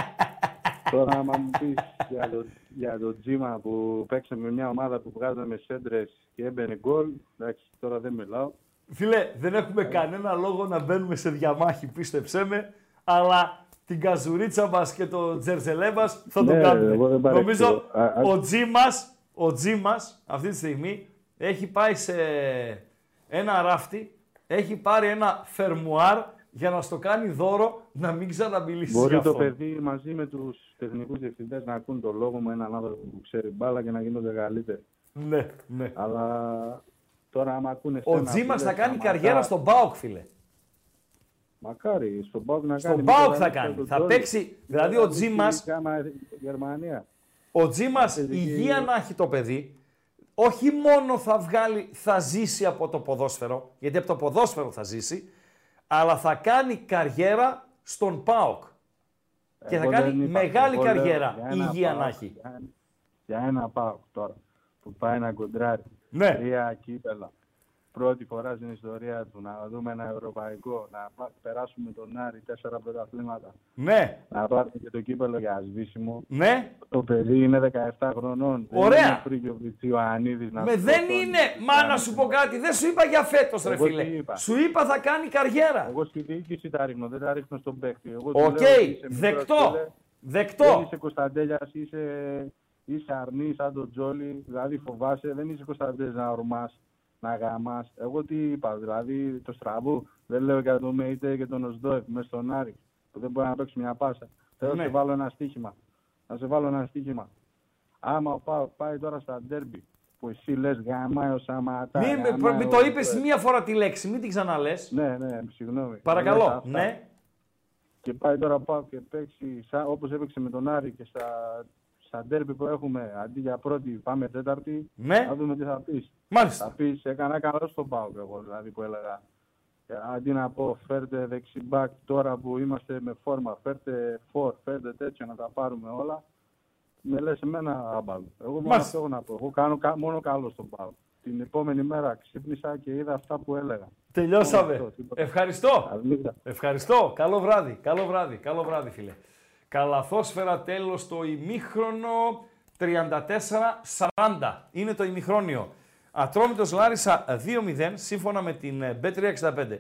S12: Τώρα, άμα μου πεις για το, για το τζίμα που παίξαμε με μια ομάδα που βγάζαμε σέντρε και έμπαινε γκολ, εντάξει, τώρα δεν μιλάω.
S2: Φίλε, δεν έχουμε κανένα λόγο να μπαίνουμε σε διαμάχη, πίστεψέ με, αλλά την καζουρίτσα μας και το τζερζελέ μας θα το
S12: Ναι,
S2: κάνουμε.
S12: εγώ δεν παρεξηγώ.
S2: Νομίζω
S12: Α, α-
S2: ο τζι μας, ο τζι μας, αυτή τη στιγμή έχει πάει σε ένα ράφτη, έχει πάρει ένα φερμουάρ για να στο κάνει δώρο να μην ξαναμιλήσει
S12: Μπορεί
S2: για
S12: το
S2: αυτό.
S12: παιδί μαζί με τους τεχνικούς διευθυντές να ακούν το λόγο μου έναν άνθρωπο που ξέρει μπάλα και να γίνονται καλύτεροι.
S2: Ναι, ναι.
S12: Αλλά τώρα, άμα ακούνε.
S2: Ο
S12: σένα
S2: τζι
S12: που
S2: μας θα
S12: λες,
S2: κάνει
S12: σταματά,
S2: καριέρα στον Μπάουκ, φίλε.
S12: Μακάρι, στον Πάουκ να κάνει.
S2: Στον
S12: με
S2: Πάουκ
S12: τον
S2: θα
S12: Αλέξανδρο
S2: κάνει.
S12: τον
S2: Θα
S12: Τζόλι.
S2: παίξει, δηλαδή ο τζι μας,
S12: Κάμα Γερμανία.
S2: ο τζι μας
S12: Παιδική-
S2: υγεία να έχει το παιδί, όχι μόνο θα βγάλει, θα ζήσει από το ποδόσφαιρο, γιατί από το ποδόσφαιρο θα ζήσει, αλλά θα κάνει καριέρα στον ΠΑΟΚ. Και θα
S12: Εγώ
S2: κάνει
S12: δεν είπα.
S2: μεγάλη
S12: Εγώ λέω
S2: καριέρα,
S12: για ένα
S2: υγεία να
S12: ΠΑΟΚ,
S2: έχει.
S12: Για, ένα- για ένα πάω τώρα που πάει να κοντράρει.
S2: Ναι.
S12: Τρία κύπελα. Πρώτη φορά στην ιστορία του να δούμε ένα ευρωπαϊκό, να πα- περάσουμε τον Άρη, τέσσερα πρωταθλήματα.
S2: Ναι,
S12: Να πάρουμε και το κύπελο για σβήσιμο.
S2: ναι.
S12: Το παιδί είναι 17 χρονών.
S2: Ωραία.
S12: Δεν είναι Φρίκιοβιτς Ιωαννίδης να
S2: Με
S12: σου πω
S2: δεν
S12: τον-
S2: είναι, μα να σου πω κάτι, δεν σου είπα για φέτος ρε
S12: Εγώ τι
S2: φίλε.
S12: είπα.
S2: Σου είπα θα κάνει καριέρα.
S12: Εγώ στη διοίκηση τα ρίχνω, δεν τα ρίχνω στον παίκτη. Εγώ του
S2: Οκ,
S12: λέω ότι είσαι μικρός,
S2: δεκτό.
S12: φίλε, Δεν
S2: Δεκτό.
S12: είσαι Κωνσταντέλιας, είσαι, είσαι αρνή σαν τον Τζόλι, δηλαδή φοβάσαι, δεν είσαι Κωνσταντέλιας να ορμάς, να γαμάς. Εγώ τι είπα, δηλαδή το στραβού, δεν λέω για τον Μέιτε και τον Οσδόεφ μέσα στον Άρη, που δεν μπορεί να παίξει μια πάσα. Θέλω να
S2: Ναι.
S12: σε βάλω ένα στοίχημα. Να σε βάλω ένα στοίχημα. Άμα ο Πάοκ πάει τώρα στα ντέρμπι, που εσύ λες γαμάει ο Σαματά.
S2: Μην,
S12: γαμάει
S2: μην
S12: ο
S2: το
S12: Οσδόεφ.
S2: είπες μία φορά τη λέξη, μην την ξαναλές.
S12: Ναι, ναι, συγγνώμη. Λες
S2: Παρακαλώ,
S12: αυτά.
S2: ναι.
S12: Και πάει τώρα πάω και παίξει σαν, όπως έπαιξε με τον Άρη και στα, στα ντέρμπι που έχουμε, αντί για πρώτη πάμε τέταρτη,
S2: Ναι.
S12: να δούμε τι θα πεις.
S2: Μάλιστα.
S12: Θα πεις, έκανα καλό στον Πάοκ εγώ, δηλαδή που έλεγα. Ε, Αντί να πω φέρτε δεξιμπάκ τώρα που είμαστε με φόρμα, φέρτε φορ, φέρτε τέτοια να τα πάρουμε όλα. Με λες εμένα άμπαλο. Εγώ μόνο
S2: Μάλιστα.
S12: αυτό έχω να πω. Εγώ κάνω κα- μόνο καλό στον Πάοκ. Την επόμενη μέρα ξύπνησα και είδα αυτά που έλεγα.
S2: Τελειώσαμε.
S12: Μόνο αυτό, τίποτα.
S2: Ευχαριστώ.
S12: Καληνύχτα.
S2: Ευχαριστώ. Καλό βράδυ. Καλό βράδυ. Καλό βράδυ, φίλε. Καλαθόσφαιρα τέλος το ημίχρονο 34-40. Είναι το ημιχρόνιο. Ατρόμητος Λάρισα 2-0 σύμφωνα με την ε, Bet365.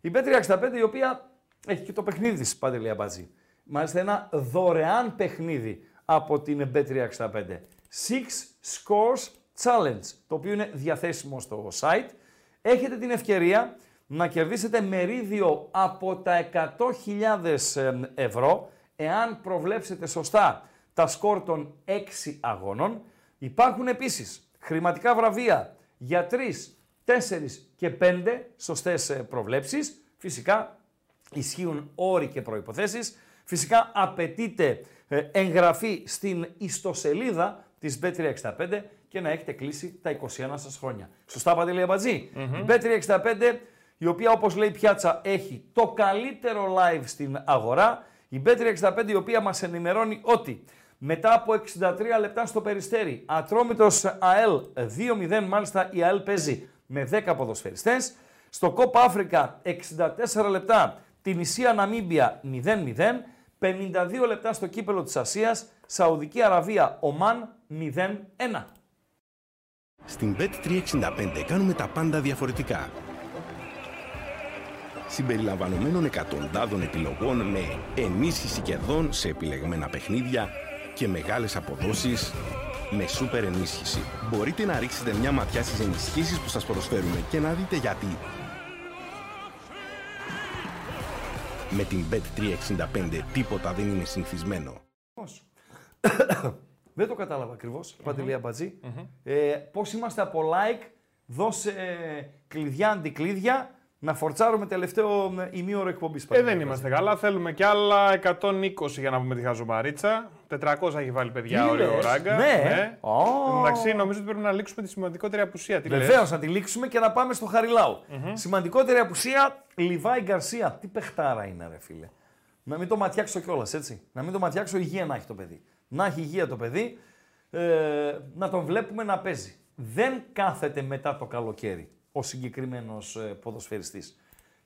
S2: Η Bet365 η οποία έχει και το παιχνίδι της Παντελή Αμπατζή. Μάλιστα ένα δωρεάν παιχνίδι από την Bet365. Six Scores Challenge, το οποίο είναι διαθέσιμο στο site. Έχετε την ευκαιρία να κερδίσετε μερίδιο από τα 100.000 ευρώ εάν προβλέψετε σωστά τα σκορ των 6 αγώνων. Υπάρχουν επίσης χρηματικά βραβεία για 3, 4 και 5 σωστές ε, προβλέψεις. Φυσικά ισχύουν όροι και προϋποθέσεις. Φυσικά απαιτείται ε, εγγραφή στην ιστοσελίδα της Bet365 και να έχετε κλείσει τα 21 σας χρόνια. Σωστά Παντελή Αμπατζή;
S1: Μμμ.
S2: Bet365 η οποία όπως λέει η Πιάτσα έχει το καλύτερο live στην αγορά. Η Bet365 η οποία μας ενημερώνει ότι μετά από 63 λεπτά στο Περιστέρι, Ατρόμητος ΑΕΛ 2-0, μάλιστα η ΑΕΛ παίζει με 10 ποδοσφαιριστές. Στο Κόπα Αφρικα 64 λεπτά, την Ισία Ναμίμπια 0-0. 52 λεπτά στο κύπελο της Ασίας, Σαουδική Αραβία, Ομάν 0-1.
S13: Στην Bet365 κάνουμε τα πάντα διαφορετικά. Συμπεριλαμβανομένων εκατοντάδων επιλογών με ενίσχυση κερδών σε επιλεγμένα παιχνίδια και μεγάλες αποδόσεις με σούπερ ενίσχυση. Μπορείτε να ρίξετε μια ματιά στις ενισχύσεις που σας προσφέρουμε και να δείτε γιατί. Με την Bet365 τίποτα δεν είναι συνηθισμένο. [coughs]
S2: Δεν το κατάλαβα ακριβώς, Παντελή Αμπατζή. Ε, πώς είμαστε από like, δώσε ε, κλειδιά αντικλείδια, να φορτσάρουμε τελευταίο ε, ημίωρο εκπομπής.
S1: Ε,
S2: Παντελή
S1: δεν
S2: Αμπατζή.
S1: είμαστε καλά. Θέλουμε κι άλλα 120 για να πούμε τη χαζομαρίτσα. 400 έχει βάλει παιδιά
S2: Τι
S1: όριο ο
S2: λες,
S1: Ράγκα.
S2: ναι. Ω.
S1: Εντάξει, νομίζω ότι πρέπει να λήξουμε τη σημαντικότερη απουσία. Τι λες;
S2: Βεβαίω, να τη λήξουμε και να πάμε στο χαριλαου Σημαντικότερη απουσία, Λιβάη Γκαρσία. Τι παιχτάρα είναι, ρε φίλε. Να μην το ματιάξω κιόλας, έτσι. Να μην το ματιάξω, υγεία να έχει το παιδί. Να έχει υγεία το παιδί, ε, να τον βλέπουμε να παίζει. Δεν κάθεται μετά το καλοκαίρι ο συγκεκριμένος ε, ποδοσφαιριστής.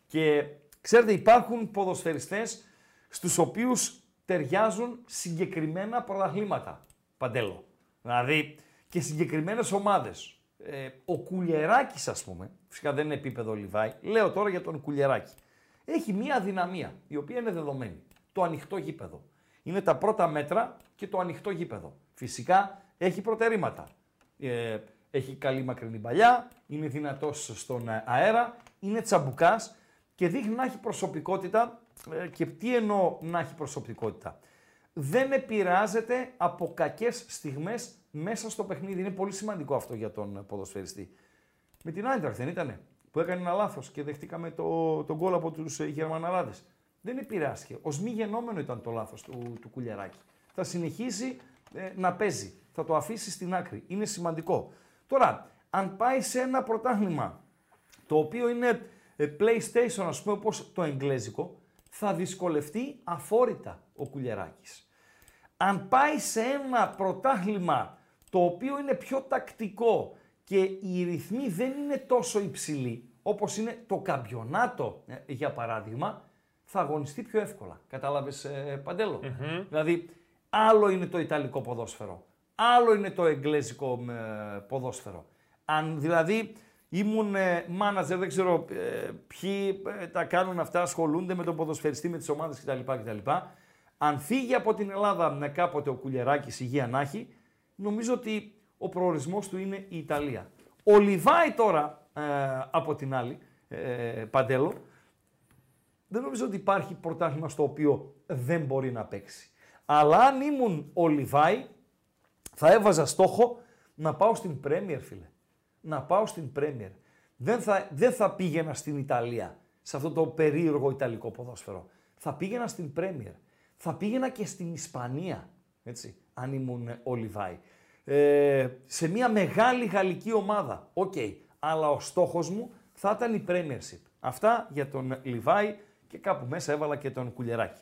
S2: Και ξέρετε, υπάρχουν ποδοσφαιριστές στους οποίους ταιριάζουν συγκεκριμένα πρωταθλήματα. Παντέλο. Δηλαδή και συγκεκριμένες ομάδες. Ε, ο Κουλιεράκης ας πούμε, φυσικά δεν είναι επίπεδο Λιβάη, λέω τώρα για τον Κουλιεράκη. Έχει μία αδυναμία, η οποία είναι δεδομένη. Το ανοιχτό γήπεδο. Είναι τα πρώτα μέτρα και το ανοιχτό γήπεδο. Φυσικά έχει προτερήματα. Ε, έχει καλή μακρινή παλιά, είναι δυνατός στον ε, αέρα, είναι τσαμπουκάς και δείχνει να έχει προσωπικότητα. Ε, και τι εννοώ να έχει προσωπικότητα. Δεν επηρεάζεται από κακές στιγμές μέσα στο παιχνίδι. Είναι πολύ σημαντικό αυτό για τον ποδοσφαιριστή. Με την Άιντραχτ δεν ήτανε, που έκανε ένα λάθος και δεχτήκαμε το, τον γκολ από τους ε, Γερμαναράδες. Δεν επηρεάστηκε. Ως μη γενόμενο ήταν το λάθος του, του Κουλιαράκη. Θα συνεχίσει ε, να παίζει. Θα το αφήσει στην άκρη. Είναι σημαντικό. Τώρα, αν πάει σε ένα πρωτάθλημα το οποίο είναι ε, PlayStation, ας πούμε, όπως το εγγλέζικο, θα δυσκολευτεί αφόρητα ο Κουλιεράκης. Αν πάει σε ένα πρωτάθλημα το οποίο είναι πιο τακτικό και οι ρυθμοί δεν είναι τόσο υψηλοί, όπως είναι το καμπιονάτο, ε, για παράδειγμα, θα αγωνιστεί πιο εύκολα. Κατάλαβες, ε, παντελο Δηλαδή, άλλο είναι το ιταλικό ποδόσφαιρο, άλλο είναι το εγγλέζικο ε, ποδόσφαιρο. Αν δηλαδή ήμουν ε, manager, δεν ξέρω ε, ποιοι ε, τα κάνουν αυτά, ασχολούνται με τον ποδοσφαιριστή, με τις ομάδες κτλ. κτλ. Αν φύγει από την Ελλάδα με κάποτε ο Κουλιεράκης υγεία να έχει, νομίζω ότι ο προορισμός του είναι η Ιταλία. Ο Λιβάη τώρα, ε, από την άλλη, ε, Παντέλο, δεν νομίζω ότι υπάρχει πρωτάθλημα στο οποίο δεν μπορεί να παίξει. Αλλά αν ήμουν ο Λιβάη, θα έβαζα στόχο να πάω στην Πρέμιερ, φίλε. Να πάω στην Πρέμιερ. Δεν θα, δεν θα πήγαινα στην Ιταλία, σε αυτό το περίεργο Ιταλικό ποδόσφαιρο. Θα πήγαινα στην Πρέμιερ. Θα πήγαινα και στην Ισπανία. έτσι, αν ήμουν ο Λιβάη. Ε, σε μια μεγάλη γαλλική ομάδα, οκ, αλλά ο στόχος μου θα ήταν η Premiership. Αυτά για τον Λιβάη και κάπου μέσα έβαλα και τον Κουλεράκη.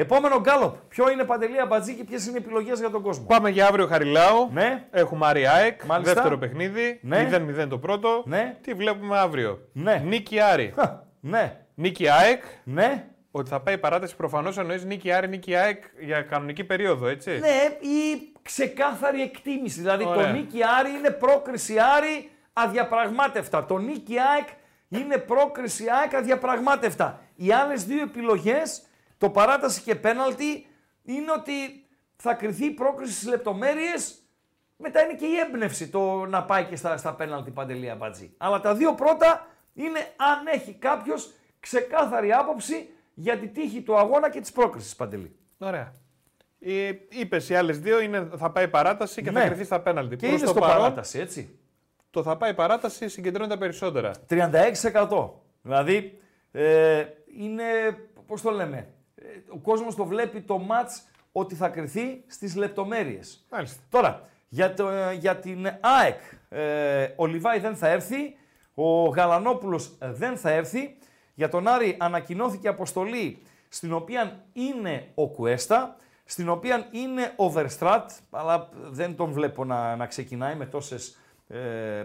S2: Επόμενο γκάλοπ. Ποιο είναι Παντελή Αμπατζή και ποιες είναι οι επιλογές για τον κόσμο;
S1: Πάμε για αύριο Χαριλάου.
S2: Ναι.
S1: Έχουμε Άρη ΑΕΚ.
S2: Μάλιστα.
S1: Δεύτερο παιχνίδι.
S2: Ναι.
S1: 0-0 το πρώτο.
S2: Ναι.
S1: Τι βλέπουμε αύριο;
S2: Ναι.
S1: Νίκη Άρη.
S2: Ναι.
S1: Νίκη ΑΕΚ.
S2: Ναι.
S1: Ότι θα πάει η παράταση προφανώς εννοείς Νίκη Άρη, Νίκη ΑΕΚ για κανονική περίοδο, έτσι;
S2: Ναι, ή ξεκάθαρη εκτίμηση. Δηλαδή
S1: Ωραία.
S2: το νίκη Άρη είναι πρόκριση Άρη αδιαπραγμάτευτα. Το νίκη ΑΕΚ είναι πρόκριση ΑΕΚ αδιαπραγμάτευτα. Οι άλλες δύο επιλογές, το παράταση και πέναλτι, είναι ότι θα κρυθεί η πρόκριση στις λεπτομέρειες. Μετά είναι και η έμπνευση το να πάει και στα, στα πέναλτι παντελή αμπατζή. Αλλά τα δύο πρώτα είναι αν έχει κάποιος ξεκάθαρη άποψη για τη τύχη του αγώνα και της πρόκρισης παντελή.
S1: Ωραία. Είπες οι άλλες δύο είναι, θα πάει παράταση και
S2: Ναι.
S1: θα κρυθεί στα πέναλτι.
S2: Και
S1: Προς
S2: είναι
S1: το
S2: στο
S1: παρόν,
S2: παράταση, έτσι.
S1: Το θα πάει παράταση συγκεντρώνει τα περισσότερα.
S2: 36%. Δηλαδή, ε, είναι, πώς το λέμε, ε, ο κόσμος το βλέπει το μάτς ότι θα κρυθεί στις λεπτομέρειες.
S1: Μάλιστα.
S2: Τώρα, για, το, ε, για την ΑΕΚ, ε, ο Λιβάη δεν θα έρθει, ο Γαλανόπουλος ε, δεν θα έρθει. Για τον Άρη ανακοινώθηκε αποστολή στην οποία είναι ο Κουέστα, στην οποία είναι ο Βερστράτ, αλλά δεν τον βλέπω να, να ξεκινάει με τόσες ε,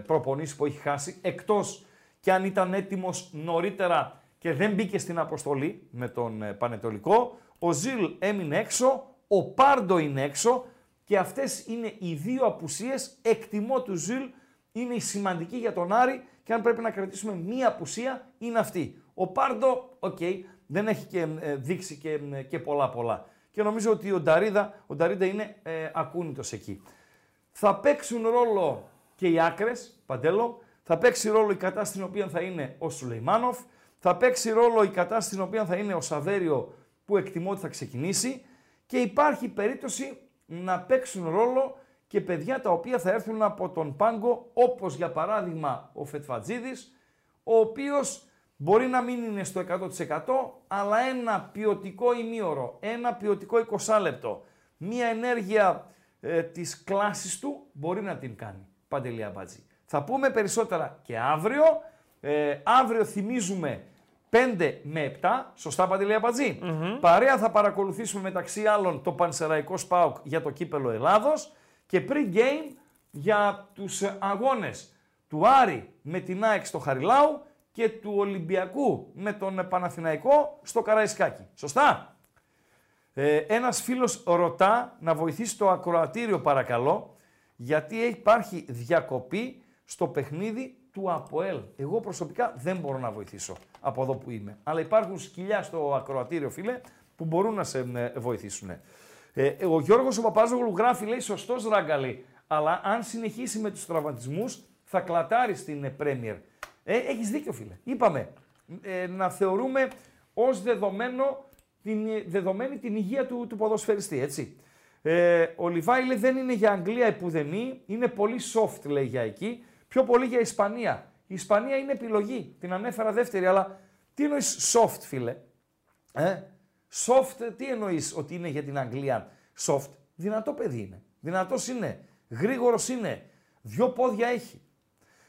S2: προπονήσεις που έχει χάσει, εκτός και αν ήταν έτοιμος νωρίτερα και δεν μπήκε στην αποστολή με τον ε, Πανετολικό. Ο Ζιλ έμεινε έξω, ο Πάρντο είναι έξω και αυτές είναι οι δύο απουσίες. Εκτιμώ του Ζιλ είναι η σημαντική για τον Άρη και αν πρέπει να κρατήσουμε μία απουσία είναι αυτή. Ο Πάρντο, οκ, δεν έχει και, ε, δείξει και, ε, και πολλά πολλά. Και νομίζω ότι ο Νταρίδα, ο Νταρίδα είναι ε, ακούνητος εκεί. Θα παίξουν ρόλο και οι άκρες, Παντέλο. Θα παίξει ρόλο η κατάσταση στην οποία θα είναι ο Σουλεϊμάνοφ. Θα παίξει ρόλο η κατάσταση στην οποία θα είναι ο Σαβέριο που εκτιμώ ότι θα ξεκινήσει. Και υπάρχει περίπτωση να παίξουν ρόλο και παιδιά τα οποία θα έρθουν από τον πάγκο, όπως για παράδειγμα ο Φετφατζίδης, ο οποίος μπορεί να μην είναι στο 100% αλλά ένα ποιοτικό ημίωρο, ένα ποιοτικό 20 λεπτό, μία ενέργεια ε, της κλάσης του μπορεί να την κάνει. Παντελή Αμπάτζη. Θα πούμε περισσότερα και αύριο. Ε, αύριο θυμίζουμε 5 με 7. Σωστά Παντελή Αμπατζή. Παρέα θα παρακολουθήσουμε μεταξύ άλλων το Πανσεραϊκό ΣΠΑΟΚ για το κύπελο Ελλάδος και pre-game για τους ε, αγώνες του Άρη με την ΑΕΚ στο Χαριλάου και του Ολυμπιακού με τον ε, Παναθηναϊκό στο Καραϊσκάκι. Σωστά; Ε, ένας φίλος ρωτά να βοηθήσει το ακροατήριο παρακαλώ γιατί υπάρχει διακοπή στο παιχνίδι του ΑΠΟΕΛ. Εγώ προσωπικά δεν μπορώ να βοηθήσω από εδώ που είμαι. Αλλά υπάρχουν σκυλιά στο ακροατήριο φίλε που μπορούν να σε ε, βοηθήσουν. Ε, ο Γιώργος ο Παπάζογλου γράφει λέει σωστός ράγκαλη αλλά αν συνεχίσει με τους τραυματισμούς θα κλατάρεις στην ε, Premier. Ε, έχεις δίκιο φίλε. Είπαμε ε, να θεωρούμε ως δεδομένο την, ε, δεδομένη την υγεία του, του ποδοσφαιριστή, έτσι. Ε, ο Λιβάη λέει δεν είναι για Αγγλία επουδενή, είναι πολύ soft λέει για εκεί, πιο πολύ για Ισπανία. Η Ισπανία είναι επιλογή, την ανέφερα δεύτερη, αλλά τι εννοείς soft φίλε; Ε; Soft, τι εννοείς ότι είναι για την Αγγλία; Soft. Δυνατό παιδί είναι, δυνατός είναι, γρήγορος είναι, δυο πόδια έχει.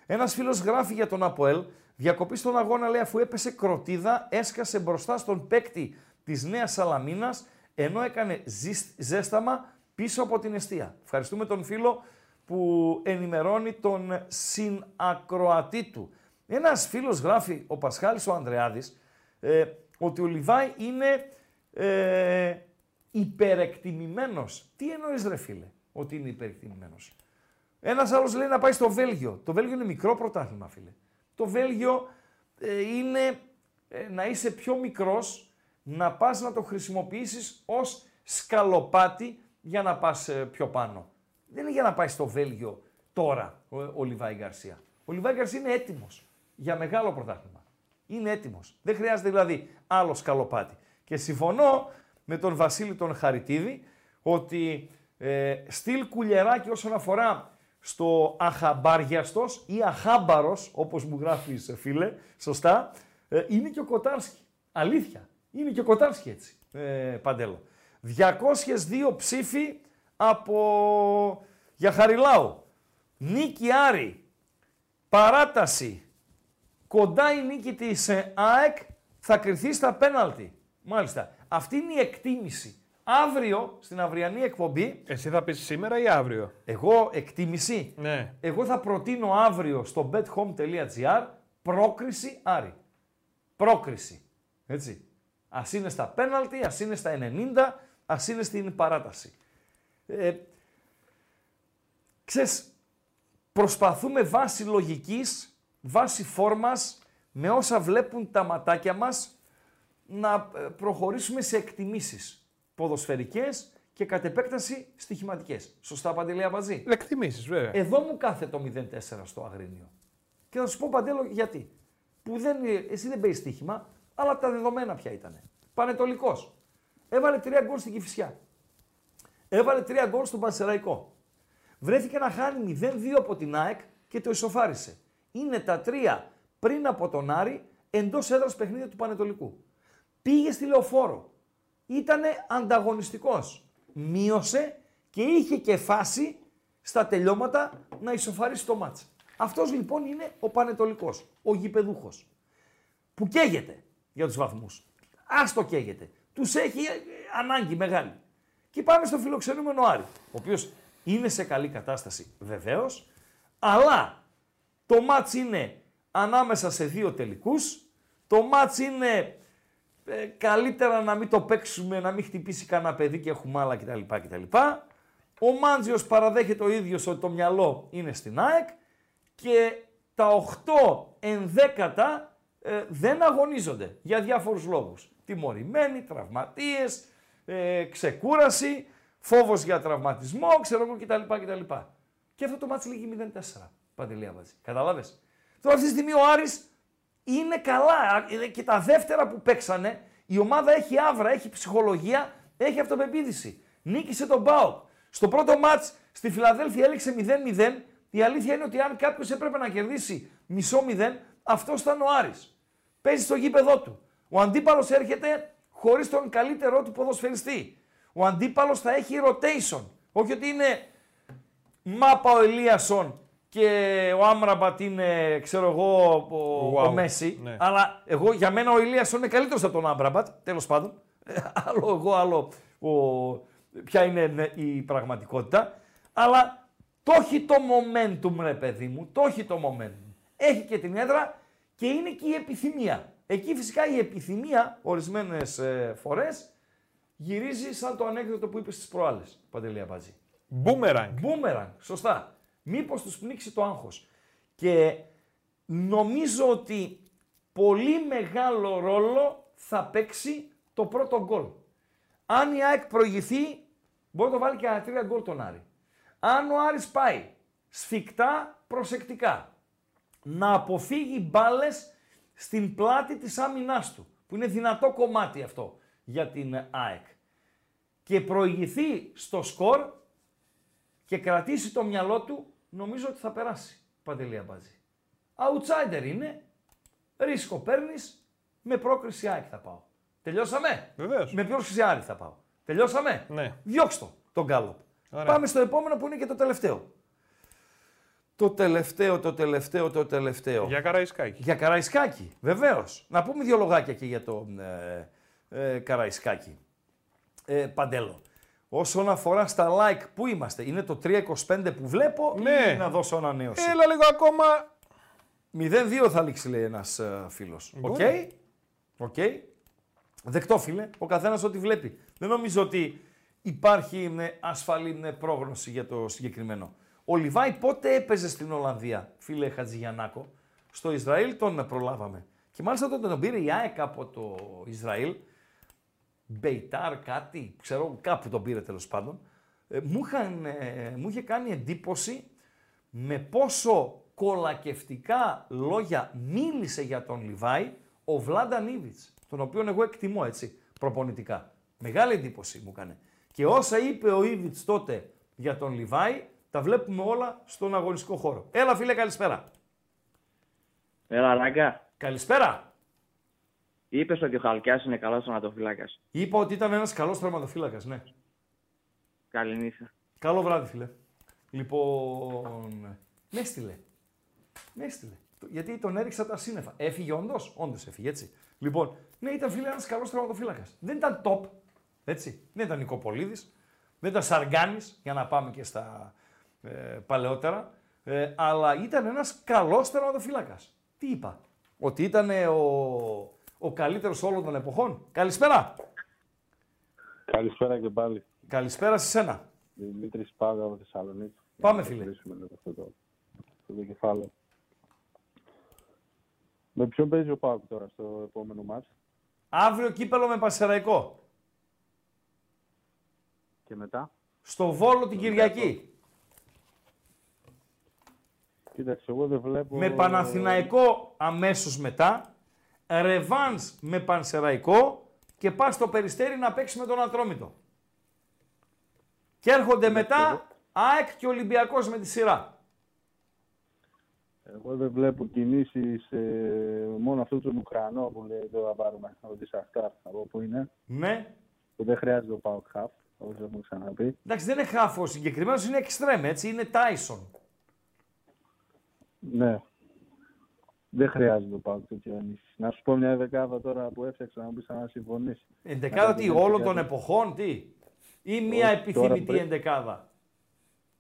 S2: Ένας φίλος γράφει για τον Αποέλ, διακοπή στον αγώνα λέει αφού έπεσε κροτίδα, έσκασε μπροστά στον παίκτη της Νέας Σαλαμίνας, ενώ έκανε ζυσ- ζέσταμα πίσω από την αιστεία. Ευχαριστούμε τον φίλο που ενημερώνει τον συνακροατή του. Ένας φίλος γράφει, ο Πασχάλης ο Ανδρεάδης, ε, ότι ο Λιβάη είναι ε, υπερεκτιμημένος. Τι εννοείς ρε φίλε, ότι είναι υπερεκτιμημένος; Ένας άλλος λέει να πάει στο Βέλγιο. Το Βέλγιο είναι μικρό πρωτάθλημα φίλε. Το Βέλγιο ε, είναι ε, να είσαι πιο μικρός, να πας να το χρησιμοποιήσεις ως σκαλοπάτι για να πας ε, πιο πάνω. Δεν είναι για να πάει στο Βέλγιο τώρα ο, ο Λιβάη Γκαρσία. Ο Λιβάη Γκαρσία είναι έτοιμος για μεγάλο πρωτάθλημα. Είναι έτοιμος. Δεν χρειάζεται δηλαδή άλλο σκαλοπάτι. Και συμφωνώ με τον Βασίλη τον Χαριτίδη ότι ε, στυλ κουλιεράκι όσον αφορά στο αχαμπάριαστος ή αχάμπαρος, όπως μου γράφεις ε, φίλε, σωστά, ε, είναι και ο Κοτάρσκι. Αλήθεια. Είναι και ο Κοτάρσκι έτσι, ε, Παντέλο. 202 ψήφοι από για Χαριλάου. Νίκη Άρη, παράταση, κοντά η νίκη της ε, ΑΕΚ θα κρυθεί στα πέναλτι. Μάλιστα. Αυτή είναι η εκτίμηση. Αύριο, στην αυριανή εκπομπή...
S1: Εσύ θα πεις σήμερα ή αύριο;
S2: Εγώ εκτίμηση.
S1: Ναι.
S2: Εγώ θα προτείνω αύριο στο bethome.gr πρόκριση Άρη. Πρόκριση. Έτσι. Ας είναι στα πέναλτι, ας είναι στα 90, ας είναι στην παράταση. Ε, ξέρεις, προσπαθούμε βάσει λογικής, βάσει φόρμας, με όσα βλέπουν τα ματάκια μας, να ε, προχωρήσουμε σε εκτιμήσεις ποδοσφαιρικές και κατ' επέκταση στοιχηματικές. Σωστά, Παντελή Αμπαζή.
S1: Εκτιμήσεις, βέβαια.
S2: Εδώ μου κάθε το 0-4 στο Αγρίνιο. Και θα σου πω, Παντέλο, γιατί. Που δεν, εσύ δεν παίζει στοίχημα, αλλά τα δεδομένα ποια ήταν. Πανετολικός. Έβαλε τρία γκολ στην Κηφισιά. Έβαλε τρία γκολ στον Πανσεραϊκό. Βρέθηκε να χάνει 0-2 από την ΑΕΚ και το ισοφάρισε. Είναι τα τρία πριν από τον Άρη εντός έδρας παιχνίδια του Πανετολικού. Πήγε στη λεωφόρο. Ήτανε ανταγωνιστικός. Μείωσε και είχε και φάση στα τελειώματα να ισοφαρίσει το μάτς. Αυτός λοιπόν είναι ο Πανετολικός, ο γηπεδούχος, που καίγεται για τους βαθμούς. Άστο καίγεται. Τους έχει ε, ανάγκη μεγάλη. Και πάμε στο φιλοξενούμενο Άρη, ο οποίος είναι σε καλή κατάσταση βεβαίως, αλλά το μάτς είναι ανάμεσα σε δύο τελικούς, το μάτς είναι ε, καλύτερα να μην το παίξουμε, να μην χτυπήσει κανένα παιδί και έχουμε άλλα κτλ. κτλ. Ο Μάντζιος παραδέχεται ο ίδιος ότι το μυαλό είναι στην ΑΕΚ και τα 8 ενδέκατα ε, δεν αγωνίζονται για διάφορους λόγους. Τιμωρημένοι, τραυματίες, ε, ξεκούραση, φόβος για τραυματισμό, ξέρω εγώ κτλ. κτλ. Και αυτό το μάτς λήγει 0-4. Παντελία βάζει. Καταλάβες; Τώρα αυτή τη στιγμή ο Άρης είναι καλά. Ε, Και τα δεύτερα που παίξανε, η ομάδα έχει άβρα, έχει ψυχολογία, έχει αυτοπεποίθηση. Νίκησε τον Μπάουκ. Στο πρώτο μάτς στη Φιλαδέλφια έληξε 0-0. Η αλήθεια είναι ότι αν κάποιος έπρεπε να κερδίσει μισό 0, αυτός ήταν ο Άρης. Παίζει στο γήπεδό του. Ο αντίπαλος έρχεται χωρίς τον καλύτερό του ποδοσφαιριστή. Ο αντίπαλος θα έχει rotation. Όχι ότι είναι μάπα ο Ελίασον και ο Άμραμπατ είναι, ξέρω εγώ, ο,
S1: Wow.
S2: ο Μέση.
S1: Ναι.
S2: Αλλά εγώ, για μένα ο Ηλίασον είναι καλύτερος από τον Άμραμπατ, τέλος πάντων. [laughs] άλλο εγώ, άλλο ο, ποια είναι ναι, η πραγματικότητα. Αλλά το έχει το momentum, ρε παιδί μου, το έχει το momentum. Έχει και την έδρα και είναι και η επιθυμία. Εκεί φυσικά η επιθυμία ορισμένες ε, φορές γυρίζει σαν το ανέκδοτο που είπες στις προάλλες, Παντελή Αμπατζή.
S1: Boomerang.
S2: Boomerang, σωστά. Μήπως τους πνίξει το άγχος. Και νομίζω ότι πολύ μεγάλο ρόλο θα παίξει το πρώτο γκολ. Αν η ΑΕΚ προηγηθεί, μπορεί να το βάλει και ένα τρία γκολ τον Άρη. Αν ο Άρης πάει σφιχτά, προσεκτικά, να αποφύγει μπάλες στην πλάτη της άμυνάς του, που είναι δυνατό κομμάτι αυτό για την ΑΕΚ, και προηγηθεί στο σκορ και κρατήσει το μυαλό του, νομίζω ότι θα περάσει. Παντελία Μπάζη. Outsider είναι, ρίσκο παίρνεις, με πρόκριση ΑΕΚ θα πάω. Τελειώσαμε;
S1: Βεβαίως.
S2: Με πρόκριση Άρη θα πάω. Τελειώσαμε;
S1: Ναι.
S2: Διώξτε το, τον Γκάλοπ.
S1: Ωραία.
S2: Πάμε στο επόμενο που είναι και το τελευταίο. Το τελευταίο, το τελευταίο, το τελευταίο.
S1: Για Καραϊσκάκη.
S2: Για Καραϊσκάκη, βεβαίως. Να πούμε δύο λογάκια και για το ε, ε, Καραϊσκάκη. Ε, Παντέλο. Όσον αφορά στα like, πού είμαστε, είναι το 325 που βλέπω
S1: Ναι.
S2: ή να δώσω ανανέωση;
S1: Έλα λίγο ακόμα.
S2: 0-2 θα λήξει, λέει ένας ε, φίλος. Οκ.
S1: Μπορεί.
S2: Οκ. Δεκτό, φίλε. Ο καθένας ό,τι βλέπει. Δεν νομίζω ότι υπάρχει ε, ασφαλή ε, πρόγνωση για το συγκεκριμένο. Ο Λιβάη πότε έπαιζε στην Ολλανδία, φίλε Χατζηγιαννάκο; Στο Ισραήλ τον προλάβαμε. Και μάλιστα όταν τον πήρε η ΑΕΚ από το Ισραήλ, Μπεϊτάρ, κάτι, ξέρω, κάπου τον πήρε τέλος πάντων, ε, μου, είχαν, ε, μου είχε κάνει εντύπωση με πόσο κολακευτικά λόγια μίλησε για τον Λιβάη ο Βλάντα Νίβιτς, τον οποίο εγώ εκτιμώ έτσι προπονητικά. Μεγάλη εντύπωση μου έκανε. Και όσα είπε ο Ήβιτς τότε για τον Λιβάη, τα βλέπουμε όλα στον αγωνιστικό χώρο. Έλα φίλε, καλησπέρα.
S14: Έλα, Ράγκα.
S2: Καλησπέρα.
S14: Είπες ότι ο Χαλκιάς είναι καλός τερματοφύλακα.
S2: Είπα ότι ήταν ένας καλός τερματοφύλακας, ναι.
S14: Καλή νύχτα.
S2: Καλό βράδυ, φίλε. Λοιπόν, με έστειλε. Με έστειλε. Το- Γιατί τον έριξα από τα σύννεφα. Έφυγε όντως; Όντως έφυγε, έτσι. Λοιπόν, ναι, ήταν φίλε ένας καλός τραυματοφύλακα. Δεν ήταν top. Έτσι. Δεν ήταν Νικοπολίδης. Δεν ήταν Σαργάνης, για να πάμε και στα ε, παλαιότερα. Ε, αλλά ήταν ένας καλός τερματοφύλακας. Τι είπα, Ότι ήταν ο, ο καλύτερος όλων των εποχών. Καλησπέρα.
S12: Καλησπέρα και πάλι.
S2: Καλησπέρα σε σένα.
S12: Δημήτρης Πάγα από Θεσσαλονίκη.
S2: Πάμε,
S12: Για να
S2: φίλε.
S12: προχωρήσουμε λίγο Αυτό το, αυτό το κεφάλαιο. Με ποιον παίζει ο Πάουκ τώρα στο επόμενο μάτς;
S2: Αύριο κύπελο με Πασεραϊκό.
S12: και μετά;
S2: Στο Βόλο την Κυριακή.
S12: Κοίταξε, εγώ δεν βλέπω...
S2: Με Παναθηναϊκό αμέσως μετά. Ρεβάνς με Πανσεραϊκό και πας στο Περιστέρι να παίξεις με τον Ατρόμητο. Και έρχονται μετά ΑΕΚ και Ολυμπιακός με τη σειρά.
S12: Εγώ δεν βλέπω κινήσεις ε, μόνο αυτό τον Ουκρανό που λέει εδώ θα πάρουμε από τη Σαχτάρ, από που είναι.
S2: Ναι.
S12: Που δεν χρειάζεται ο Πάουκ Χαφ, όπως έχουμε ξαναπεί.
S2: Εντάξει, δεν είναι χάφο συγκεκριμένος, είναι εξτρέμ, έτσι. Είναι Τάισον.
S12: Ναι. Δεν χρειάζεται ο Πάουκ τέτοια ενίσχυση. Να σου πω μια δεκάδα τώρα που έφτιαξα να μου πεις αν συμφωνήσει.
S2: Εντεκάδα τι, όλων των εποχών, τι; Ή μία
S12: Όχι, τώρα
S2: επιθυμητή
S12: πρέπει-
S2: εντεκάδα.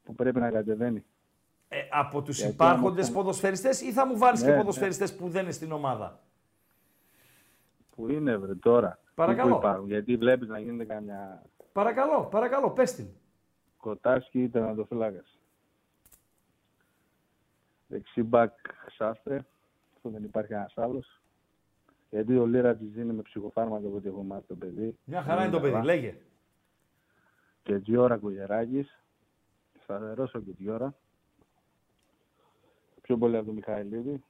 S12: Που πρέπει να κατεβαίνει.
S2: Ε, από τους
S12: Γιατί
S2: υπάρχοντες
S12: όμως-
S2: ποδοσφαιριστές ή θα μου βάλεις
S12: Ναι,
S2: και
S12: ναι.
S2: ποδοσφαιριστές που δεν είναι στην ομάδα;
S12: Που είναι βρε τώρα.
S2: Παρακαλώ.
S12: Πού υπάρχουν, γιατί βλέπεις να γίνεται καμιά
S2: Παρακαλώ, παρακαλώ, πες την.
S12: κοτάσκι ή τερματοφύλακας. Δεξί μπακ Σάστρε, αυτό δεν υπάρχει κανένας άλλος. Γιατί ο Λίρα τη δίνει με ψυχοφάρμακα από ό,τι έχω μάθει το παιδί.
S2: Μια χαρά είναι το παιδί,
S12: καλά.
S2: λέγε.
S12: Και Τζιόρα Κουγεράκης. Σταθερός ο Τζιόρα. Πιο πολύ από τον Μιχαηλίδη.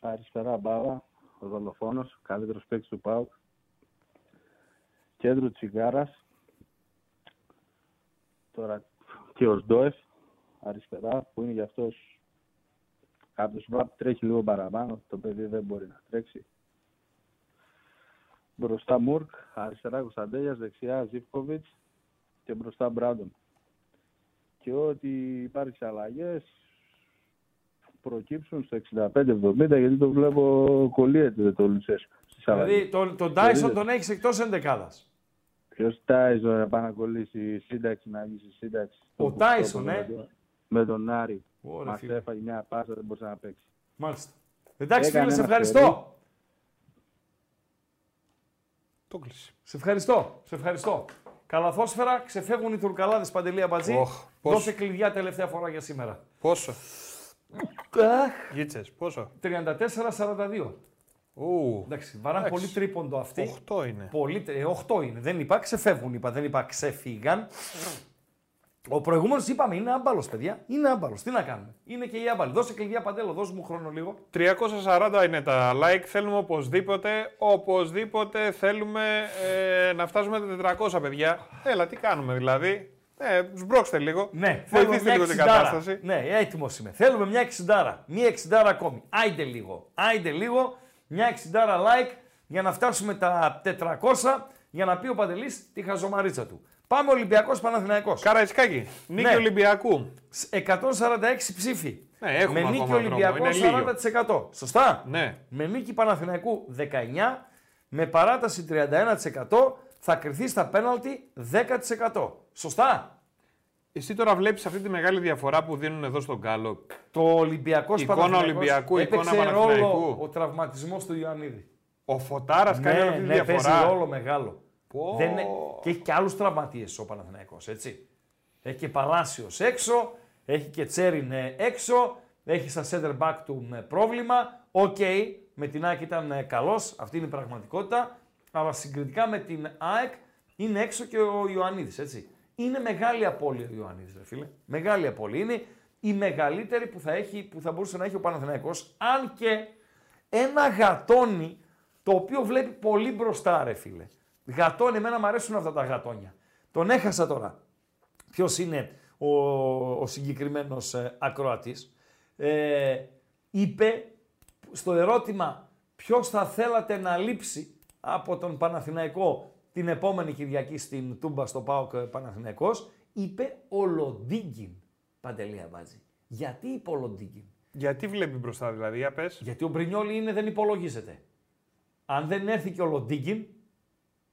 S12: Αριστερά μπάβα, ο δολοφόνος, καλύτερος παίκτης του ΠΑΟΚ. Κέντρο Τσιγάρα. Τώρα και ο Σντόεφ, αριστερά, που είναι για αυτός κάποιος που τρέχει λίγο παραπάνω. Το παιδί δεν μπορεί να τρέξει. Μπροστά Μουρκ, αριστερά Κωνσταντέλιας, δεξιά Ζιβκοβιτ και μπροστά Μπράντον. Και ό,τι υπάρχει αλλαγές προκύψουν στο 65-70 γιατί το βλέπω κολλιέται το Λουτσέσκο στις αλλαγές.
S2: Δηλαδή τον, τον Τάισον τον έχεις εκτός εντεκάδας.
S12: Ποιος Τάιζον να πάει να κολλήσει σύνταξη, να βγει στη σύνταξη.
S2: Ο
S12: Το-
S2: Τάισον,
S12: το-
S2: ε.
S12: Με τον Άρη.
S2: Ωραία,
S12: Μας
S2: φίλε.
S12: έφαγε μια πάσα, δεν μπορούσε να παίξει.
S2: Μάλιστα. Εντάξει
S12: Έκανε
S2: φίλε, σε
S12: ένα
S2: ευχαριστώ.
S12: παιδί.
S1: Το κλείσε.
S2: Σε ευχαριστώ, σε ευχαριστώ. Καλαθόσφαιρα, ξεφεύγουν οι τουρκαλάδες Παντελή Αμπατζή.
S1: Οχ, πώς.
S2: Δώσε κλειδιά τελευταία φορά για σήμερα.
S1: Πόσο;
S2: Αχ.
S1: Γίτσες, πόσο;
S2: 34-42.
S1: Ου.
S2: Εντάξει, βαράνε
S1: Εντάξει.
S2: πολύ τρίποντο αυτοί.
S1: 8 είναι.
S2: Πολύ, ε, 8 είναι. Δεν είπα ξεφεύγουν, είπα. Δεν είπα ξεφύγαν. Ο προηγούμενος είπαμε είναι άμπαλος, παιδιά. Είναι άμπαλος. Τι να κάνουμε. Είναι και οι άμπαλοι. Δώσε κλειδιά παντέλο, δώσε μου χρόνο λίγο.
S1: 340 είναι τα like. Θέλουμε οπωσδήποτε, οπωσδήποτε θέλουμε ε, να φτάσουμε τα 400 παιδιά. Έλα, τι κάνουμε δηλαδή. Ε, σμπρώξτε λίγο.
S2: Ναι, θέλουμε
S1: Βοηθήστε
S2: μια
S1: λίγο την
S2: εξιντάρα.
S1: κατάσταση.
S2: Ναι, έτοιμος είμαι. Θέλουμε μια εξιντάρα. Μια εξιντάρα ακόμη. Άιντε λίγο. Άιντε λίγο. Μια εξιντάρα like για να φτάσουμε τα 400 για να πει ο Παντελής τη χαζομαρίτσα του. Πάμε Ολυμπιακός Παναθηναϊκός.
S1: Καραϊσκάκη. Νίκη
S2: Ναι.
S1: Ολυμπιακού.
S2: 146 ψήφοι.
S1: Ναι, έχουμε
S2: με νίκη
S1: ακόμα
S2: Ολυμπιακό
S1: δρόμο, είναι
S2: 40%. Σωστά.
S1: Ναι.
S2: Με νίκη Παναθηναϊκού 19, με παράταση 31% θα κριθεί στα πέναλτι 10%. Σωστά.
S1: Εσύ τώρα βλέπεις αυτή τη μεγάλη διαφορά που δίνουν εδώ στο γκάλοπ.
S2: Το Ολυμπιακός
S1: Εικόνα Ολυμπιακού, εικόνα
S2: έπαιξε
S1: Παναθηναϊκού.
S2: ρόλο ο τραυματισμός του Ιωαννίδη.
S1: Ο Φωτάρας κάνει
S2: Ναι,
S1: αυτή τη
S2: ναι, παίζει
S1: διαφορά.
S2: ρόλο μεγάλο.
S1: Πω.
S2: Δεν είναι... Και έχει και άλλους τραυματίες ο Παναθηναϊκός, έτσι. Έχει και Παλάσιο έξω, έχει και Τσέριν ε, έξω, έχει στα center back του με πρόβλημα. Οκ, με την ΑΕΚ ήταν καλός, αυτή είναι η πραγματικότητα. Αλλά συγκριτικά με την ΑΕΚ είναι έξω και ο Ιωαννίδης, έτσι. Είναι μεγάλη απώλεια ο Ιωαννίδης, ρε φίλε. Μεγάλη απώλεια. Είναι η μεγαλύτερη που θα, έχει, που θα μπορούσε να έχει ο Παναθηναϊκός, αν και ένα γατόνι το οποίο βλέπει πολύ μπροστά, ρε φίλε. Γατόνι, εμένα μου αρέσουν αυτά τα γατόνια. Τον έχασα τώρα. Ποιος είναι ο, ο συγκεκριμένος ε, ακροατής. Ε, είπε στο ερώτημα ποιος θα θέλατε να λείψει από τον Παναθηναϊκό την επόμενη Κυριακή στην Τούμπα στο ΠΑΟΚ ε, Παναθηναϊκός, είπε Ολοντίγκιν. Παντελή Αμπάτζη. Γιατί είπε Ολοντίγκιν.
S1: Γιατί βλέπει μπροστά δηλαδή, για πες.
S2: Γιατί ο Μπρινιόλι είναι, δεν υπολογίζεται. Αν δεν έρθει και ο Λοντίγκιν,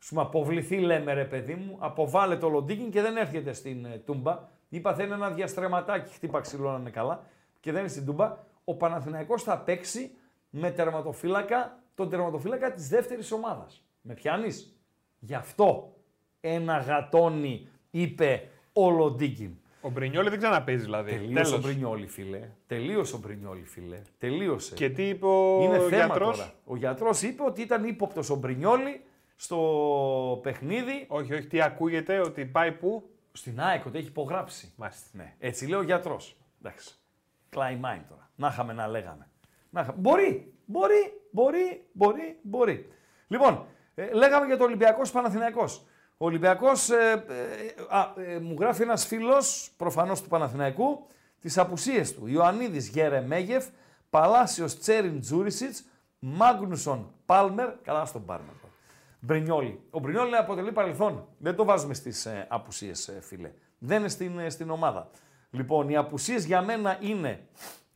S2: σου αποβληθεί λέμε ρε παιδί μου, αποβάλλεται το Λοντίγκιν και δεν έρχεται στην ε, Τούμπα. Είπα θέλει ένα διαστρεματάκι, χτύπα ξύλο να είναι καλά και δεν είναι στην Τούμπα. Ο Παναθηναϊκός θα παίξει με τερματοφύλακα, τον τερματοφύλακα της δεύτερης ομάδας. Με πιάνεις; Γι' αυτό ένα γατόνι είπε ο Λοντίγκιν.
S1: Ο Μπρινιόλι δεν ξαναπέζει δηλαδή.
S2: Τελείωσε
S1: Τέλος.
S2: ο Μπρινιόλι, φίλε. Τελείωσε ο Μπρινιόλι, φίλε. Τελείωσε.
S1: Και τι είπε ο
S2: Είναι θέμα
S1: γιατρός;
S2: τώρα. Ο γιατρός είπε ότι ήταν ύποπτος ο Μπρινιόλι στο παιχνίδι.
S1: Όχι, όχι, τι ακούγεται, ότι πάει πού;
S2: Στην ΑΕΚ, ότι έχει υπογράψει.
S1: Μάλιστα.
S2: Ναι. Έτσι λέει ο γιατρός. Εντάξει. Κλάι τώρα. Να είχαμε να λέγαμε. Να είχα- Μπορεί, μπορεί, μπορεί, μπορεί, μπορεί. Λοιπόν, ε, λέγαμε για το Ολυμπιακός Παναθηναϊκός. Ο Ολυμπιακός, ε, ε, α, ε, μου γράφει ένας φίλος, προφανώς του Παναθηναϊκού, τις απουσίες του. Ιωαννίδης Γερεμέγεφ, Παλάσιος Τσέριν Τζούρισιτς, Μάγνουσον Πάλμερ, καλά στον Πάλμερ. Τώρα. Μπρινιόλι. Ο Μπρινιόλι αποτελεί παρελθόν. Δεν το βάζουμε στις ε, απουσίες, ε, φίλε. Δεν είναι στην, ε, στην ομάδα. Λοιπόν, οι απουσίες για μένα είναι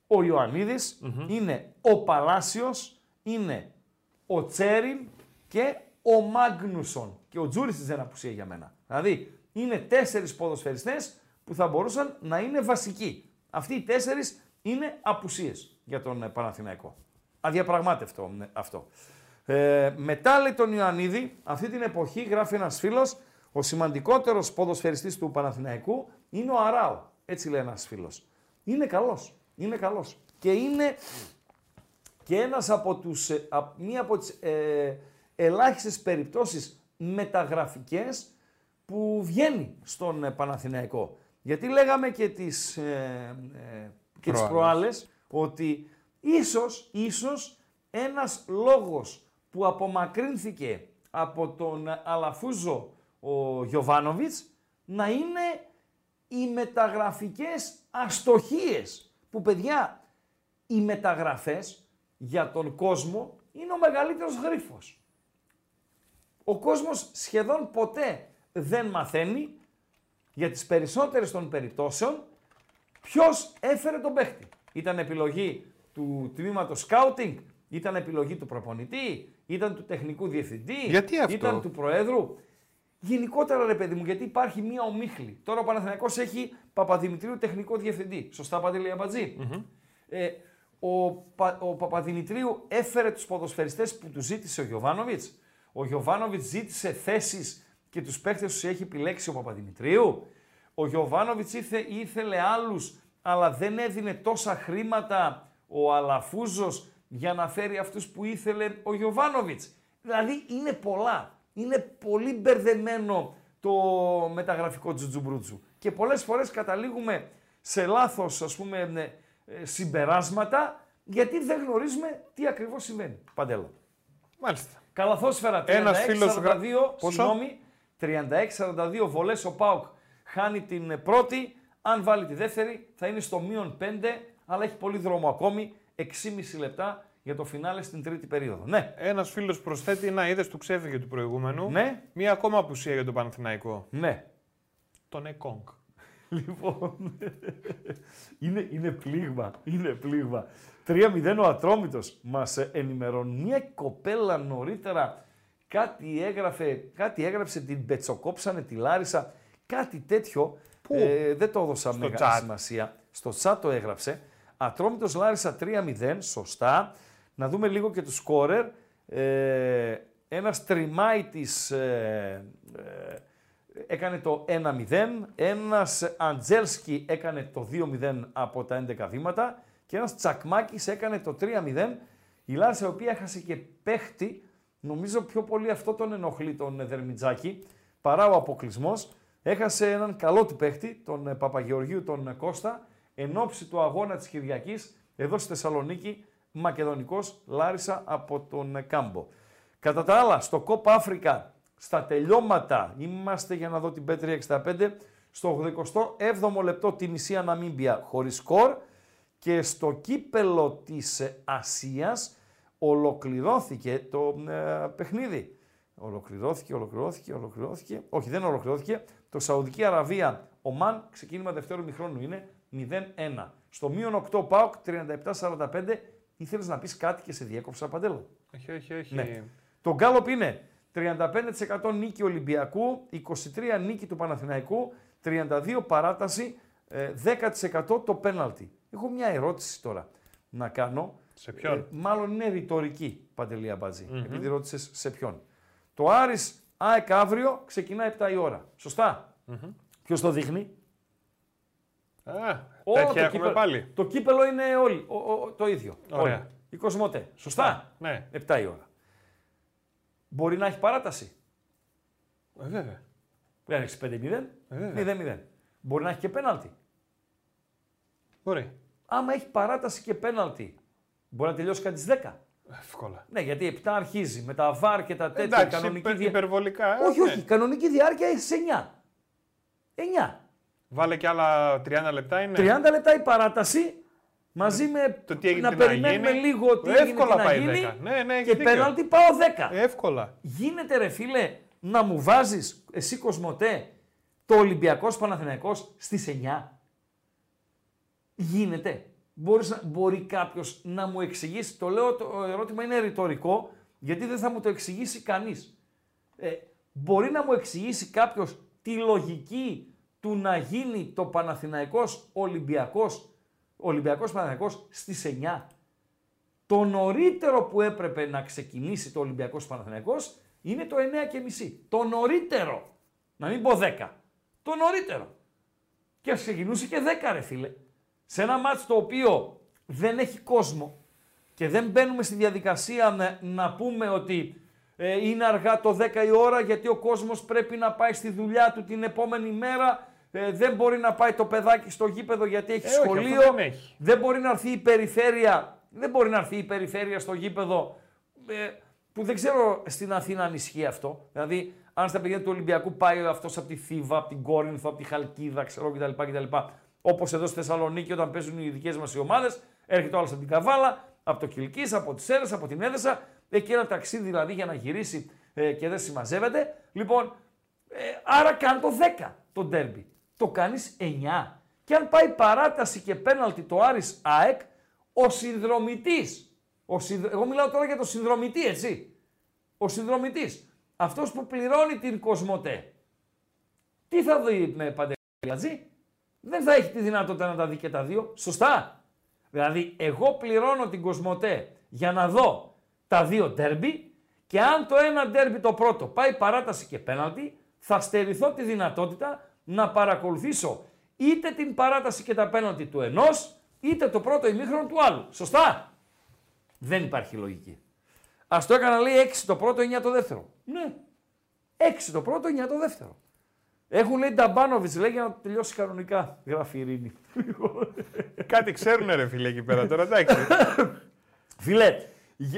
S2: ο ιωαννιδης είναι ο Παλάσιος, είναι ο Τσέριν και ο Μάγνουσον. Και ο Τζούρισιτς δεν είναι απουσία για μένα. Δηλαδή, είναι τέσσερις ποδοσφαιριστές που θα μπορούσαν να είναι βασικοί. Αυτοί οι τέσσερις είναι απουσίες για τον ε, Παναθηναϊκό. Αδιαπραγμάτευτο ε, αυτό. Ε, μετά λέει τον Ιωαννίδη, αυτή την εποχή γράφει ένας φίλος, ο σημαντικότερος ποδοσφαιριστής του Παναθηναϊκού είναι ο Αράου. Έτσι λέει ένας φίλος. Είναι καλός. Είναι καλός. Και είναι και ένας από τους, ε, α- μία από τις ε, ελάχιστες περιπτώσεις μεταγραφικές που βγαίνει στον ε, Παναθηναϊκό. Γιατί λέγαμε και τις, ε, ε, και τις
S1: Προάλλες.
S2: προάλλες ότι ίσως, ίσως ένας λόγος που απομακρύνθηκε από τον Αλαφούζο ο Γιωβάνοβιτς να είναι οι μεταγραφικές αστοχίες που παιδιά οι μεταγραφές για τον κόσμο είναι ο μεγαλύτερος γρίφος. Ο κόσμος σχεδόν ποτέ δεν μαθαίνει για τις περισσότερες των περιπτώσεων ποιος έφερε τον παίχτη. Ήταν επιλογή του τμήματος scouting, ήταν επιλογή του προπονητή, ήταν του τεχνικού διευθυντή,
S1: Γιατί αυτό;
S2: ήταν του προέδρου. Γενικότερα ρε παιδί μου, γιατί υπάρχει μία ομίχλη. Τώρα ο Παναθηναϊκός έχει Παπαδημητρίου τεχνικό διευθυντή. Σωστά Παντελή Αμπατζή. Ε, ο, Πα, ο Παπαδημητρίου έφερε τους ποδοσφαιριστές που τους ζήτησε ο Γιωβάνοβιτς. Ο Γιωβάνοβιτς ζήτησε θέσεις και τους παίχτες τους έχει επιλέξει ο Παπαδημητρίου. Ο Γιωβάνοβιτς ήθε, ήθελε άλλους, αλλά δεν έδινε τόσα χρήματα ο Αλαφούζος για να φέρει αυτούς που ήθελε ο Γιωβάνοβιτς. Δηλαδή είναι πολλά. Είναι πολύ μπερδεμένο το μεταγραφικό τζουτζουμπρούτζου. Και πολλές φορές καταλήγουμε σε λάθος, ας πούμε, ναι, ε, συμπεράσματα, γιατί δεν γνωρίζουμε τι ακριβώς συμβαίνει. Παντέλο.
S1: Μάλιστα.
S2: Καλαθόσφαιρα 36-42,
S1: Ένας φίλος σου γρα- Πόσο;
S2: συγγνώμη, 36-42 βολές ο ΠΑΟΚ χάνει την πρώτη, αν βάλει τη δεύτερη θα είναι στο μείον 5, αλλά έχει πολύ δρόμο ακόμη, 6,5 λεπτά για το φινάλε στην τρίτη περίοδο. Ναι.
S1: Ένας φίλος προσθέτει να είδες του ξέφυγε του προηγούμενου.
S2: Ναι.
S1: Μία ακόμα απουσία για τον Παναθηναϊκό.
S2: Ναι.
S1: Τον Εκόνγκ. [laughs]
S2: Λοιπόν, είναι, είναι πλήγμα, είναι πλήγμα. 3-0 ο Ατρόμητος μας ε, ενημερώνει. Μια κοπέλα νωρίτερα κάτι έγραφε, κάτι έγραψε, την πετσοκόψανε τη Λάρισα, κάτι τέτοιο.
S1: Πού;
S2: Ε, δεν το έδωσα
S1: Στο
S2: μεγάλη
S1: chat.
S2: σημασία. Στο chat το έγραψε. Ατρόμητος Λάρισα 3-0, σωστά. Να δούμε λίγο και του σκόρερ. Ε, ένας τριμάιτης ε, ε, έκανε το 1-0, ένας Αντζέλσκι έκανε το 2-0 από τα 11 βήματα και ένας Τσακμάκης έκανε το 3-0. Η Λάρισα η οποία έχασε και παίχτη, νομίζω πιο πολύ αυτό τον ενοχλεί τον Δερμιτζάκη, παρά ο αποκλεισμός. Έχασε έναν καλό του παίχτη, τον ε, Παπαγεωργίου, τον ε, Κώστα, εν ώψη του αγώνα της Κυριακής, εδώ στη Θεσσαλονίκη, Μακεδονικός Λάρισα από τον ε, Κάμπο. Κατά τα άλλα, στο Κόπα Αφρικα, στα τελειώματα, είμαστε για να δω την Πέτρια 65, στο 87ο λεπτό τη Νησία Ναμίμπια χωρίς σκορ και στο κύπελο της ε, Ασίας ολοκληρώθηκε το ε, παιχνίδι. Ολοκληρώθηκε, ολοκληρώθηκε, ολοκληρώθηκε. Όχι, δεν ολοκληρώθηκε. Το Σαουδική Αραβία Ο Μαν ξεκίνημα δευτέρου μηχρόνου είναι 0-1. Στο μείον 8 Πάοκ 37-45. Ήθελες να πεις κάτι και σε διέκοψα παντέλο.
S1: Όχι, όχι, όχι.
S2: Ναι. Το γκάλοπ είναι 35% νίκη Ολυμπιακού, 23 νίκη του Παναθηναϊκού, 32 παράταση, ε, 10% το πέναλτι. Έχω μια ερώτηση τώρα να κάνω.
S1: Σε ποιον;
S2: Ε, μάλλον είναι ρητορική, Παντελία Μπατζή,
S1: Μμμ.
S2: επειδή ρώτησες σε ποιον. Το Άρης ΑΕΚ αύριο ξεκινά 7 η ώρα. Σωστά;
S1: Μμμ.
S2: Ποιος το δείχνει;
S1: Α,
S2: Όλο
S1: τέτοια
S2: το
S1: έχουμε
S2: κύπελο-
S1: πάλι.
S2: Το κύπελο είναι όλοι, ο- ο- το ίδιο.
S1: Ωραία.
S2: Όλοι. Η Κοσμοτέ. Σωστά;
S1: Ναι.
S2: 7 η ώρα. Μπορεί να έχει παράταση;
S1: Ε, βέβαια.
S2: Δεν έχει 5-0.
S1: Ε, βέβαια.
S2: 0-0. Μπορεί να έχει και πέναλτι;
S1: Μπορεί.
S2: Άμα έχει παράταση και πέναλτι, μπορεί να τελειώσει κάτι στις 10.
S1: Εύκολα.
S2: Ναι, γιατί 7 αρχίζει με τα βάρ και τα τέτοια.
S1: Εντάξει,
S2: κανονική
S1: υπε-
S2: δια-
S1: υπερβολικά. ε,
S2: όχι,
S1: ναι.
S2: όχι. Κανονική διάρκεια έχει 9. 9.
S1: Βάλε και άλλα 30 λεπτά είναι.
S2: 30 λεπτά η παράταση μαζί με
S1: Το τι έγινε
S2: να
S1: τι να
S2: περιμένουμε
S1: γίνει.
S2: λίγο τι έγινε,
S1: Εύκολα
S2: τι να
S1: πάει
S2: γίνει
S1: 10. Ναι, ναι, έχεις
S2: και
S1: δίκιο.
S2: πέναλτι πάω 10.
S1: Εύκολα.
S2: Γίνεται ρε φίλε να μου βάζεις εσύ Κοσμοτέ το Ολυμπιακός Παναθηναϊκός στις 9. Γίνεται. Μπορείς να, μπορεί κάποιος να μου εξηγήσει, το λέω το ερώτημα είναι ρητορικό, γιατί δεν θα μου το εξηγήσει κανείς. Ε, μπορεί να μου εξηγήσει κάποιος τη λογική του να γίνει το Παναθηναϊκός Ολυμπιακός, Ολυμπιακός Παναθηναϊκός στις 9. Το νωρίτερο που έπρεπε να ξεκινήσει το Ολυμπιακός Παναθηναϊκός είναι το 9.30. Το νωρίτερο. Να μην πω 10. Το νωρίτερο. Και ας ξεκινούσε και 10 ρε φίλε. Σε ένα μάτς το οποίο δεν έχει κόσμο και δεν μπαίνουμε στη διαδικασία να, να πούμε ότι ε, είναι αργά το 10 η ώρα γιατί ο κόσμος πρέπει να πάει στη δουλειά του την επόμενη μέρα. ε, δεν μπορεί να πάει το παιδάκι στο γήπεδο γιατί έχει
S1: Ε, όχι, αυτό
S2: σχολείο.
S1: δεν έχει.
S2: Δεν μπορεί να έρθει η περιφέρεια. Δεν μπορεί να έρθει η περιφέρεια στο γήπεδο. ε, που δεν ξέρω στην Αθήνα αν ισχύει αυτό. Δηλαδή, αν στα παιδιά του Ολυμπιακού πάει αυτός από τη Θήβα, από την Κόρινθο, από τη Χαλκίδα, ξέρω κτλ. κτλ. Όπως εδώ στη Θεσσαλονίκη, όταν παίζουν οι δικέ μας οι ομάδες, έρχεται ο άλλος από την Καβάλα, από το Κυλκής, από τις Σέρε, από την Έδεσα. Εκεί ένα ταξίδι δηλαδή για να γυρίσει ε, και δεν συμμαζεύεται. Λοιπόν, ε, άρα κάνει το 10 το ντέρμπι. Το κάνεις 9. Και αν πάει παράταση και πέναλτι το Άρης ΑΕΚ, ο συνδρομητής, ο συνδ- εγώ μιλάω τώρα για το συνδρομητή, έτσι. Ο συνδρομητής, αυτός που πληρώνει την Κοσμοτέ, τι θα δει με παντελιατζή, δεν θα έχει τη δυνατότητα να τα δει και τα δύο. Σωστά. Δηλαδή, εγώ πληρώνω την Κοσμοτέ για να δω τα δύο ντέρμπι και αν το ένα ντέρμπι το πρώτο πάει παράταση και πέναλτι, θα στερηθώ τη δυνατότητα να παρακολουθήσω είτε την παράταση και τα πέναλτι του ενός, είτε το πρώτο ημίχρονο του άλλου. Σωστά; Δεν υπάρχει λογική. Α το έκανα λέει 6 το πρώτο, 9 το δεύτερο. Ναι. 6 το πρώτο, 9 το δεύτερο. Έχουν λέει Νταμπάνοβιτς λέει για να τελειώσει κανονικά. Γράφει η Ειρήνη.
S1: Κάτι ξέρουνε ρε φίλε εκεί πέρα τώρα, εντάξει.
S2: Φίλε, για-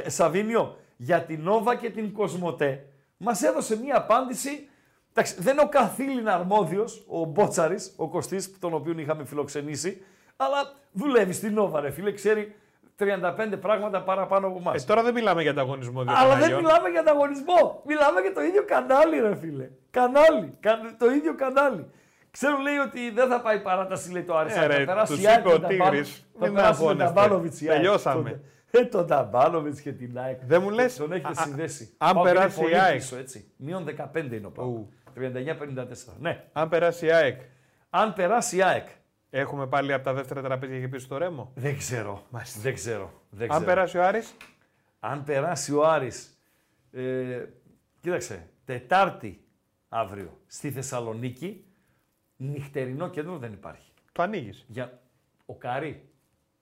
S2: Σαβίνιο, για την Νόβα και την Κοσμοτέ μας έδωσε μία απάντηση. Εντάξει, δεν είναι ο καθήλυνα αρμόδιος, ο Μπότσαρης, ο Κωστής, τον οποίο είχαμε φιλοξενήσει, αλλά δουλεύει στην Νόβα, ρε φίλε, ξέρει 35 πράγματα παραπάνω από εμάς.
S1: Ε, τώρα δεν μιλάμε για ανταγωνισμό δύο
S2: Αλλά δεν
S1: καναλιών.
S2: μιλάμε για ανταγωνισμό. Μιλάμε για το ίδιο κανάλι, ρε φίλε. Κανάλι. Κα- Το ίδιο κανάλι. Ξέρω λέει ότι δεν θα πάει παράταση λέει το Άρης.
S1: Ε,
S2: θα
S1: ρε,
S2: περάσει
S1: τους
S2: η ΑΕΚ
S1: είπε
S2: με
S1: ο
S2: τα
S1: Τίγρης,
S2: Μπα-
S1: μην
S2: Θα περάσει με τα
S1: αγχώνεστε.
S2: Μπάνοβιτς η ΑΕΚ.
S1: Τελειώσαμε.
S2: Τον- Ε, τον Ταμπάνοβιτς και την ΑΕΚ.
S1: Δεν μου λες,
S2: Τον έχετε
S1: α-
S2: συνδέσει.
S1: αν
S2: Πάω και είναι
S1: περάσει η
S2: πολύ
S1: ΑΕΚ.
S2: πίσω, έτσι. Μείον 15 είναι ο Πάο. 39-54. Ναι.
S1: Αν περάσει η ΑΕΚ.
S2: Αν περάσει η ΑΕΚ.
S1: Έχουμε πάλι από τα δεύτερα τραπέζια και πίσω στο ρέμο.
S2: Δεν ξέρω. Δεν ξέρω. Δεν
S1: Αν
S2: ξέρω.
S1: περάσει ο Άρης.
S2: Αν περάσει ο Άρης, ε, κοίταξε, Τετάρτη αύριο στη Θεσσαλονίκη, νυχτερινό κέντρο δεν υπάρχει.
S1: Το ανοίγεις.
S2: Για... Ο Κάρι.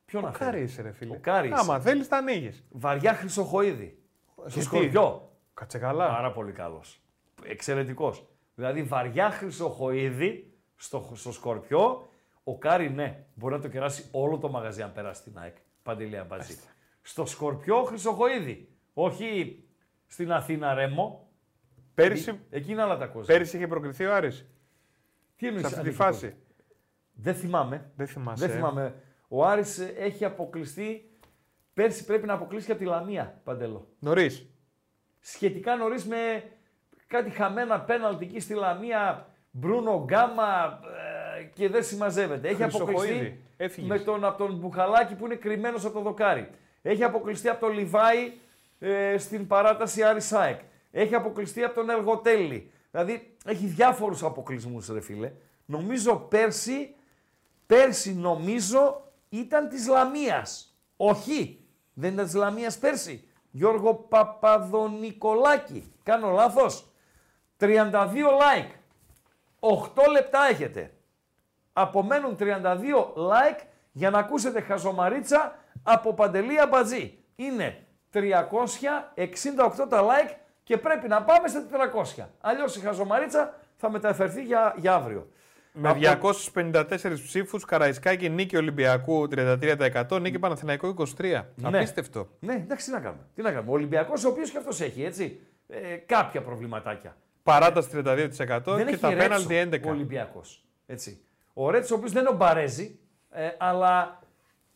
S2: Ποιον
S1: Ο
S2: να φέρει;
S1: Κάρι είσαι, ρε φίλε.
S2: Ο Κάρι είσαι.
S1: Άμα θέλεις, τα ανοίγεις.
S2: Βαριά Χρυσοχοίδη. Στο
S1: Γιατί;
S2: Σκορπιό.
S1: Κάτσε καλά.
S2: Πάρα πολύ καλός. Εξαιρετικός. Δηλαδή βαριά Χρυσοχοίδη στο, στο Σκορπιό. Ο Κάρι ναι, μπορεί να το κεράσει όλο το μαγαζί αν περάσει την ΑΕΚ. Παντελία Μπατζή. Στο Σκορπιό Χρυσοχοίδη. Όχι στην Αθήνα Ρέμο.
S1: Πέρυσι-
S2: Εκεί- Εκεί είναι άλλα τα κόστα.
S1: Πέρυσι είχε προκριθεί ο Άρης.
S2: Τι εννοείς
S1: Σε αυτή τη
S2: αντίπαλο;
S1: φάση.
S2: Δεν θυμάμαι.
S1: Δεν θυμάσαι.
S2: Δεν θυμάμαι. Ο Άρης ε, έχει αποκλειστεί. Πέρσι πρέπει να αποκλείσει και από τη Λαμία, Παντελό.
S1: Νωρίς.
S2: Σχετικά νωρίς με κάτι χαμένα πέναλτι εκεί στη Λαμία. Μπρούνο Γκάμα, και δεν συμμαζεύεται. Έχει
S1: Χρυσοχοίδη.
S2: αποκλειστεί
S1: Έφυγες.
S2: με τον, από τον Μπουχαλάκη που είναι κρυμμένος από το δοκάρι. Έχει αποκλειστεί από τον Λιβάη ε, στην παράταση Άρη Σάεκ. Έχει αποκλειστεί από τον Εργοτέλη. Δηλαδή έχει διάφορους αποκλεισμούς ρε φίλε. Νομίζω πέρσι, πέρσι νομίζω ήταν της Λαμίας. Όχι, δεν ήταν της Λαμίας πέρσι. Γιώργο Παπαδονικολάκη. Κάνω λάθος. 32 like. 8 λεπτά έχετε. Απομένουν 32 like για να ακούσετε χαζομαρίτσα από Παντελή Αμπατζή. Είναι 368 τα like και πρέπει να πάμε στα 400. Αλλιώς η χαζομαρίτσα θα μεταφερθεί για, για αύριο.
S1: Με
S2: Από-
S1: 254 ψήφους, Καραϊσκάκη νίκη Ολυμπιακού 33%, νίκη Παναθηναϊκού 23%.
S2: Ναι.
S1: Απίστευτο.
S2: Ναι, εντάξει, τι να κάνουμε. Τι να κάνουμε. Ο Ολυμπιακός, ο οποίος και αυτός έχει έτσι ε, κάποια προβληματάκια.
S1: Παράταση 32%
S2: δεν
S1: και
S2: έχει
S1: τα
S2: Ρέτσο
S1: πέναλτι 11.
S2: Ο Ολυμπιακός. Έτσι. Ο Ρέτσο, ο οποίος δεν είναι ο Μπαρέζη, ε, αλλά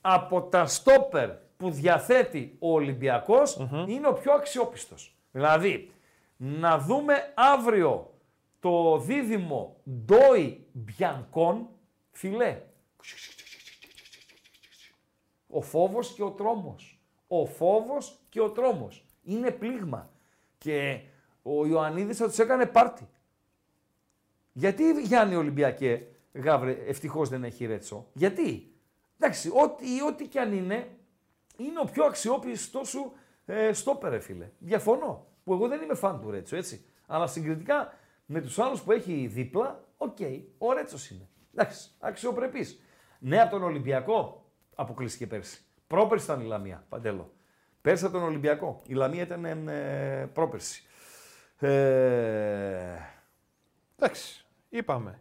S2: από τα στόπερ που διαθέτει ο ολυμπιακος είναι ο πιο αξιόπιστος. Δηλαδή, να δούμε αύριο το δίδυμο Ντόι Μπιανκόν, φιλέ. Ο φόβος και ο τρόμος. Ο φόβος και ο τρόμος. Είναι πλήγμα. Και ο Ιωαννίδης θα τους έκανε πάρτι. Γιατί Γιάννη Ολυμπιακέ, Γάβρε, ευτυχώς δεν έχει Ρέτσο. Γιατί; Εντάξει, ό,τι, ό,τι κι αν είναι, είναι ο πιο αξιόπιστος σου ε, στόπερ, ρε φίλε. Διαφωνώ. Που εγώ δεν είμαι φαν του Ρέτσο, έτσι. Αλλά συγκριτικά με τους άλλους που έχει δίπλα, οκ, ο Ρέτσος είναι. Εντάξει, αξιοπρεπής. Ναι, από τον Ολυμπιακό αποκλείστηκε πέρσι. Πρόπερσι ήταν η Λαμία, Παντέλο. Πέρσι από τον Ολυμπιακό. Η Λαμία ήταν ε, πρόπερσι. Ε,
S1: Εντάξει, είπαμε.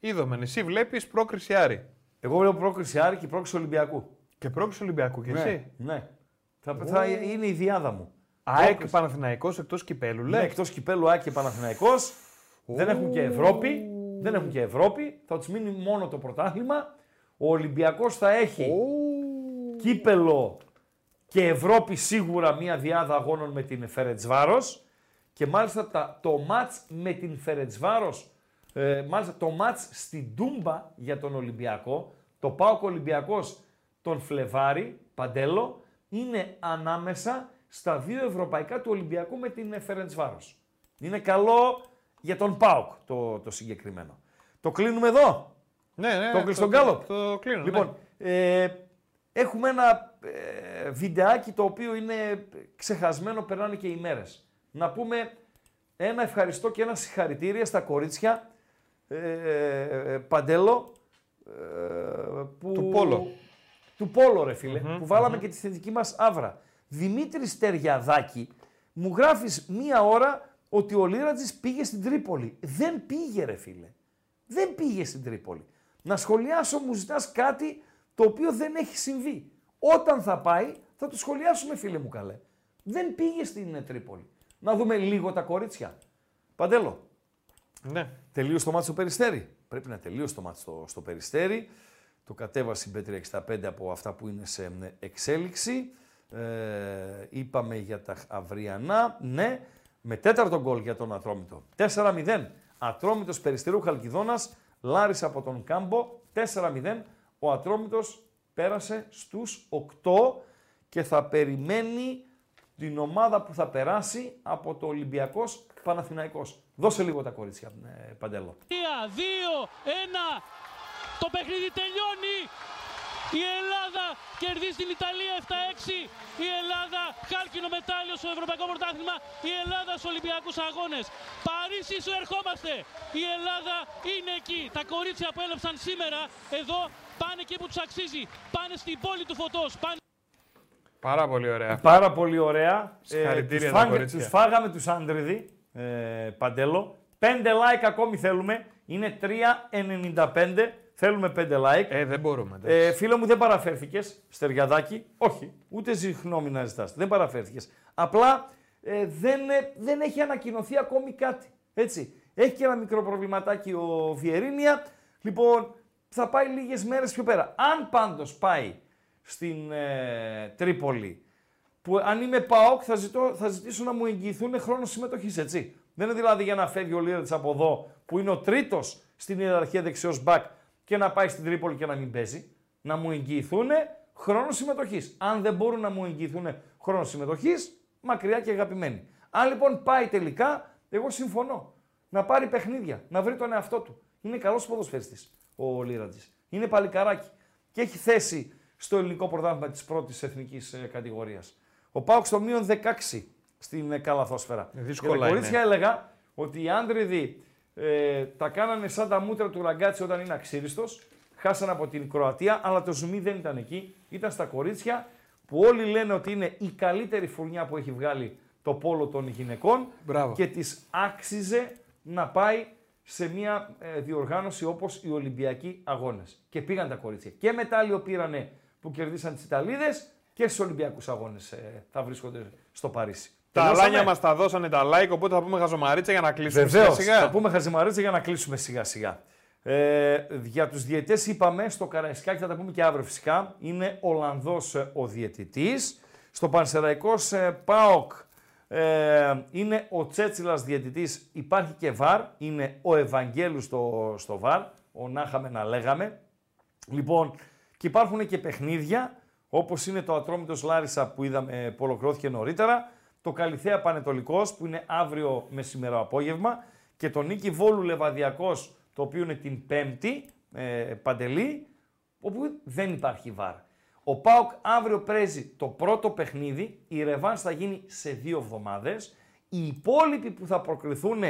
S1: Είδαμε, εσύ βλέπεις πρόκριση Άρη.
S2: Εγώ βλέπω πρόκριση Άρη και πρόκριση Ολυμπιακού.
S1: Και πρόκριση Ολυμπιακού και
S2: ναι,
S1: εσύ.
S2: Ναι. Θα, θα είναι η διάδα μου.
S1: ΑΕΚ
S2: Πρόκριση.
S1: Παναθηναϊκός εκτός κυπέλου,
S2: Ναι,
S1: λέει.
S2: εκτός κυπέλου ΑΕΚ και Παναθηναϊκός. Δεν έχουν και Ευρώπη. Δεν έχουν και Ευρώπη. Θα τους μείνει μόνο το πρωτάθλημα. Ο Ολυμπιακός θα έχει κύπελο και Ευρώπη σίγουρα μία διάδα αγώνων με την Φερετσβάρος. Και μάλιστα τα, το μάτς με την Φερετσβάρος, ε, μάλιστα το μάτς στην Τούμπα για τον Ολυμπιακό, το ΠΑΟΚ Ολυμπιακός τον Φλεβάρι, Παντέλο, είναι ανάμεσα στα δύο ευρωπαϊκά του Ολυμπιακού με την Φερετσβάρος. Είναι καλό για τον ΠΑΟΚ το, το συγκεκριμένο. Το κλείνουμε εδώ;
S1: Ναι, ναι,
S2: Το κλείσει τον Γκάλοπ;
S1: Το, το κλείνω,
S2: Λοιπόν, ε, έχουμε ένα ε, βιντεάκι το οποίο είναι ξεχασμένο, περνάνε και οι μέρες. Να πούμε ένα ευχαριστώ και ένα συγχαρητήρια στα κορίτσια ε, ε, Παντέλο ε, που,
S1: Του Πόλο.
S2: Του Πόλο ρε φιλε που βαλαμε και τη θετική μας άβρα. Δημήτρης Στεριαδάκη, μου γράφεις μία ώρα ότι ο Λίρατζης πήγε στην Τρίπολη. Δεν πήγε ρε φίλε. Δεν πήγε στην Τρίπολη. Να σχολιάσω μου ζητάς κάτι το οποίο δεν έχει συμβεί. Όταν θα πάει θα το σχολιάσουμε φίλε μου καλέ. Δεν πήγε στην ε, Τρίπολη. Να δούμε λίγο τα κορίτσια. Παντέλο.
S1: Ναι.
S2: Τελείωσε το μάτι στο Περιστέρι. Πρέπει να τελείωσε το μάτι στο, στο Περιστέρι. Το κατέβασε η B365 από αυτά που είναι σε ε, εξέλιξη. Ε, είπαμε για τα αυριανά. Ναι, με τέταρτο γκολ για τον Ατρόμητο. 4-0. Ατρόμητος Περιστερού Χαλκιδόνας. Λάρης από τον Κάμπο. 4-0. Ο Ατρόμητος πέρασε στους 8 και θα περιμένει την ομάδα που θα περάσει από το Ολυμπιακός Παναθηναϊκός. Δώσε λίγο τα κορίτσια, ε, Παντέλο.
S15: 3, 2, 1. Το παιχνίδι τελειώνει. Η Ελλάδα κερδίζει την Ιταλία 7-6. Η Ελλάδα χάλκινο μετάλλιο στο Ευρωπαϊκό Πρωτάθλημα. Η Ελλάδα στους Ολυμπιακούς Αγώνες. Παρίσι σου ερχόμαστε. Η Ελλάδα είναι εκεί. Τα κορίτσια που έλεψαν σήμερα εδώ πάνε εκεί που τους αξίζει. Πάνε στην πόλη του φωτός. Πάνε...
S1: Πάρα πολύ ωραία.
S2: Πάρα πολύ ωραία.
S1: Συγχαρητήρια
S2: τους,
S1: τα
S2: φάγα-
S1: κορίτσια.
S2: τους φάγαμε τους Άντριδη, ε, Παντέλο. 5 like ακόμη θέλουμε. Είναι 3,95. Θέλουμε 5 like.
S1: Ε, δεν μπορούμε.
S2: Ε, φίλο μου, δεν παραφέρθηκες, Στεριαδάκη. Όχι, ούτε συγγνώμη να ζητάς. Δεν παραφέρθηκες. Απλά ε, δεν, ε, δεν έχει ανακοινωθεί ακόμη κάτι. Έτσι. Έχει και ένα μικρό προβληματάκι ο Βιερίνια. Λοιπόν, θα πάει λίγες μέρες πιο πέρα. Αν πάντως πάει στην ε, Τρίπολη, που αν είμαι ΠΑΟΚ θα, ζητώ, θα ζητήσω να μου εγγυηθούν χρόνος συμμετοχής, έτσι. Δεν είναι δηλαδή για να φεύγει ο Λίρετς από εδώ, που είναι ο τρίτος στην ιεραρχία δεξιός μπακ, και να πάει στην Τρίπολη και να μην παίζει. Να μου εγγυηθούν χρόνο συμμετοχής. Αν δεν μπορούν να μου εγγυηθούν χρόνο συμμετοχής, μακριά και αγαπημένοι. Αν λοιπόν πάει τελικά, εγώ συμφωνώ. Να πάρει παιχνίδια, να βρει τον εαυτό του. Είναι καλός ποδοσφαιριστής ο Λίρατζης. Είναι παλικαράκι και έχει θέση στο ελληνικό πρωτάθλημα της πρώτης εθνικής κατηγορίας. Ο Πάουκ στο μείον 16 στην ε, καλαθόσφαιρα.
S1: δύσκολα
S2: Και τα κορίτσια
S1: είναι.
S2: έλεγα ότι οι άντριδοι ε, τα κάνανε σαν τα μούτρα του ραγκάτσι όταν είναι αξίριστος. Χάσαν από την Κροατία, αλλά το ζουμί δεν ήταν εκεί. Ήταν στα κορίτσια που όλοι λένε ότι είναι η καλύτερη φουρνιά που έχει βγάλει το πόλο των γυναικών
S1: Μπράβο.
S2: και της άξιζε να πάει σε μια ε, διοργάνωση όπως οι Ολυμπιακοί Αγώνες. Και πήγαν τα κορίτσια. Και μετάλλιο πήρανε που κερδίσαν τις Ιταλίδες και στους Ολυμπιακούς Αγώνες ε, θα βρίσκονται στο Παρίσι.
S1: Τα
S2: Τελειώσαμε;
S1: αλάνια μας τα δώσανε τα like, οπότε θα πούμε χαζομαρίτσα για να κλείσουμε
S2: Βεβαίως.
S1: σιγά σιγά.
S2: Θα πούμε χαζημαρίτσα για να κλείσουμε σιγά σιγά. Ε, για τους διαιτές είπαμε στο Καραϊσκάκι, θα τα πούμε και αύριο φυσικά, είναι Ολλανδός ε, ο διαιτητής. Στο Πανσεραϊκός ε, ΠΑΟΚ ε, είναι ο Τσέτσιλας διαιτητής, υπάρχει και ΒΑΡ, είναι ο Ευαγγέλους στο, στο ΒΑΡ, ο να είχαμε να λέγαμε. Λοιπόν, και υπάρχουν και παιχνίδια, όπως είναι το Ατρόμητος Λάρισα που είδαμε, ε, που ολοκληρώθηκε νωρίτερα, το Καλιθέα Πανετολικός που είναι αύριο μεσημερό απόγευμα και το Νίκη Βόλου Λεβαδιακός το οποίο είναι την Πέμπτη, ε, Παντελή, όπου δεν υπάρχει βάρ. Ο ΠΑΟΚ αύριο παίζει το πρώτο παιχνίδι, η Ρεβάνς θα γίνει σε δύο εβδομάδες. Οι υπόλοιποι που θα προκριθούν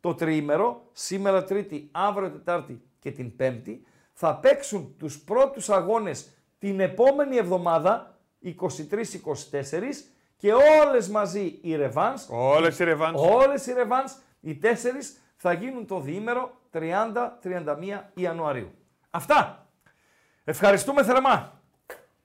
S2: το τριήμερο, σήμερα Τρίτη, αύριο Τετάρτη και την Πέμπτη, θα παίξουν τους πρώτους αγώνες την επόμενη εβδομάδα, 23-24, και όλες μαζί οι Ρεβάνς.
S1: Όλες οι Ρεβάνς.
S2: Όλες οι Ρεβάνς, οι τέσσερις, θα γίνουν το διήμερο 30-31 Ιανουαρίου. Αυτά. Ευχαριστούμε θερμά.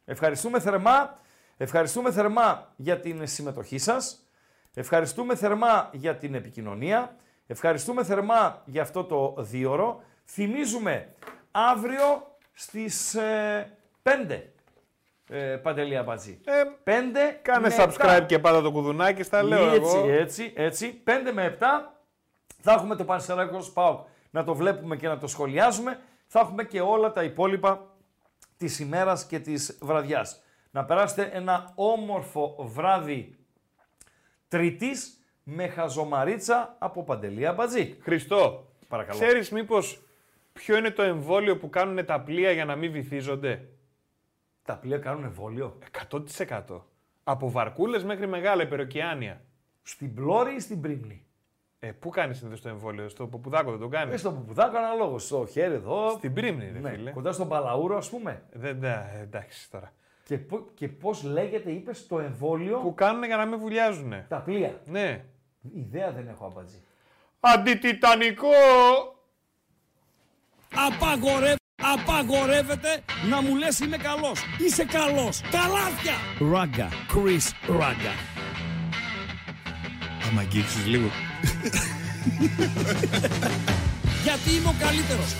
S2: Ευχαριστούμε θερμά. Ευχαριστούμε θερμά για την συμμετοχή σας. Ευχαριστούμε θερμά για την επικοινωνία. Ευχαριστούμε θερμά για αυτό το δίωρο. Θυμίζουμε αύριο στις ε, 5. Ε, Παντελή Αμπατζή. 5
S1: Κάνε
S2: με
S1: subscribe
S2: 7.
S1: και πάντα το κουδουνάκι, στα λέω
S2: έτσι,
S1: εγώ.
S2: Έτσι, έτσι, 5 με 7 θα έχουμε το Πανσεραϊκό ΣΠΑΟΚ να το βλέπουμε και να το σχολιάζουμε. Θα έχουμε και όλα τα υπόλοιπα της ημέρας και της βραδιάς. Να περάσετε ένα όμορφο βράδυ Τρίτης με χαζομαρίτσα από Παντελία Μπατζή.
S1: Χριστό,
S2: Παρακαλώ.
S1: ξέρεις μήπως ποιο είναι το εμβόλιο που κάνουν τα πλοία για να μην βυθίζονται;
S2: Τα πλοία κάνουν εμβόλιο.
S1: 100%. Από βαρκούλες μέχρι μεγάλα υπεροκειάνια.
S2: Στην πλώρη ή στην πρίμνη;
S1: Ε, πού κάνεις συνήθως το εμβόλιο, στο Ποπουδάκο δεν το κάνεις;
S2: Ε, στο Ποπουδάκο αναλόγως. Στο χέρι εδώ.
S1: Στην πρίμνη, ρε
S2: ναι,
S1: φίλε.
S2: Κοντά στον Παλαούρο, ας πούμε.
S1: Δεν, ναι, εντάξει τώρα.
S2: Και, πο- και πώς λέγεται, είπες, το εμβόλιο;
S1: Που κάνουν για να μην βουλιάζουν.
S2: Τα πλοία;
S1: Ναι.
S2: Ιδέα δεν έχω αμπατζή.
S1: Αντιτιτανικό!
S16: Απαγορεύεται, απαγορεύεται να μου λες είμαι καλός. Είσαι καλός. Καλάθια. Ράγκα. Chris Ράγκα.
S17: Άμα αγγίξεις λίγο. [laughs]
S16: Γιατί είμαι ο καλύτερος.